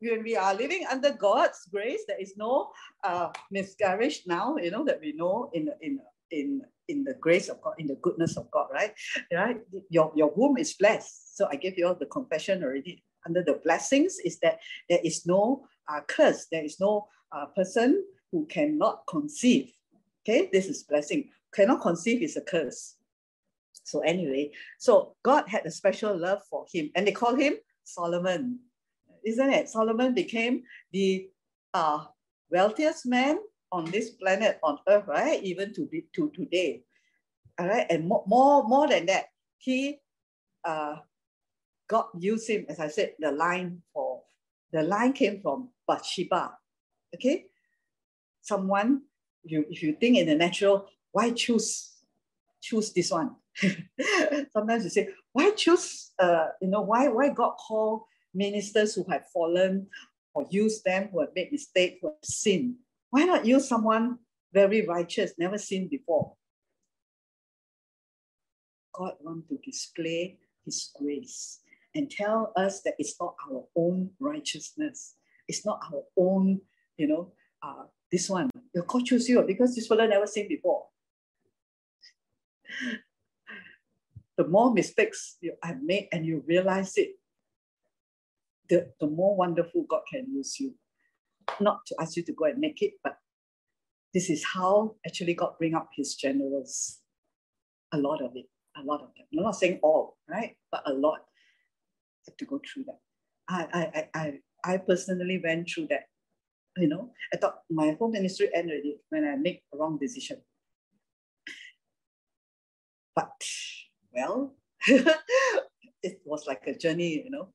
when we are living under God's grace, there is no uh, miscarriage now. You know that we know in in in in the grace of God, in the goodness of God, right? Right? Your, your womb is blessed. So I gave you all the confession already. Under the blessings is that there is no uh, curse. There is no uh, person who cannot conceive. Okay, this is blessing. Cannot conceive is a curse. So anyway, so God had a special love for him, and they call him Solomon. Isn't it? Solomon became the uh, wealthiest man on this planet on earth, right? Even to be to today. All right. And more, more, more than that, he uh God used him, as I said, the line for the line came from Bathsheba. Okay. Someone, you if you think in the natural, why choose choose this one? Sometimes you say, why choose uh, you know, why why God call ministers who have fallen or use them who have made mistakes, who have sinned? Why not use someone very righteous, never seen before? God wants to display his grace and tell us that it's not our own righteousness. It's not our own, you know, uh, this one. Your God choose you because this fellow never seen before. the more mistakes you have made and you realize it, the, the more wonderful God can use you not to ask you to go and make it, but this is how actually God bring up his generals. A lot of it, a lot of them. I'm not saying all, right? But a lot have to go through that. I, I, I, I personally went through that. You know, I thought my whole ministry ended already when I make a wrong decision. But well, it was like a journey, you know,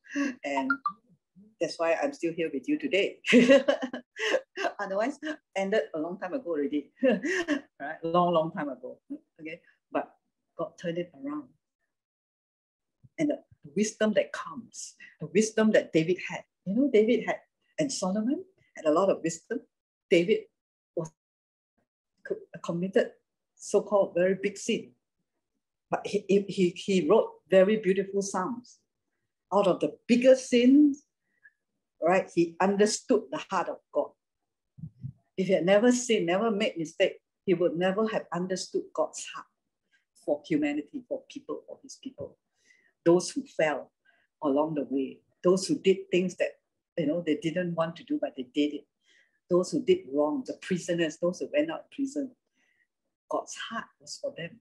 and That's why I'm still here with you today. Otherwise, ended a long time ago already. right? Long, long time ago. Okay. But God turned it around. And the wisdom that comes, the wisdom that David had. You know, David had, and Solomon had a lot of wisdom. David was committed so-called very big sin. But he, he, he wrote very beautiful psalms. Out of the biggest sins, right, he understood the heart of God. If he had never sinned, never made mistake, he would never have understood God's heart for humanity, for people, for his people. Those who fell along the way, those who did things that you know they didn't want to do, but they did it. Those who did wrong, the prisoners, those who went out of prison, God's heart was for them.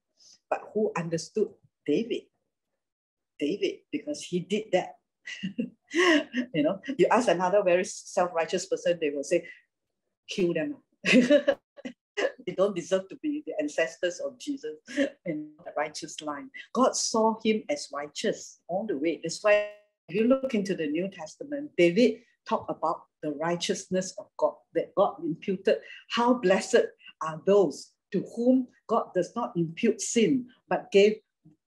But who understood David? David, because he did that. you know, you ask another very self-righteous person, they will say, kill them. they don't deserve to be the ancestors of Jesus in the righteous line. God saw him as righteous all the way. That's why if you look into the New Testament, David talked about the righteousness of God, that God imputed. How blessed are those to whom God does not impute sin, but gave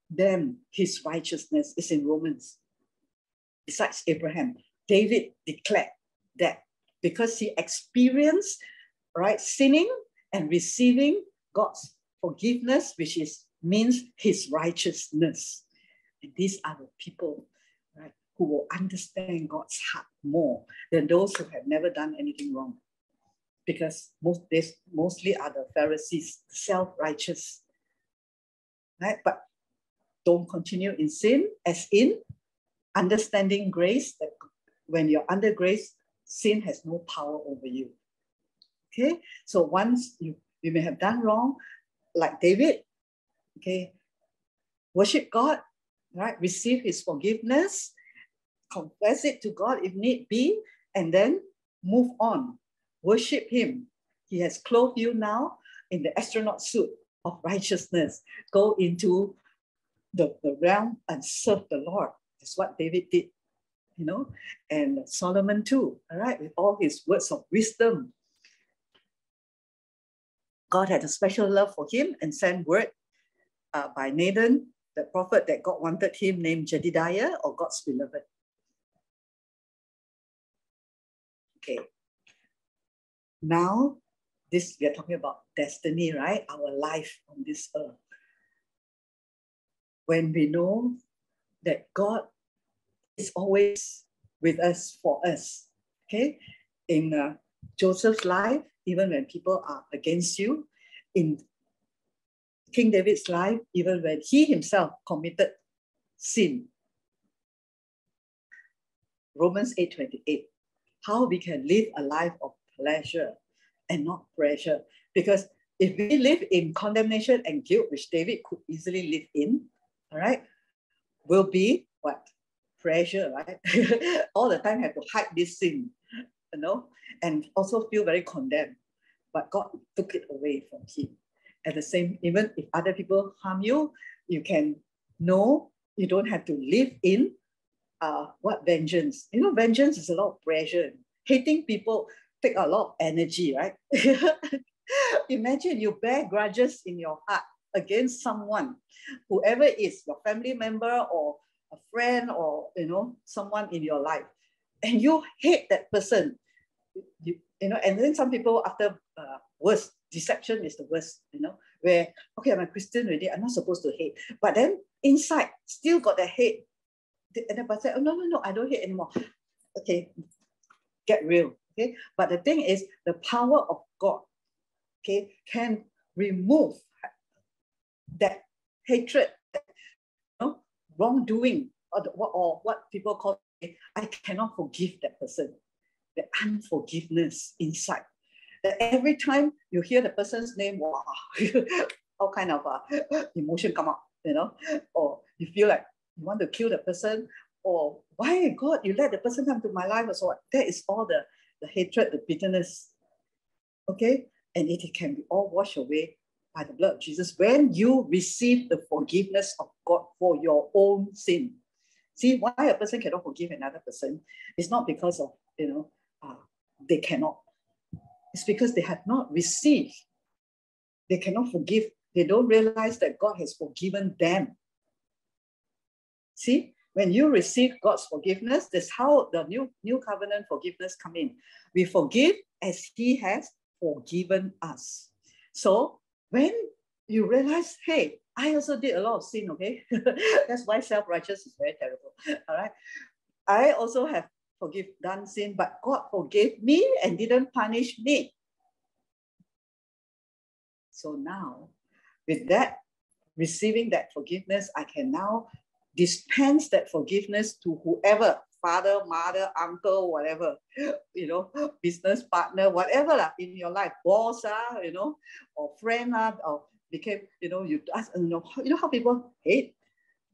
them his righteousness. It's in Romans. Besides Abraham, David declared that because he experienced right sinning and receiving God's forgiveness, which is means his righteousness. And these are the people who will understand God's heart more than those who have never done anything wrong because most this mostly are the Pharisees, self-righteous. Right? But don't continue in sin, as in understanding grace, that when you're under grace, sin has no power over you. Okay, so once you, you may have done wrong, like David, okay, worship God, right? Receive his forgiveness, confess it to God if need be, and then move on Worship him. He has clothed you now in the astronaut suit of righteousness. Go into the, the realm and serve the Lord. That's what David did, you know, and Solomon too, all right, with all his words of wisdom. God had a special love for him and sent word uh, by Nathan, the prophet that God wanted him, named Jedidiah or God's beloved. Okay, now, this we are talking about destiny, right? Our life on this earth. When we know that God is always with us for us, okay? In uh, Joseph's life, even when people are against you, in King David's life, even when he himself committed sin. Romans 8:28. How we can live a life of pleasure and not pressure. Because if we live in condemnation and guilt, which David could easily live in, all right, will be what? Pressure, right? All the time have to hide this sin, you know, and also feel very condemned. But God took it away from him. At the same, even if other people harm you, you can know you don't have to live in uh, what vengeance. You know, vengeance is a lot of pressure. Hating people, take a lot of energy, right? Imagine you bear grudges in your heart against someone, whoever is your family member or a friend or you know someone in your life, and you hate that person. You, you know, and then some people after uh, worst deception is the worst. You know, where okay, I'm a Christian already, I'm not supposed to hate, but then inside still got the hate. And the person, oh no no no, I don't hate anymore. Okay, get real Okay, but the thing is, the power of God, okay, can remove that hatred, you know, wrongdoing, or, the, or what people call I cannot forgive that person. The unforgiveness inside. That every time you hear the person's name, wow, all kind of uh, emotion come up, you know, or you feel like you want to kill the person, or why God you let the person come to my life or so. That is all the the hatred, the bitterness. Okay? And it can be all washed away by the blood of Jesus when you receive the forgiveness of God for your own sin. See why a person cannot forgive another person? It's not because of, you know, uh, they cannot. It's because they have not received. They cannot forgive. They don't realize that God has forgiven them. See, when you receive God's forgiveness, that's how the new, new covenant forgiveness come in. We forgive as He has forgiven us. So when you realize, hey, I also did a lot of sin, okay? That's why self-righteous is very terrible. All right. I also have forgive done sin, but God forgave me and didn't punish me. So now, with that, receiving that forgiveness, I can now dispense that forgiveness to whoever father, mother, uncle, whatever, you know, business partner, whatever lah, in your life, boss, ah, you know, or friend, ah, or became, you know, you ask, you know, you know how people hate.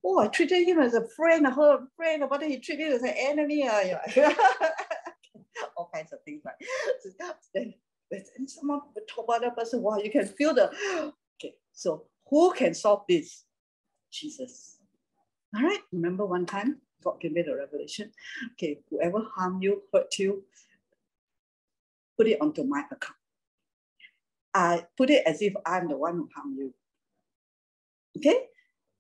Oh, I treated him as a friend, her friend, but he treated as an enemy. Uh, yeah. All kinds of things? So then, then someone talk about that person, wow, you can feel the, okay, so who can solve this? Jesus. All right, remember one time God gave me the revelation. Okay, whoever harm you, hurt you, put it onto my account. I put it as if I'm the one who harmed you. Okay?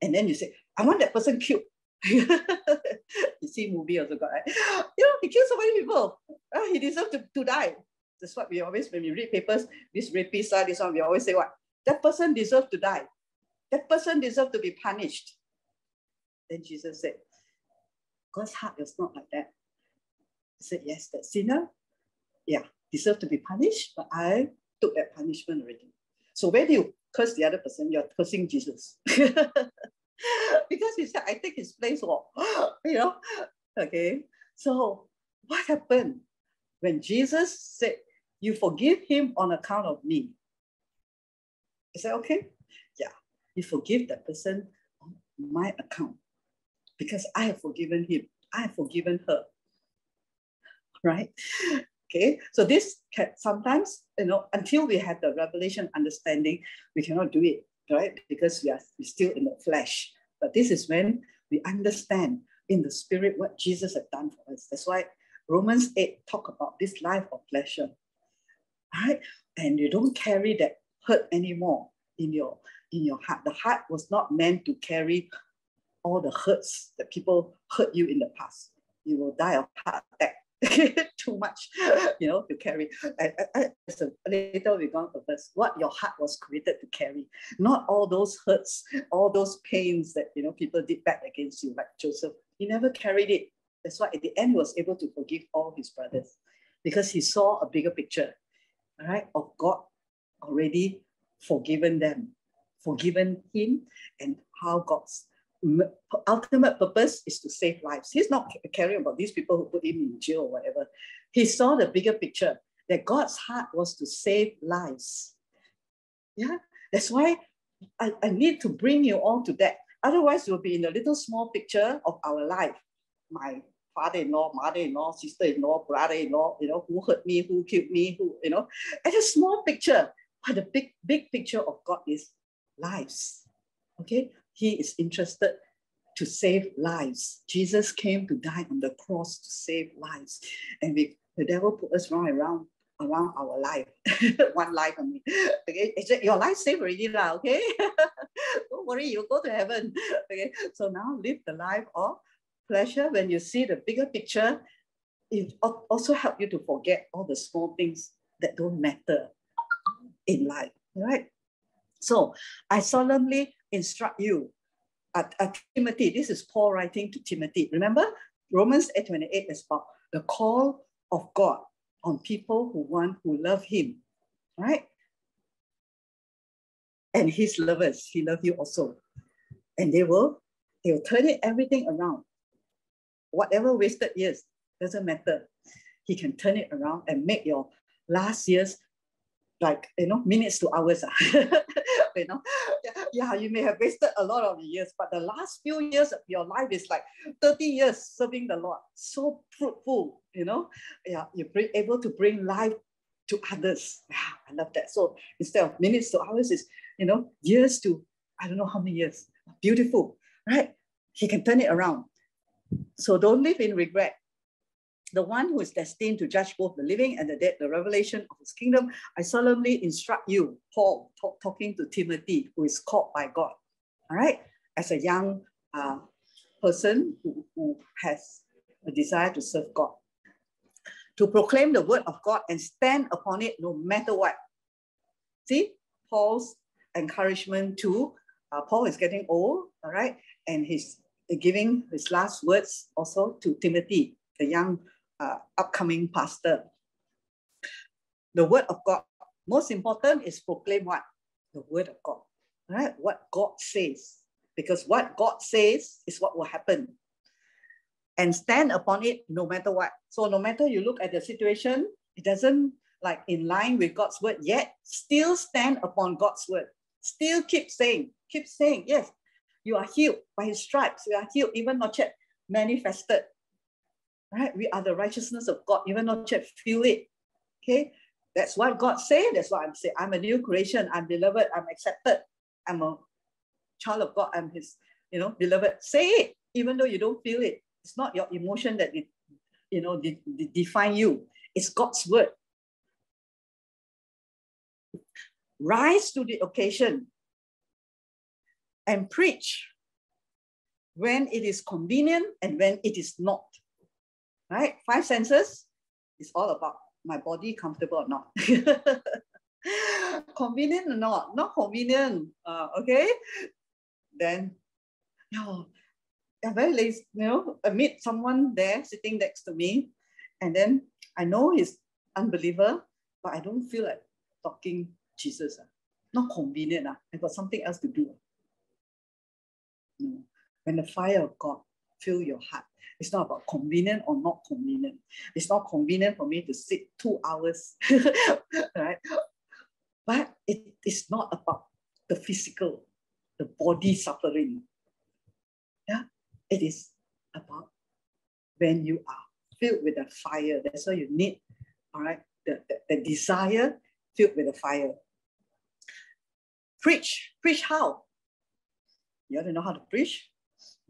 And then you say, I want that person killed. you see movie also got, right? You know, he killed so many people. Uh, he deserves to, to die. That's what we always, when we read papers, this rapist, uh, this one, we always say what? That person deserves to die. That person deserves to be punished. Then Jesus said, God's heart is not like that. He said, yes, that sinner, yeah, deserve to be punished, but I took that punishment already. So when you curse the other person, you're cursing Jesus. because he said, I take his place, you know, okay. So what happened when Jesus said, you forgive him on account of me? Is that okay? Yeah, you forgive that person on my account because I have forgiven him. I have forgiven her. Right? Okay, so this can sometimes, you know, until we have the revelation understanding, we cannot do it, right? Because we are still in the flesh. But this is when we understand in the spirit what Jesus has done for us. That's why Romans 8 talk about this life of pleasure. Right? And you don't carry that hurt anymore in your in your heart. The heart was not meant to carry all the hurts that people hurt you in the past. You will die of heart attack. Too much, you know, to carry. I, I, so later we're going verse what your heart was created to carry, not all those hurts, all those pains that you know people did back against you, like Joseph. He never carried it. That's why at the end he was able to forgive all his brothers because he saw a bigger picture, all right, of God already forgiven them, forgiven him, and how God's ultimate purpose is to save lives. He's not caring about these people who put him in jail or whatever. He saw the bigger picture that God's heart was to save lives. Yeah, that's why I, I need to bring you all to that. Otherwise, you'll be in a little small picture of our life. My father-in-law, mother-in-law, sister-in-law, brother-in-law, you know, who hurt me, who killed me, who, you know, and a small picture. But the big, big picture of God is lives. Okay, he is interested to save lives. Jesus came to die on the cross to save lives. And we, the devil put us right around around our life. One life mean. Okay, your life saved already lah, okay? Don't worry, you'll go to heaven. Okay, so now live the life of pleasure. When you see the bigger picture, it also help you to forget all the small things that don't matter in life, right? So I solemnly instruct you. Uh, uh, Timothy, this is Paul writing to Timothy. Remember, Romans 8 28 is about the call of God on people who want, who love Him, right? And His lovers, He love you also. And they will, they will turn it everything around. Whatever wasted years, doesn't matter. He can turn it around and make your last years like you know minutes to hours ah. you know? Yeah you may have wasted a lot of years but the last few years of your life is like 30 years serving the lord. So fruitful you know? Yeah you're able to bring life to others. Yeah i love that. So instead of minutes to hours is you know years to i don't know how many years. Beautiful right? He can turn it around. So don't live in regret. The one who is destined to judge both the living and the dead, the revelation of his kingdom, I solemnly instruct you, Paul, talk, talking to Timothy, who is called by God, all right, as a young uh, person who, who has a desire to serve God, to proclaim the word of God and stand upon it no matter what. See, Paul's encouragement to uh, Paul is getting old, all right, and he's giving his last words also to Timothy, the young uh, upcoming pastor. The word of God, most important is proclaim what? The word of God, right? What God says, because what God says is what will happen. And stand upon it no matter what. So no matter you look at the situation, it doesn't like in line with God's word yet, still stand upon God's word. Still keep saying, keep saying, yes, you are healed by his stripes. You are healed, even not yet manifested. Right? We are the righteousness of God, even not yet feel it. Okay? That's what God said. That's what I'm saying. I'm a new creation. I'm beloved. I'm accepted. I'm a child of God. I'm his, you know, beloved. Say it, even though you don't feel it. It's not your emotion that, it, you know, de- de- define you. It's God's word. Rise to the occasion and preach when it is convenient and when it is not. Right? Five senses is all about my body comfortable or not. convenient or not? Not convenient. Uh, okay? Then, no, I'm very lazy, you know, I meet someone there sitting next to me, and then I know he's unbeliever, but I don't feel like talking Jesus. Uh. Not convenient. Uh. I got something else to do. No. When the fire of God fill your heart, it's not about convenient or not convenient. It's not convenient for me to sit two hours, right? But it is not about the physical, the body suffering. Yeah, it is about when you are filled with the fire. That's why you need, all right, the, the, the desire filled with the fire. Preach. Preach how? You want to know how to preach?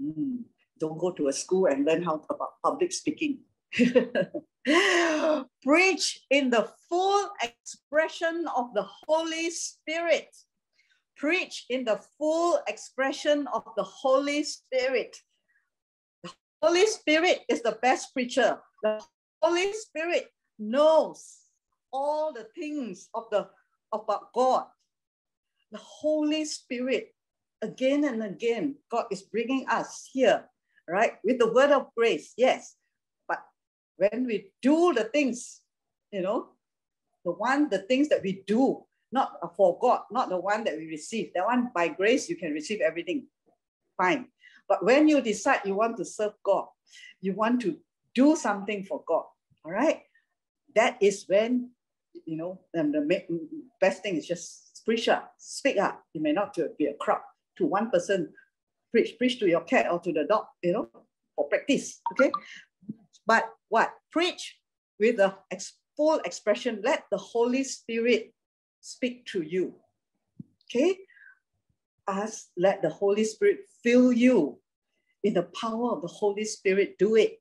Mm, don't go to a school and learn how about public speaking. preach in the full expression of the Holy Spirit. Preach in the full expression of the Holy Spirit. The Holy Spirit is the best preacher. The Holy Spirit knows all the things of the about God. The Holy Spirit again and again, God is bringing us here, right? With the word of grace, yes. But when we do the things, you know, the one, the things that we do, not for God, not the one that we receive. That one by grace, you can receive everything. Fine. But when you decide you want to serve God, you want to do something for God, all right? That is when, you know, the best thing is just preach up, speak up. It may not be a crowd to one person, preach, preach to your cat or to the dog, you know, for practice, okay? But what? Preach with the ex full expression. Let the Holy Spirit speak to you, okay? Ask, let the Holy Spirit fill you in the power of the Holy Spirit. Do it,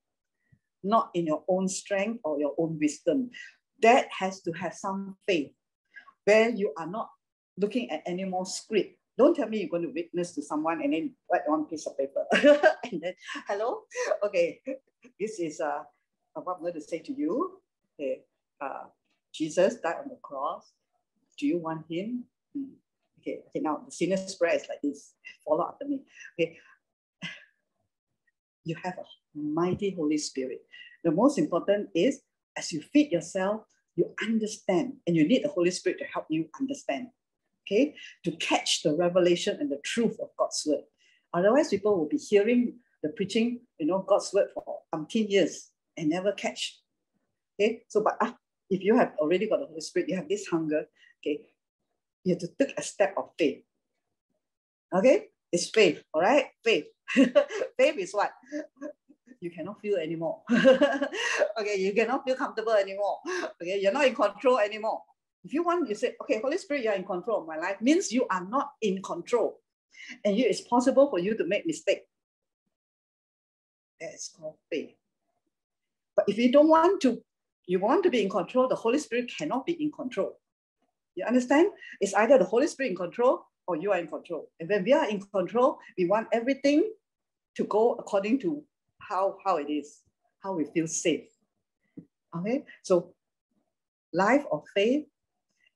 not in your own strength or your own wisdom. That has to have some faith where you are not looking at any more script don't tell me you're going to witness to someone and then write one piece of paper. and then, hello? Okay, this is uh, what I'm going to say to you. Okay, uh, Jesus died on the cross. Do you want him? Hmm. Okay, okay, now the sinner's prayer is like this. Follow after me. Okay. You have a mighty Holy Spirit. The most important is as you feed yourself, you understand, and you need the Holy Spirit to help you understand okay, to catch the revelation and the truth of God's word. Otherwise, people will be hearing the preaching, you know, God's word for umpteen years and never catch. Okay, so but uh, if you have already got the Holy Spirit, you have this hunger, okay, you have to take a step of faith. Okay, it's faith, all right? Faith. faith is what? You cannot feel anymore. okay, you cannot feel comfortable anymore. Okay, you're not in control anymore. If you want, you say, okay, Holy Spirit, you're in control of my life, means you are not in control. And you, it's possible for you to make mistake. That's called faith. But if you don't want to, you want to be in control, the Holy Spirit cannot be in control. You understand? It's either the Holy Spirit in control or you are in control. And when we are in control, we want everything to go according to how, how it is, how we feel safe. Okay, so life of faith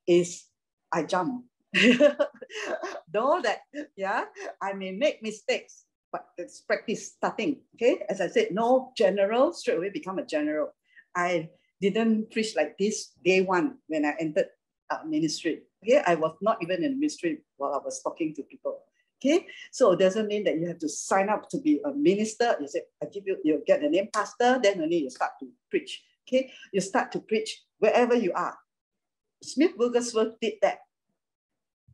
is I jump. Though that, yeah, I may make mistakes, but it's practice starting. Okay, as I said, no general straight away become a general. I didn't preach like this day one when I entered uh, ministry. Okay, I was not even in ministry while I was talking to people. Okay, so it doesn't mean that you have to sign up to be a minister. You say, I give you, you get the name pastor, then only you start to preach. Okay, you start to preach wherever you are. Smith Wigglesworth did that.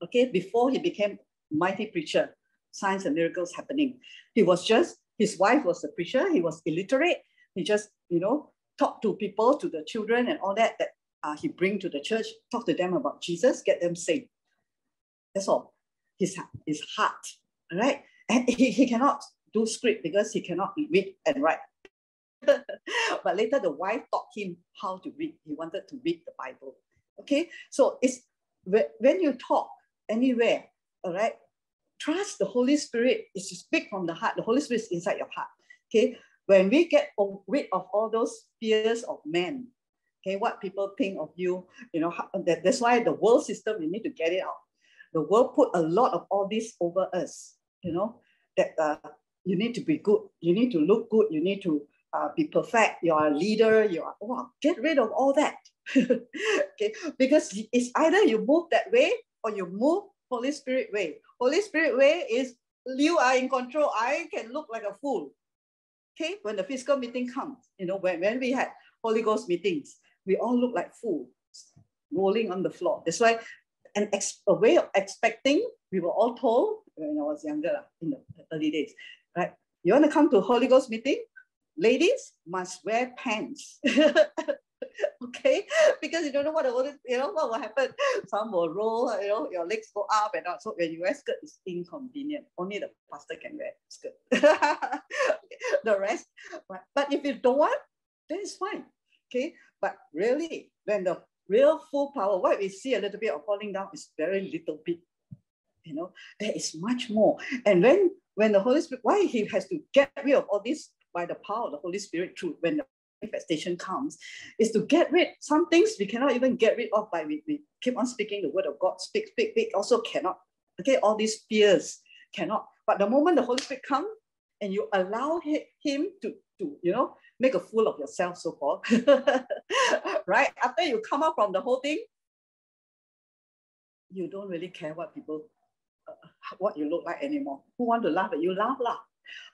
Okay, before he became mighty preacher, signs and miracles happening. He was just, his wife was a preacher, he was illiterate. He just, you know, talked to people, to the children and all that, that uh, he bring to the church, talk to them about Jesus, get them saved. That's all. His, his heart, all right? And he, he cannot do script because he cannot read and write. but later the wife taught him how to read. He wanted to read the Bible. Okay, so it's when you talk anywhere, all right, trust the Holy Spirit is to speak from the heart. The Holy Spirit is inside your heart. Okay, when we get rid of all those fears of men, okay, what people think of you, you know, that, that's why the world system, we need to get it out. The world put a lot of all this over us, you know, that uh, you need to be good, you need to look good, you need to uh, be perfect, you're a leader, you are, wow, get rid of all that. okay, because it's either you move that way or you move Holy Spirit way. Holy Spirit way is you are in control. I can look like a fool. Okay, when the physical meeting comes, you know, when, when we had Holy Ghost meetings, we all look like fools rolling on the floor. That's why an ex- a way of expecting, we were all told when I was younger in the early days, right? You want to come to Holy Ghost meeting? Ladies must wear pants. okay? Because you don't know what the you know what will happen. Some will roll, you know, your legs go up and down. So when you wear skirt, it's inconvenient. Only the pastor can wear skirt. the rest, but, but if you don't want, then it's fine. Okay, but really, when the real full power, what we see a little bit of falling down is very little bit. You know, there is much more. And when when the Holy Spirit, why he has to get rid of all this by the power of the Holy Spirit through when the manifestation comes, is to get rid some things we cannot even get rid of by we, we keep on speaking the word of God, speak, speak, speak, also cannot. Okay, all these fears cannot. But the moment the Holy Spirit comes and you allow him to, to you know, make a fool of yourself, so called, right? After you come out from the whole thing, you don't really care what people, uh, what you look like anymore. Who want to laugh at you? Laugh, laugh.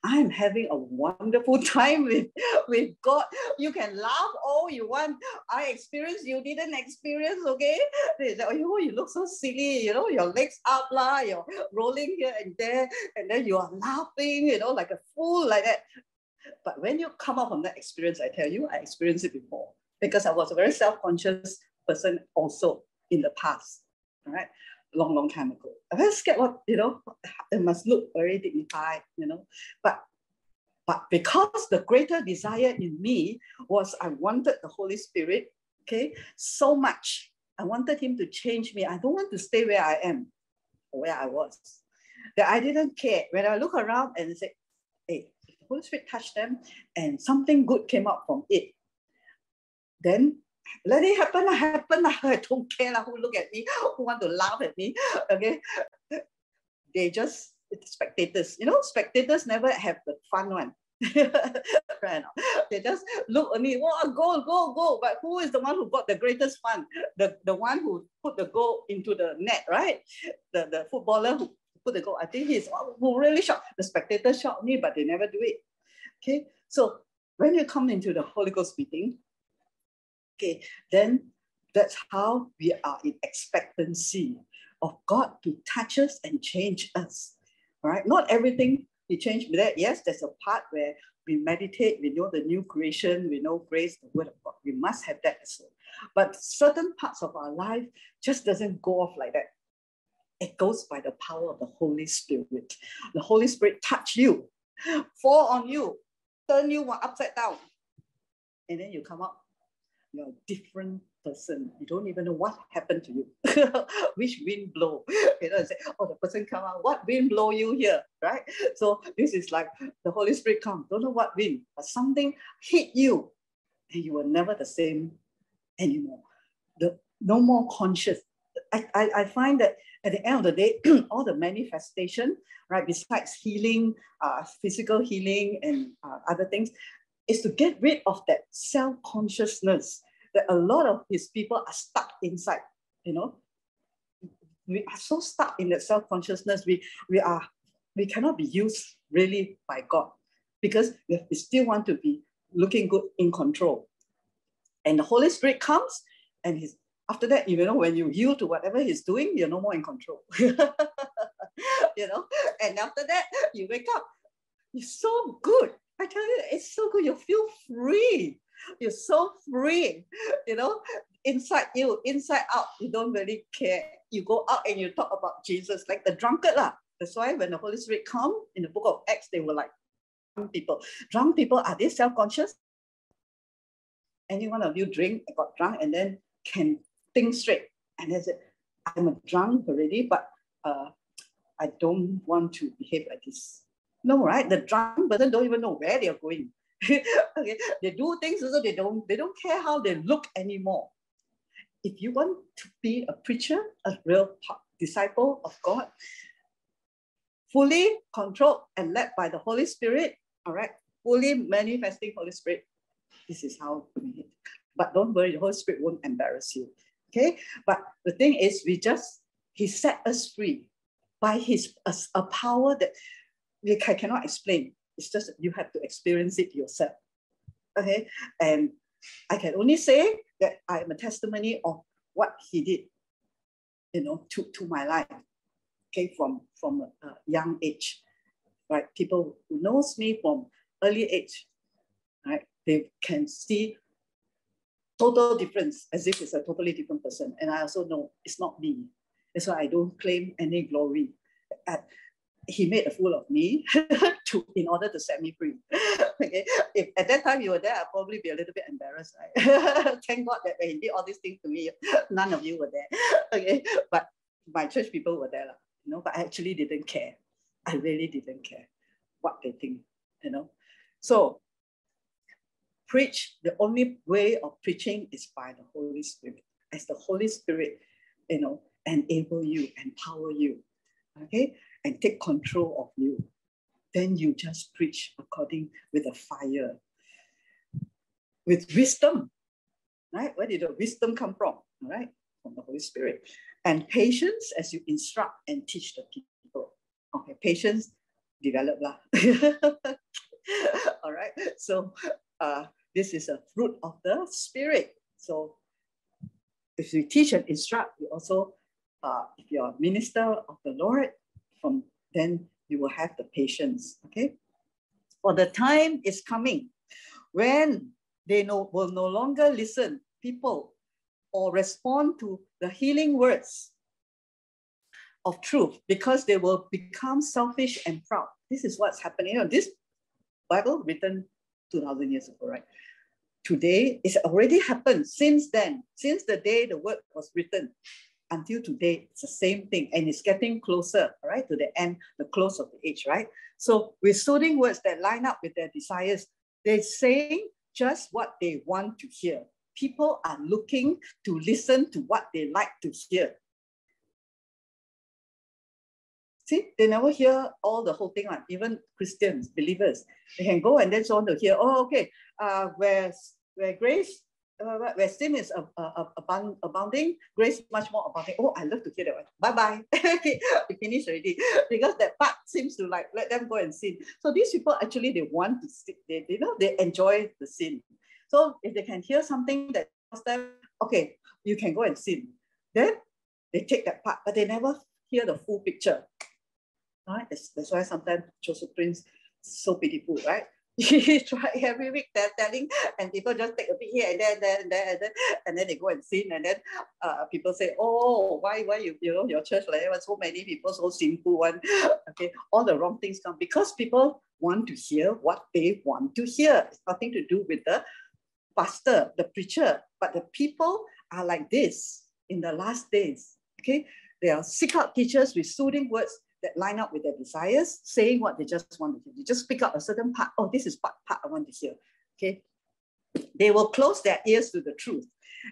I'm having a wonderful time with, with God. You can laugh all you want. I experienced, you didn't experience, okay? They say, oh, you look so silly, you know, your legs up, lah, you're rolling here and there, and then you are laughing, you know, like a fool like that. But when you come out from that experience, I tell you, I experienced it before because I was a very self-conscious person also in the past, right? Long, long time ago. I was scared what, you know, it must look very dignified, you know. But but because the greater desire in me was I wanted the Holy Spirit, okay, so much. I wanted him to change me. I don't want to stay where I am, where I was. That I didn't care. When I look around and say, hey, if the Holy Spirit touched them and something good came out from it, then let it happen, happen. I don't care who look at me, who want to laugh at me. Okay. They just spectators. You know, spectators never have the fun one. They just look at me, oh, go, go, go. But who is the one who got the greatest fun? The, the one who put the goal into the net, right? The, the footballer who put the goal. I think he's oh, who really shot. The spectators shot me, but they never do it. Okay. So when you come into the Holy Ghost meeting, Okay, then that's how we are in expectancy of God to touch us and change us. All right, not everything He changed me. That yes, there's a part where we meditate, we know the new creation, we know grace, the word of God. We must have that well. But certain parts of our life just doesn't go off like that. It goes by the power of the Holy Spirit. The Holy Spirit touch you, fall on you, turn you upside down. And then you come up, you're a different person. You don't even know what happened to you, which wind blow. You know, say, oh, the person come out, what wind blow you here, right? So this is like the Holy Spirit come, don't know what wind, but something hit you, and you were never the same anymore. The no more conscious. I, I, I find that at the end of the day, all the manifestation, right, besides healing, uh, physical healing and uh, other things, is to get rid of that self-consciousness that a lot of his people are stuck inside, you know. We are so stuck in that self-consciousness, we, we are, we cannot be used really by God because we, we still want to be looking good in control. And the Holy Spirit comes and he's after that, you know, when you yield to whatever he's doing, you're no more in control. you know, and after that, you wake up, you're so good. I tell you, it's so good. You feel free. You're so free. You know, inside you, inside out, you don't really care. You go out and you talk about Jesus like the drunkard. Lah. That's why when the Holy Spirit come in the book of Acts, they were like drunk people. Drunk people, are they self-conscious? Any one of you drink, got drunk, and then can think straight. And I said, I'm a drunk already, but uh, I don't want to behave like this. No, right? The drunk person don't even know where they're going. okay, they do things so they don't they don't care how they look anymore. If you want to be a preacher, a real disciple of God, fully controlled and led by the Holy Spirit, all right, fully manifesting Holy Spirit, this is how we But don't worry, the Holy Spirit won't embarrass you. Okay, but the thing is, we just he set us free by his a, a power that I cannot explain. It's just you have to experience it yourself. Okay, and I can only say that I am a testimony of what he did, you know, to, to my life. Okay, from from a, young age, right? People who knows me from early age, right? They can see total difference as if it's a totally different person. And I also know it's not me. That's why I don't claim any glory. He made a fool of me to in order to set me free. okay. If at that time you were there, I'd probably be a little bit embarrassed. Right? Thank God that when he did all these things to me, none of you were there. Okay. But my church people were there, you know, but I actually didn't care. I really didn't care what they think, you know. So preach, the only way of preaching is by the Holy Spirit. As the Holy Spirit, you know, enable you, empower you, okay, and take control of you. Then you just preach according with a fire, with wisdom, right? Where did the wisdom come from? All right, from the Holy Spirit. And patience as you instruct and teach the people. Okay, patience develop lah. All right, so uh, this is a fruit of the spirit. So if you teach and instruct, you also, uh, if you're a minister of the Lord, from then you will have the patience. Okay. For the time is coming when they no, will no longer listen, people, or respond to the healing words of truth because they will become selfish and proud. This is what's happening. You know, this Bible written 2000 years ago, right? Today, it's already happened since then, since the day the word was written until today, it's the same thing and it's getting closer, right, to the end, the close of the age, right? So with soothing words that line up with their desires, they're saying just what they want to hear. People are looking to listen to what they like to hear. See, they never hear all the whole thing, like even Christians, believers. They can go and then so on to hear, oh, okay, uh, where, where grace, where sin is uh, uh, abound, abounding, grace much more abounding. Oh, I love to hear that one. Bye-bye. we finished already. Because that part seems to like let them go and sin. So these people actually, they want to, sit, they, you know, they enjoy the sin. So if they can hear something that tells them, okay, you can go and sin, then they take that part, but they never hear the full picture. Right? That's, that's why sometimes Joseph Prince so pitiful, right? He try every week they're telling and people just take a bit here and then and then and then and then, and then they go and sin and then uh, people say oh why why you you know your church like so many people so sinful one? Okay all the wrong things come because people want to hear what they want to hear. It's nothing to do with the pastor the preacher but the people are like this in the last days. Okay they are seek out teachers with soothing words that line up with their desires, saying what they just want to hear. You just pick up a certain part. Oh, this is part, part I want to hear. Okay. They will close their ears to the truth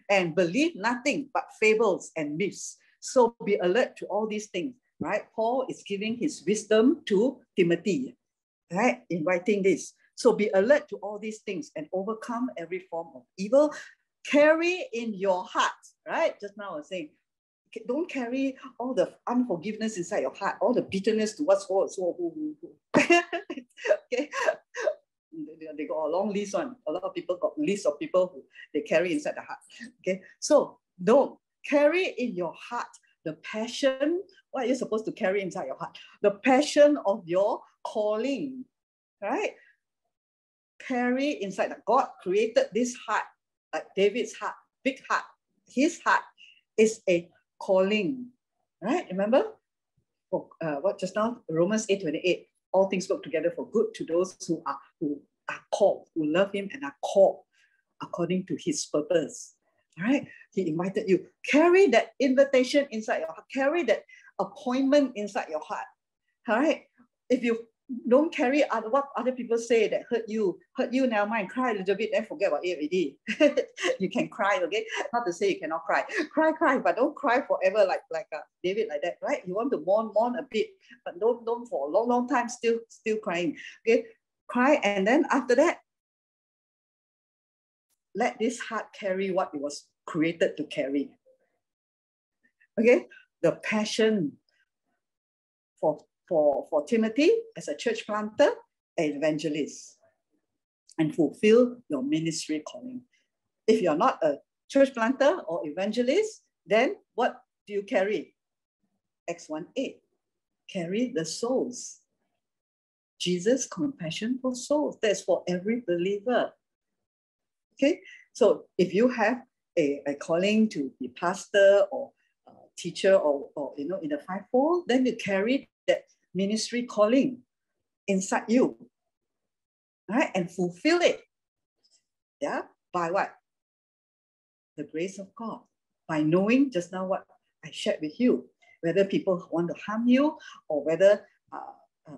and believe nothing but fables and myths. So be alert to all these things, right? Paul is giving his wisdom to Timothy, right? In writing this. So be alert to all these things and overcome every form of evil. Carry in your heart, right? Just now I was saying, don't carry all the unforgiveness inside your heart, all the bitterness towards so so who, who, who. okay. They got a long list one. A lot of people got list of people who they carry inside the heart. Okay. So don't carry in your heart the passion. What are you supposed to carry inside your heart? The passion of your calling. Right? Carry inside that God created this heart, like David's heart, big heart. His heart is a calling, right? Remember? For, uh, what just now? Romans 8 28. All things work together for good to those who are who are called, who love him and are called according to his purpose. All right. He invited you. Carry that invitation inside your heart. Carry that appointment inside your heart. All right. If you don't carry other, what other people say that hurt you, hurt you, now mind, cry a little bit, then forget about it already. you can cry, okay? Not to say you cannot cry. Cry, cry, but don't cry forever like, like uh, David like that, right? You want to mourn, mourn a bit, but don't, don't for a long, long time still, still crying, okay? Cry, and then after that, let this heart carry what it was created to carry. Okay? The passion for for, for Timothy as a church planter, an evangelist, and fulfill your ministry calling. If you're not a church planter or evangelist, then what do you carry? Acts 1 8. Carry the souls. Jesus' compassion for souls. That's for every believer. Okay, so if you have a, a calling to be pastor or uh, teacher or, or you know in the fivefold, then you carry that ministry calling inside you, right? And fulfill it. Yeah, by what? The grace of God. By knowing just now what I shared with you, whether people want to harm you or whether uh, uh,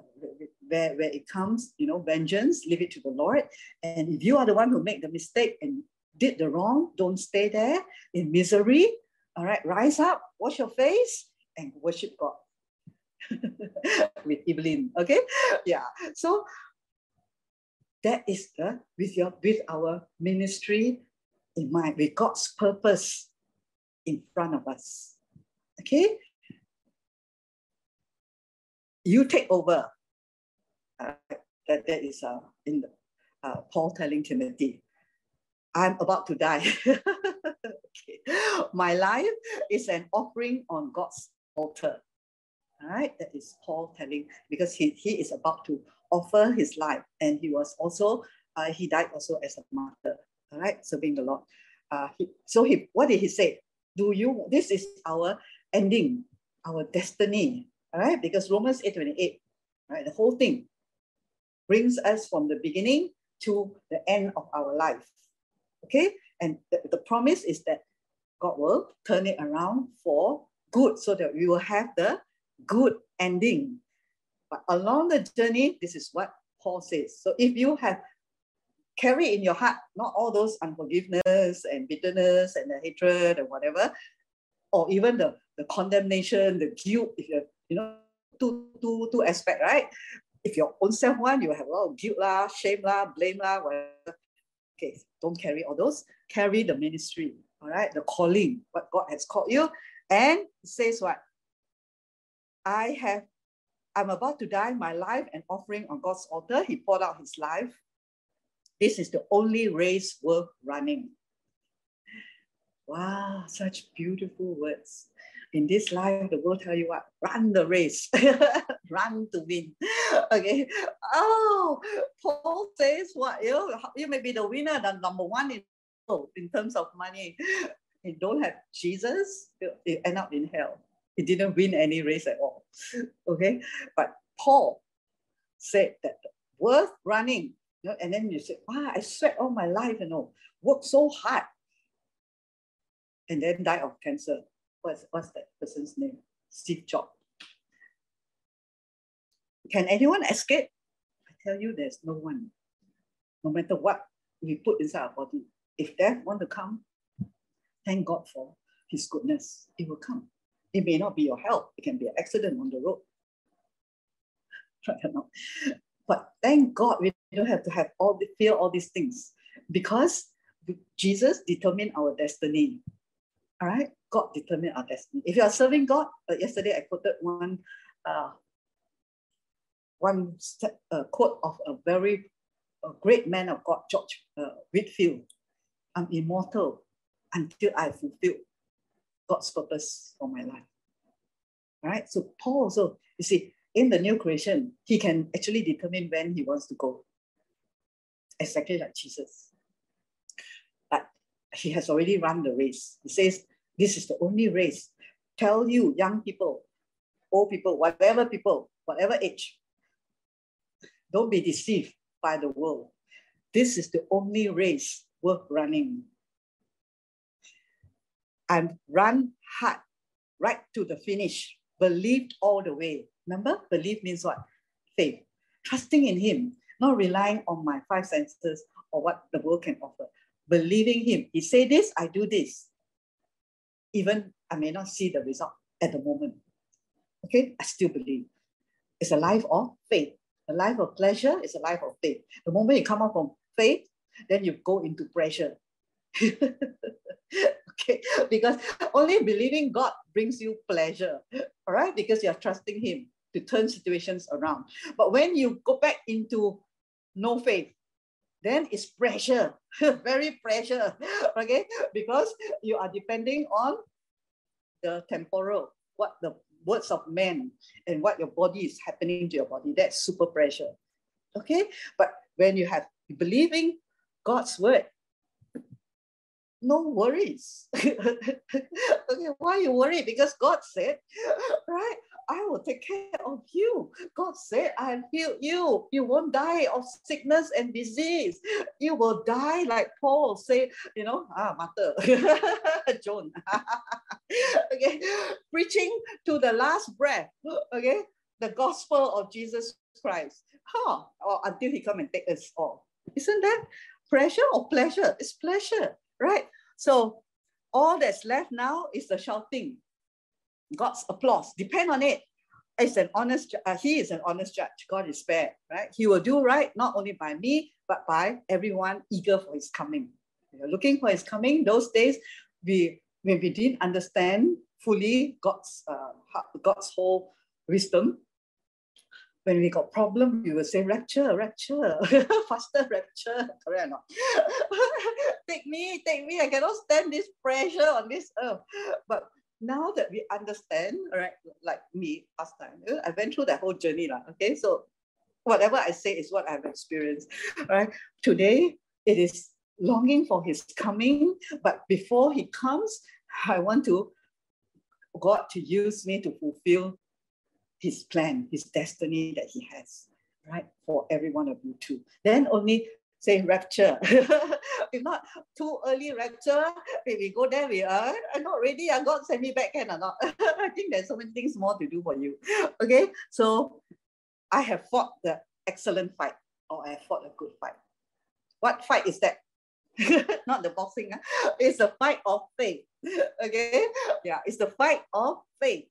where, where it comes, you know, vengeance, leave it to the Lord. And if you are the one who made the mistake and did the wrong, don't stay there in misery. All right, rise up, wash your face, and worship God. With Evelyn. Okay, yeah. So that is the with your with our ministry in mind, with God's purpose in front of us. Okay, you take over. Uh, that that is uh, in the, uh, Paul telling Timothy. I'm about to die. okay. My life is an offering on God's altar. Right, that is Paul telling because he, he is about to offer his life, and he was also uh, he died also as a martyr. All right, serving the Lord. Uh, he, so he what did he say? Do you? This is our ending, our destiny. All right, because Romans eight twenty eight, right, the whole thing brings us from the beginning to the end of our life. Okay, and the, the promise is that God will turn it around for good, so that we will have the good ending. But along the journey, this is what Paul says. So if you have carry in your heart not all those unforgiveness and bitterness and the hatred and whatever, or even the, the condemnation, the guilt, if you you know, two, two, two aspect, right? If your own self one, you have a lot of guilt lah, shame lah, blame lah, whatever. Okay, don't carry all those. Carry the ministry, all right? The calling, what God has called you. And says what? I have, I'm about to die, my life and offering on God's altar. He poured out his life. This is the only race worth running. Wow, such beautiful words. in this life, the world tell you what? Run the race, run to win. Okay. Oh, Paul says what? You, you may be the winner, the number one in, in terms of money. You don't have Jesus, you end up in hell. He didn't win any race at all. Okay. But Paul said that worth running. You know, and then you say, wow, I sweat all my life, you know, worked so hard. And then died of cancer what's, what's that person's name? Steve Jobs. Can anyone escape? I tell you, there's no one. No matter what we put inside our body, if death want to come, thank God for his goodness. It will come. It may not be your health. It can be an accident on the road. Right or not? But thank God we don't have to have all the fear all these things because Jesus determined our destiny. All right. God determined our destiny. If you are serving God, uh, yesterday I quoted one uh, one step, uh, quote of a very a great man of God, George uh, Whitefield. I'm immortal until I fulfill God's purpose for my life. All right. So Paul also, you see, in the new creation, he can actually determine when he wants to go. Exactly like Jesus. But he has already run the race. He says, this is the only race. Tell you, young people, old people, whatever people, whatever age, don't be deceived by the world. This is the only race worth running. And run hard, right to the finish. Believed all the way. Remember, believe means what? Faith. Trusting in Him, not relying on my five senses or what the world can offer. Believing Him. He say this, I do this even I may not see the result at the moment. Okay, I still believe. It's a life of faith. A life of pleasure is a life of faith. The moment you come out from faith, then you go into pressure. okay, because only believing God brings you pleasure, all right, because you're trusting Him to turn situations around. But when you go back into no faith, then it's pressure, very pressure, okay? Because you are depending on the temporal, what the words of men and what your body is happening to your body. That's super pressure, okay? But when you have believing God's word, no worries. okay, why you worry? Because God said, right? I will take care of you. God said, I'll heal you. You won't die of sickness and disease. You will die like Paul said, you know, ah, mother, John. okay, preaching to the last breath. Okay, the gospel of Jesus Christ. Huh? Or until he come and take us all. Isn't that pressure or pleasure? It's pleasure, right? So all that's left now is the shouting. God's applause. Depend on it. It's an honest, uh, he is an honest judge. God is fair, right? He will do right, not only by me, but by everyone eager for his coming. You're looking for his coming. Those days, we when we didn't understand fully God's uh, God's whole wisdom, when we got problem, we will say rapture, rapture, faster rapture. Correct or not? take me, take me. I cannot stand this pressure on this earth. But now that we understand, right, like me last time, uh, I went through that whole journey. Lah, okay, so whatever I say is what I've experienced. Right. Today it is longing for his coming, but before he comes, I want to God to use me to fulfill his plan, his destiny that he has, right? For every one of you too. Then only say rapture. if not too early rapture, if we go there, we are I'm not ready. I God send me back, can or not? I think there's so many things more to do for you. Okay, so I have fought the excellent fight, or I have fought a good fight. What fight is that? not the boxing. Huh? It's the fight of faith. Okay, yeah, it's the fight of faith,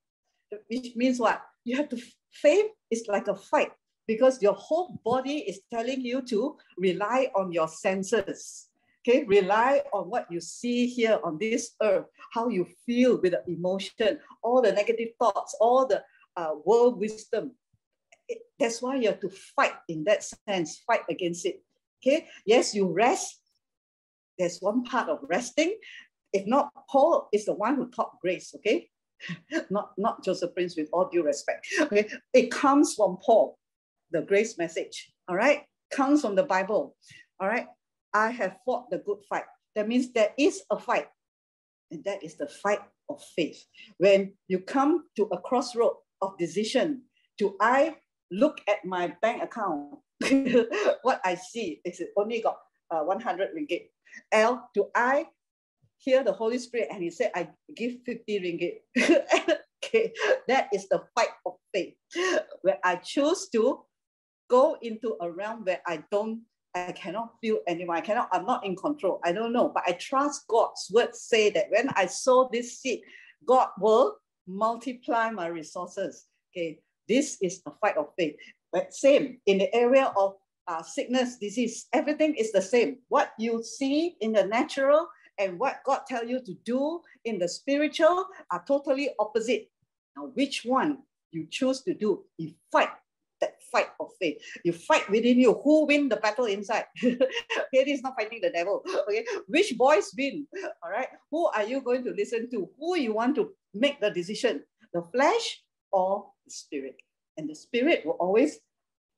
which means what? You have to faith is like a fight because your whole body is telling you to rely on your senses. Okay, rely on what you see here on this earth, how you feel with the emotion, all the negative thoughts, all the uh, world wisdom. It, that's why you have to fight in that sense, fight against it. Okay, yes, you rest. There's one part of resting. If not, Paul is the one who taught grace. Okay, not, not Joseph Prince with all due respect. Okay, it comes from Paul, the grace message. All right, comes from the Bible. All right, I have fought the good fight. That means there is a fight, and that is the fight of faith. When you come to a crossroad of decision, do I look at my bank account? what I see is it only got uh, 100 ringgit. L, do I hear the Holy Spirit and he said, I give 50 ringgit. okay, that is the fight of faith. Where I choose to go into a realm where I don't, I cannot feel anymore. I cannot, I'm not in control. I don't know. But I trust God's word say that when I sow this seed, God will multiply my resources. Okay, this is a fight of faith. But same in the area of uh, sickness, disease, everything is the same. What you see in the natural and what God tell you to do in the spiritual are totally opposite. Now, which one you choose to do? You fight that fight of faith. You fight within you. Who win the battle inside? it is not fighting the devil. Okay, which voice win? All right. Who are you going to listen to? Who you want to make the decision? The flesh or the spirit? And the spirit will always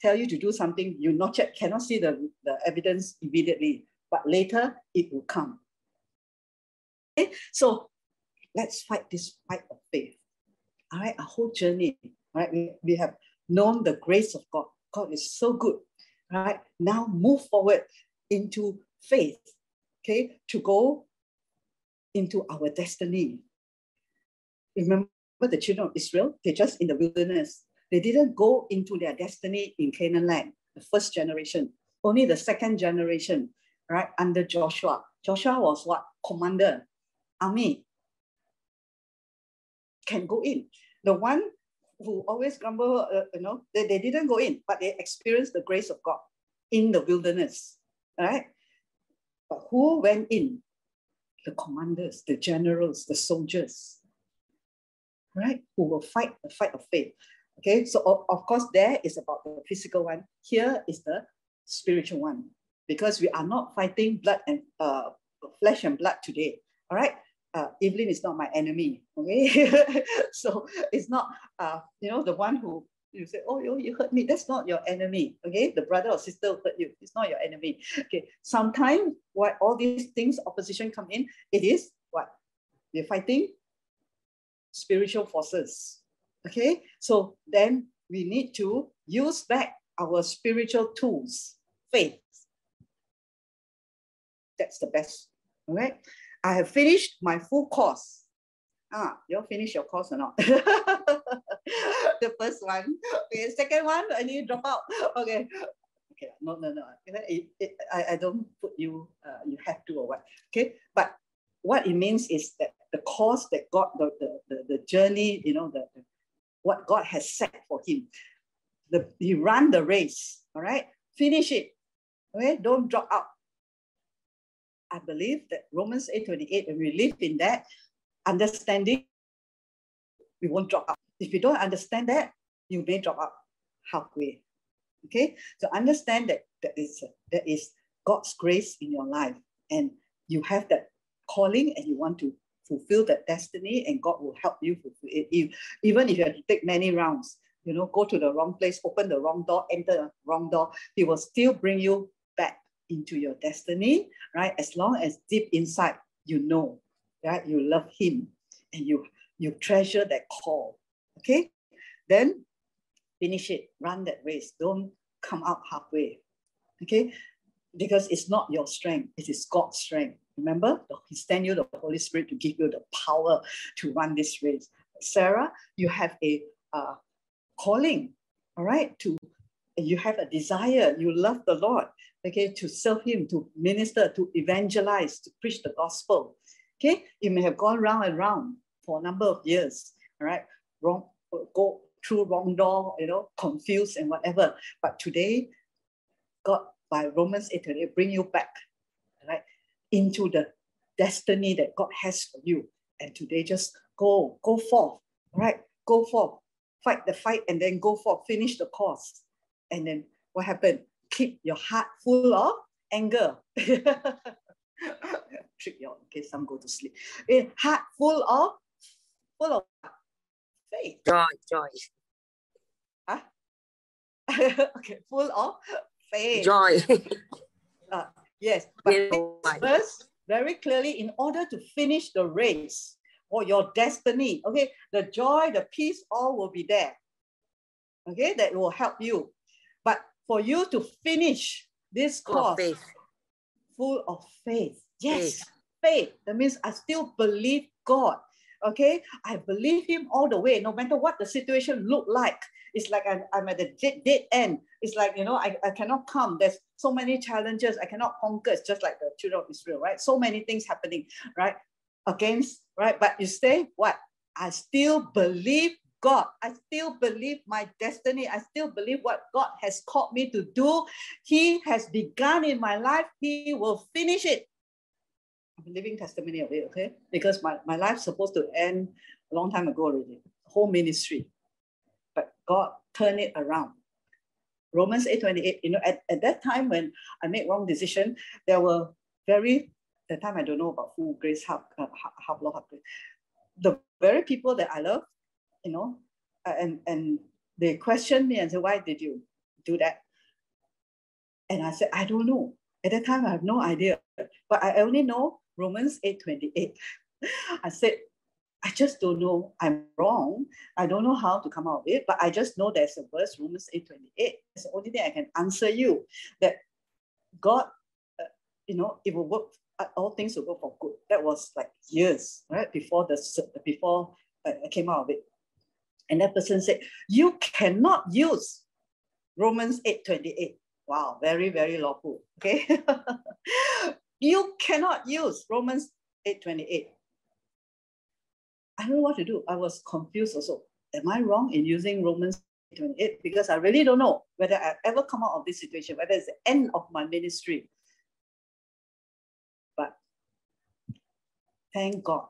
tell you to do something you not yet cannot see the, the evidence immediately, but later it will come. So let's fight this fight of faith. All right, a whole journey. All right, we, we have known the grace of God. God is so good. All right, now move forward into faith. Okay, to go into our destiny. Remember the children of Israel? They're just in the wilderness. They didn't go into their destiny in Canaan land, the first generation. Only the second generation, right, under Joshua. Joshua was what? Commander army can go in. The one who always grumble, uh, you know, they, they didn't go in, but they experienced the grace of God in the wilderness, right? But who went in? The commanders, the generals, the soldiers, right? Who will fight the fight of faith. Okay, so of, of course, there is about the physical one. Here is the spiritual one, because we are not fighting blood and uh, flesh and blood today. All right, uh, Evelyn is not my enemy. Okay, so it's not uh, you know the one who you say, oh, you, you hurt me. That's not your enemy. Okay, the brother or sister hurt you. It's not your enemy. Okay, sometimes what all these things opposition come in, it is what we're fighting spiritual forces. Okay, so then we need to use back our spiritual tools, faith. That's the best. All right. I have finished my full course. Ah, you all finish your course or not? the first one. Okay, second one, I need to drop out. Okay. Okay, no, no, no. It, it, I, I don't put you, uh, you have to or what. Okay, but what it means is that the course that God, the, the, the, the journey, you know, the, the, what God has set for him. The, he run the race, all right? Finish it, okay? Don't drop out. I believe that Romans 8.28, when we live in that understanding, we won't drop out. If you don't understand that, you may drop out halfway. Okay, so understand that there is, there is God's grace in your life and you have that calling and you want to fulfill that destiny and God will help you fulfill it. If, even if you have to take many rounds, you know, go to the wrong place, open the wrong door, enter the wrong door, He will still bring you into your destiny, right? As long as deep inside you know, right? You love him and you you treasure that call. Okay? Then finish it, run that race. Don't come out halfway. Okay? Because it's not your strength, it is God's strength. Remember, He sent you the Holy Spirit to give you the power to run this race. Sarah, you have a uh, calling, all right, to you have a desire, you love the Lord, okay, to serve Him, to minister, to evangelize, to preach the gospel. Okay, you may have gone round and round for a number of years, all right, wrong, go through wrong door, you know, confused and whatever. But today, God, by Romans 8 bring you back, right, into the destiny that God has for you. And today, just go, go forth, right, go forth, fight the fight, and then go forth, finish the course. And then what happened? keep your heart full of anger. Trick you in case some go to sleep. A heart full of full of faith. Joy, joy, Huh? okay, full of faith. joy. Uh, yes, but this very clearly, in order to finish the race or your destiny, okay, the joy, the peace, all will be there. Okay, that will help you. But for you to finish this Full of course faith. full of faith. Yes, faith. That means I still believe God. Okay, I believe Him all the way, no matter what the situation look like. It's like I'm, I'm at the dead, dead end. It's like, you know, I, I cannot come. There's so many challenges. I cannot conquer. It's just like the children of Israel, right? So many things happening, right? Against, right? But you say, what? I still believe God. I still believe my destiny. I still believe what God has called me to do. He has begun in my life. He will finish it. I'm living testimony of it, okay? Because my, my life's supposed to end a long time ago already, whole ministry. But God turned it around. Romans 8:28, you know, at, at that time when I made wrong decision, there were very, the time I don't know about who, grace, half, uh, law, half grace. The very people that I love, you know, uh, and, and they questioned me and said, why did you do that? And I said, I don't know. At that time, I have no idea. But I only know Romans 8:28. I said, I just don't know. I'm wrong. I don't know how to come out of it, but I just know there's a verse, Romans 8:28. It's the only thing I can answer you that God, uh, you know, it will work. uh, All things will work for good. That was like years, right? Before the before uh, I came out of it, and that person said, "You cannot use Romans 8:28." Wow, very very lawful. Okay, you cannot use Romans 8:28. I don't know what to do. I was confused also. Am I wrong in using Romans 28? Because I really don't know whether I ever come out of this situation, whether it's the end of my ministry. But thank God.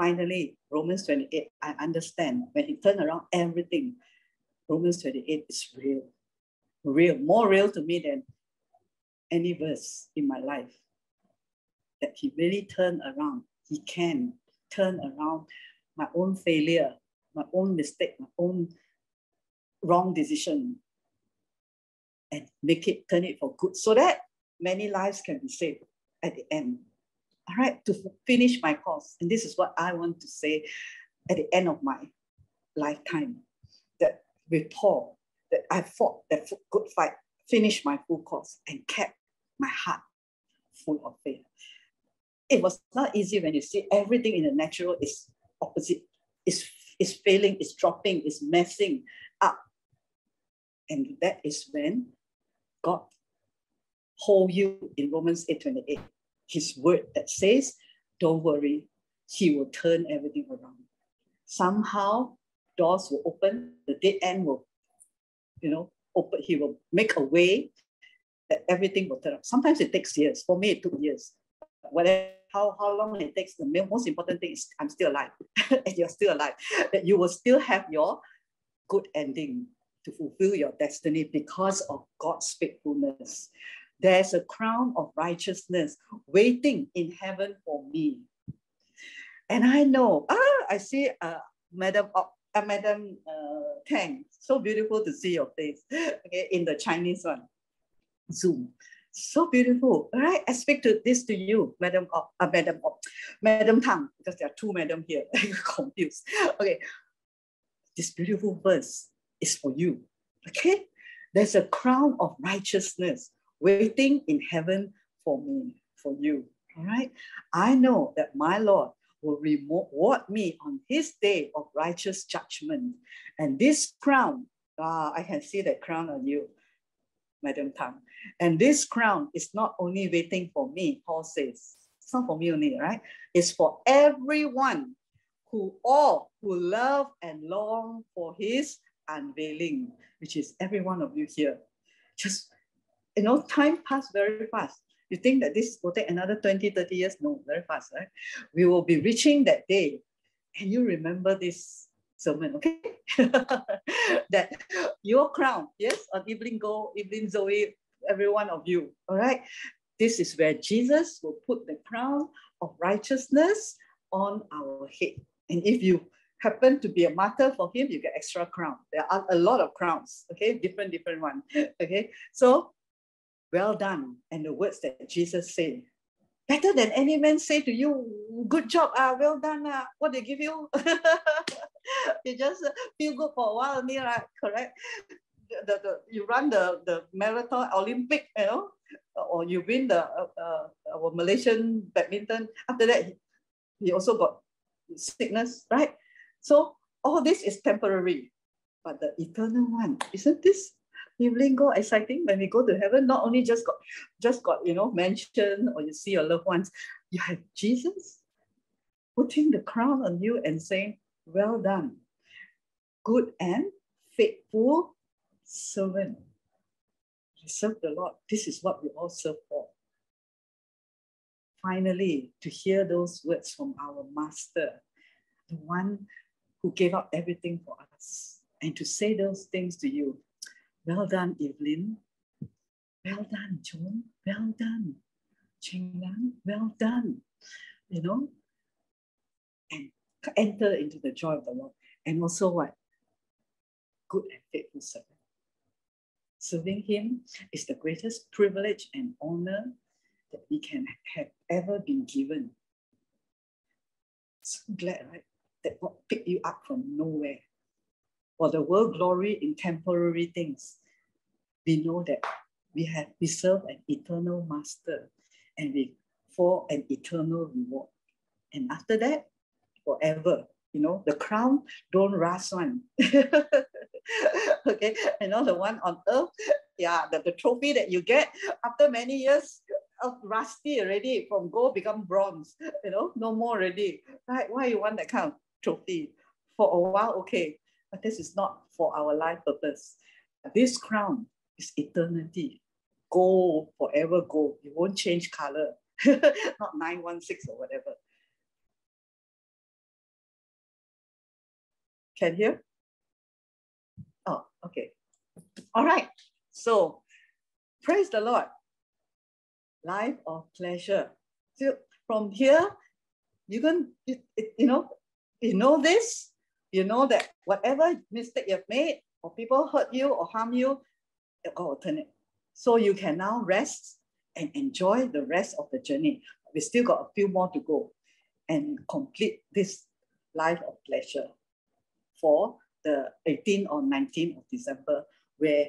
Finally, Romans 28, I understand. When he turned around everything, Romans 28 is real. Real, more real to me than any verse in my life. That he really turned around. He can turn around my own failure, my own mistake, my own wrong decision, and make it turn it for good so that many lives can be saved at the end. All right, to finish my course. And this is what I want to say at the end of my lifetime that with Paul, that I fought that good fight, finished my full course, and kept my heart full of faith it was not easy when you see everything in the natural is opposite, is, is failing, is dropping, is messing up. And that is when God hold you in Romans 8:28, his word that says, don't worry, he will turn everything around. Somehow doors will open, the dead end will, you know, open, he will make a way that everything will turn up. Sometimes it takes years. For me, it took years. Whatever how, how long it takes, the most important thing is I'm still alive and you're still alive. That you will still have your good ending to fulfill your destiny because of God's faithfulness. There's a crown of righteousness waiting in heaven for me. And I know, ah, I see uh, Madam, uh, Madam uh, Tang, so beautiful to see your face, okay, in the Chinese one, Zoom. So beautiful, right? I speak to this to you, Madam, uh, Madam, Madam Tang, because there are two Madam here. Confused. Okay, this beautiful verse is for you. Okay, there's a crown of righteousness waiting in heaven for me, for you. All right, I know that my Lord will reward me on His day of righteous judgment, and this crown, ah, I can see that crown on you. Madam Tang. And this crown is not only waiting for me, Paul says. It's not for me only, right? It's for everyone who all who love and long for his unveiling, which is every one of you here. Just, you know, time passed very fast. You think that this will take another 20, 30 years? No, very fast, right? We will be reaching that day. And you remember this sermon, okay? that your crown, yes, on Evelyn Goh, Evelyn Zoe, every one of you, all right? This is where Jesus will put the crown of righteousness on our head. And if you happen to be a martyr for him, you get extra crown. There are a lot of crowns, okay? Different, different one, okay? So, well done. And the words that Jesus said, better than any man say to you, good job, ah, well done, ah. what they give you? you just feel good for a while only, right? Correct? The, the, you run the, the marathon Olympic, you know, or you win the uh, uh, our Malaysian badminton. After that, he also got sickness, right? So all this is temporary, but the eternal one, isn't this evening go exciting when we go to heaven? Not only just got just got you know mentioned or you see your loved ones, you have Jesus putting the crown on you and saying, "Well done, good and faithful servant." We serve the Lord. This is what we all serve for. Finally, to hear those words from our Master, the one who gave up everything for us, and to say those things to you. Well done, Evelyn. Well done, John. Well done. Cheng Lan. Well done. You know, and enter into the joy of the Lord. And also what? Good and faithful servant. Serving Him is the greatest privilege and honor that we can have ever been given. So glad, right? that God picked you up from nowhere. For the world glory in temporary things, we know that we have we serve an eternal master and we for an eternal reward. And after that, forever. You know, the crown don't rust one. okay, and all the one on earth, yeah, the, the trophy that you get after many years, of rusty already from gold become bronze you know no more already right why you want that kind of trophy. For a while, okay, but this is not for our life purpose. This crown is eternity. Gold, forever gold. It won't change color. not 916 or whatever. Can hear? Oh, okay. All right. So, praise the Lord. Life of pleasure. So from here, you can, you, you know, you know this, you know that whatever mistake you've made or people hurt you or harm you, It. So you can now rest and enjoy the rest of the journey. We still got a few more to go and complete this life of pleasure for the 18th or 19th of December, where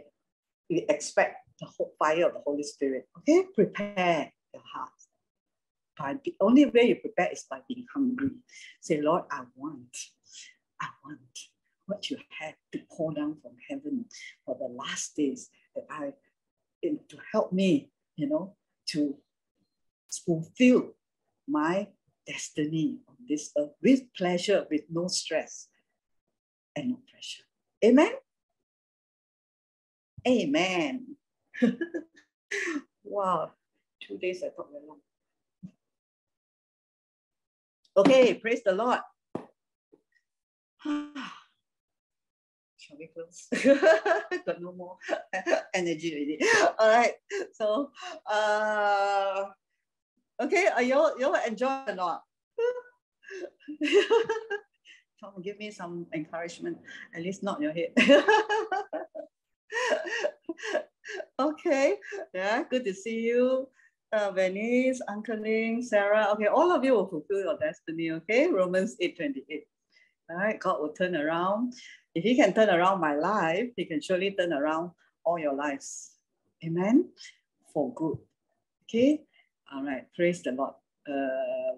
we expect the fire of the Holy Spirit. Okay, prepare your heart by the only way you prepare is by being hungry. Say, Lord, I want, I want what you have to pour down from heaven for the last days that I to help me, you know, to fulfill my destiny on this earth with pleasure, with no stress and no pressure. Amen. Amen. wow, two days I thought very long. Okay, praise the Lord. Ah. Shall we close? Got no more energy already. All right. So, uh, okay, are you you enjoy or not? Come give me some encouragement, at least not your head. okay, yeah, good to see you uh, Venice, Uncle Ling, Sarah. Okay, all of you will fulfill your destiny. Okay, Romans 8 28. All right, God will turn around. If He can turn around my life, He can surely turn around all your lives. Amen. For good. Okay. All right. Praise the Lord. Uh,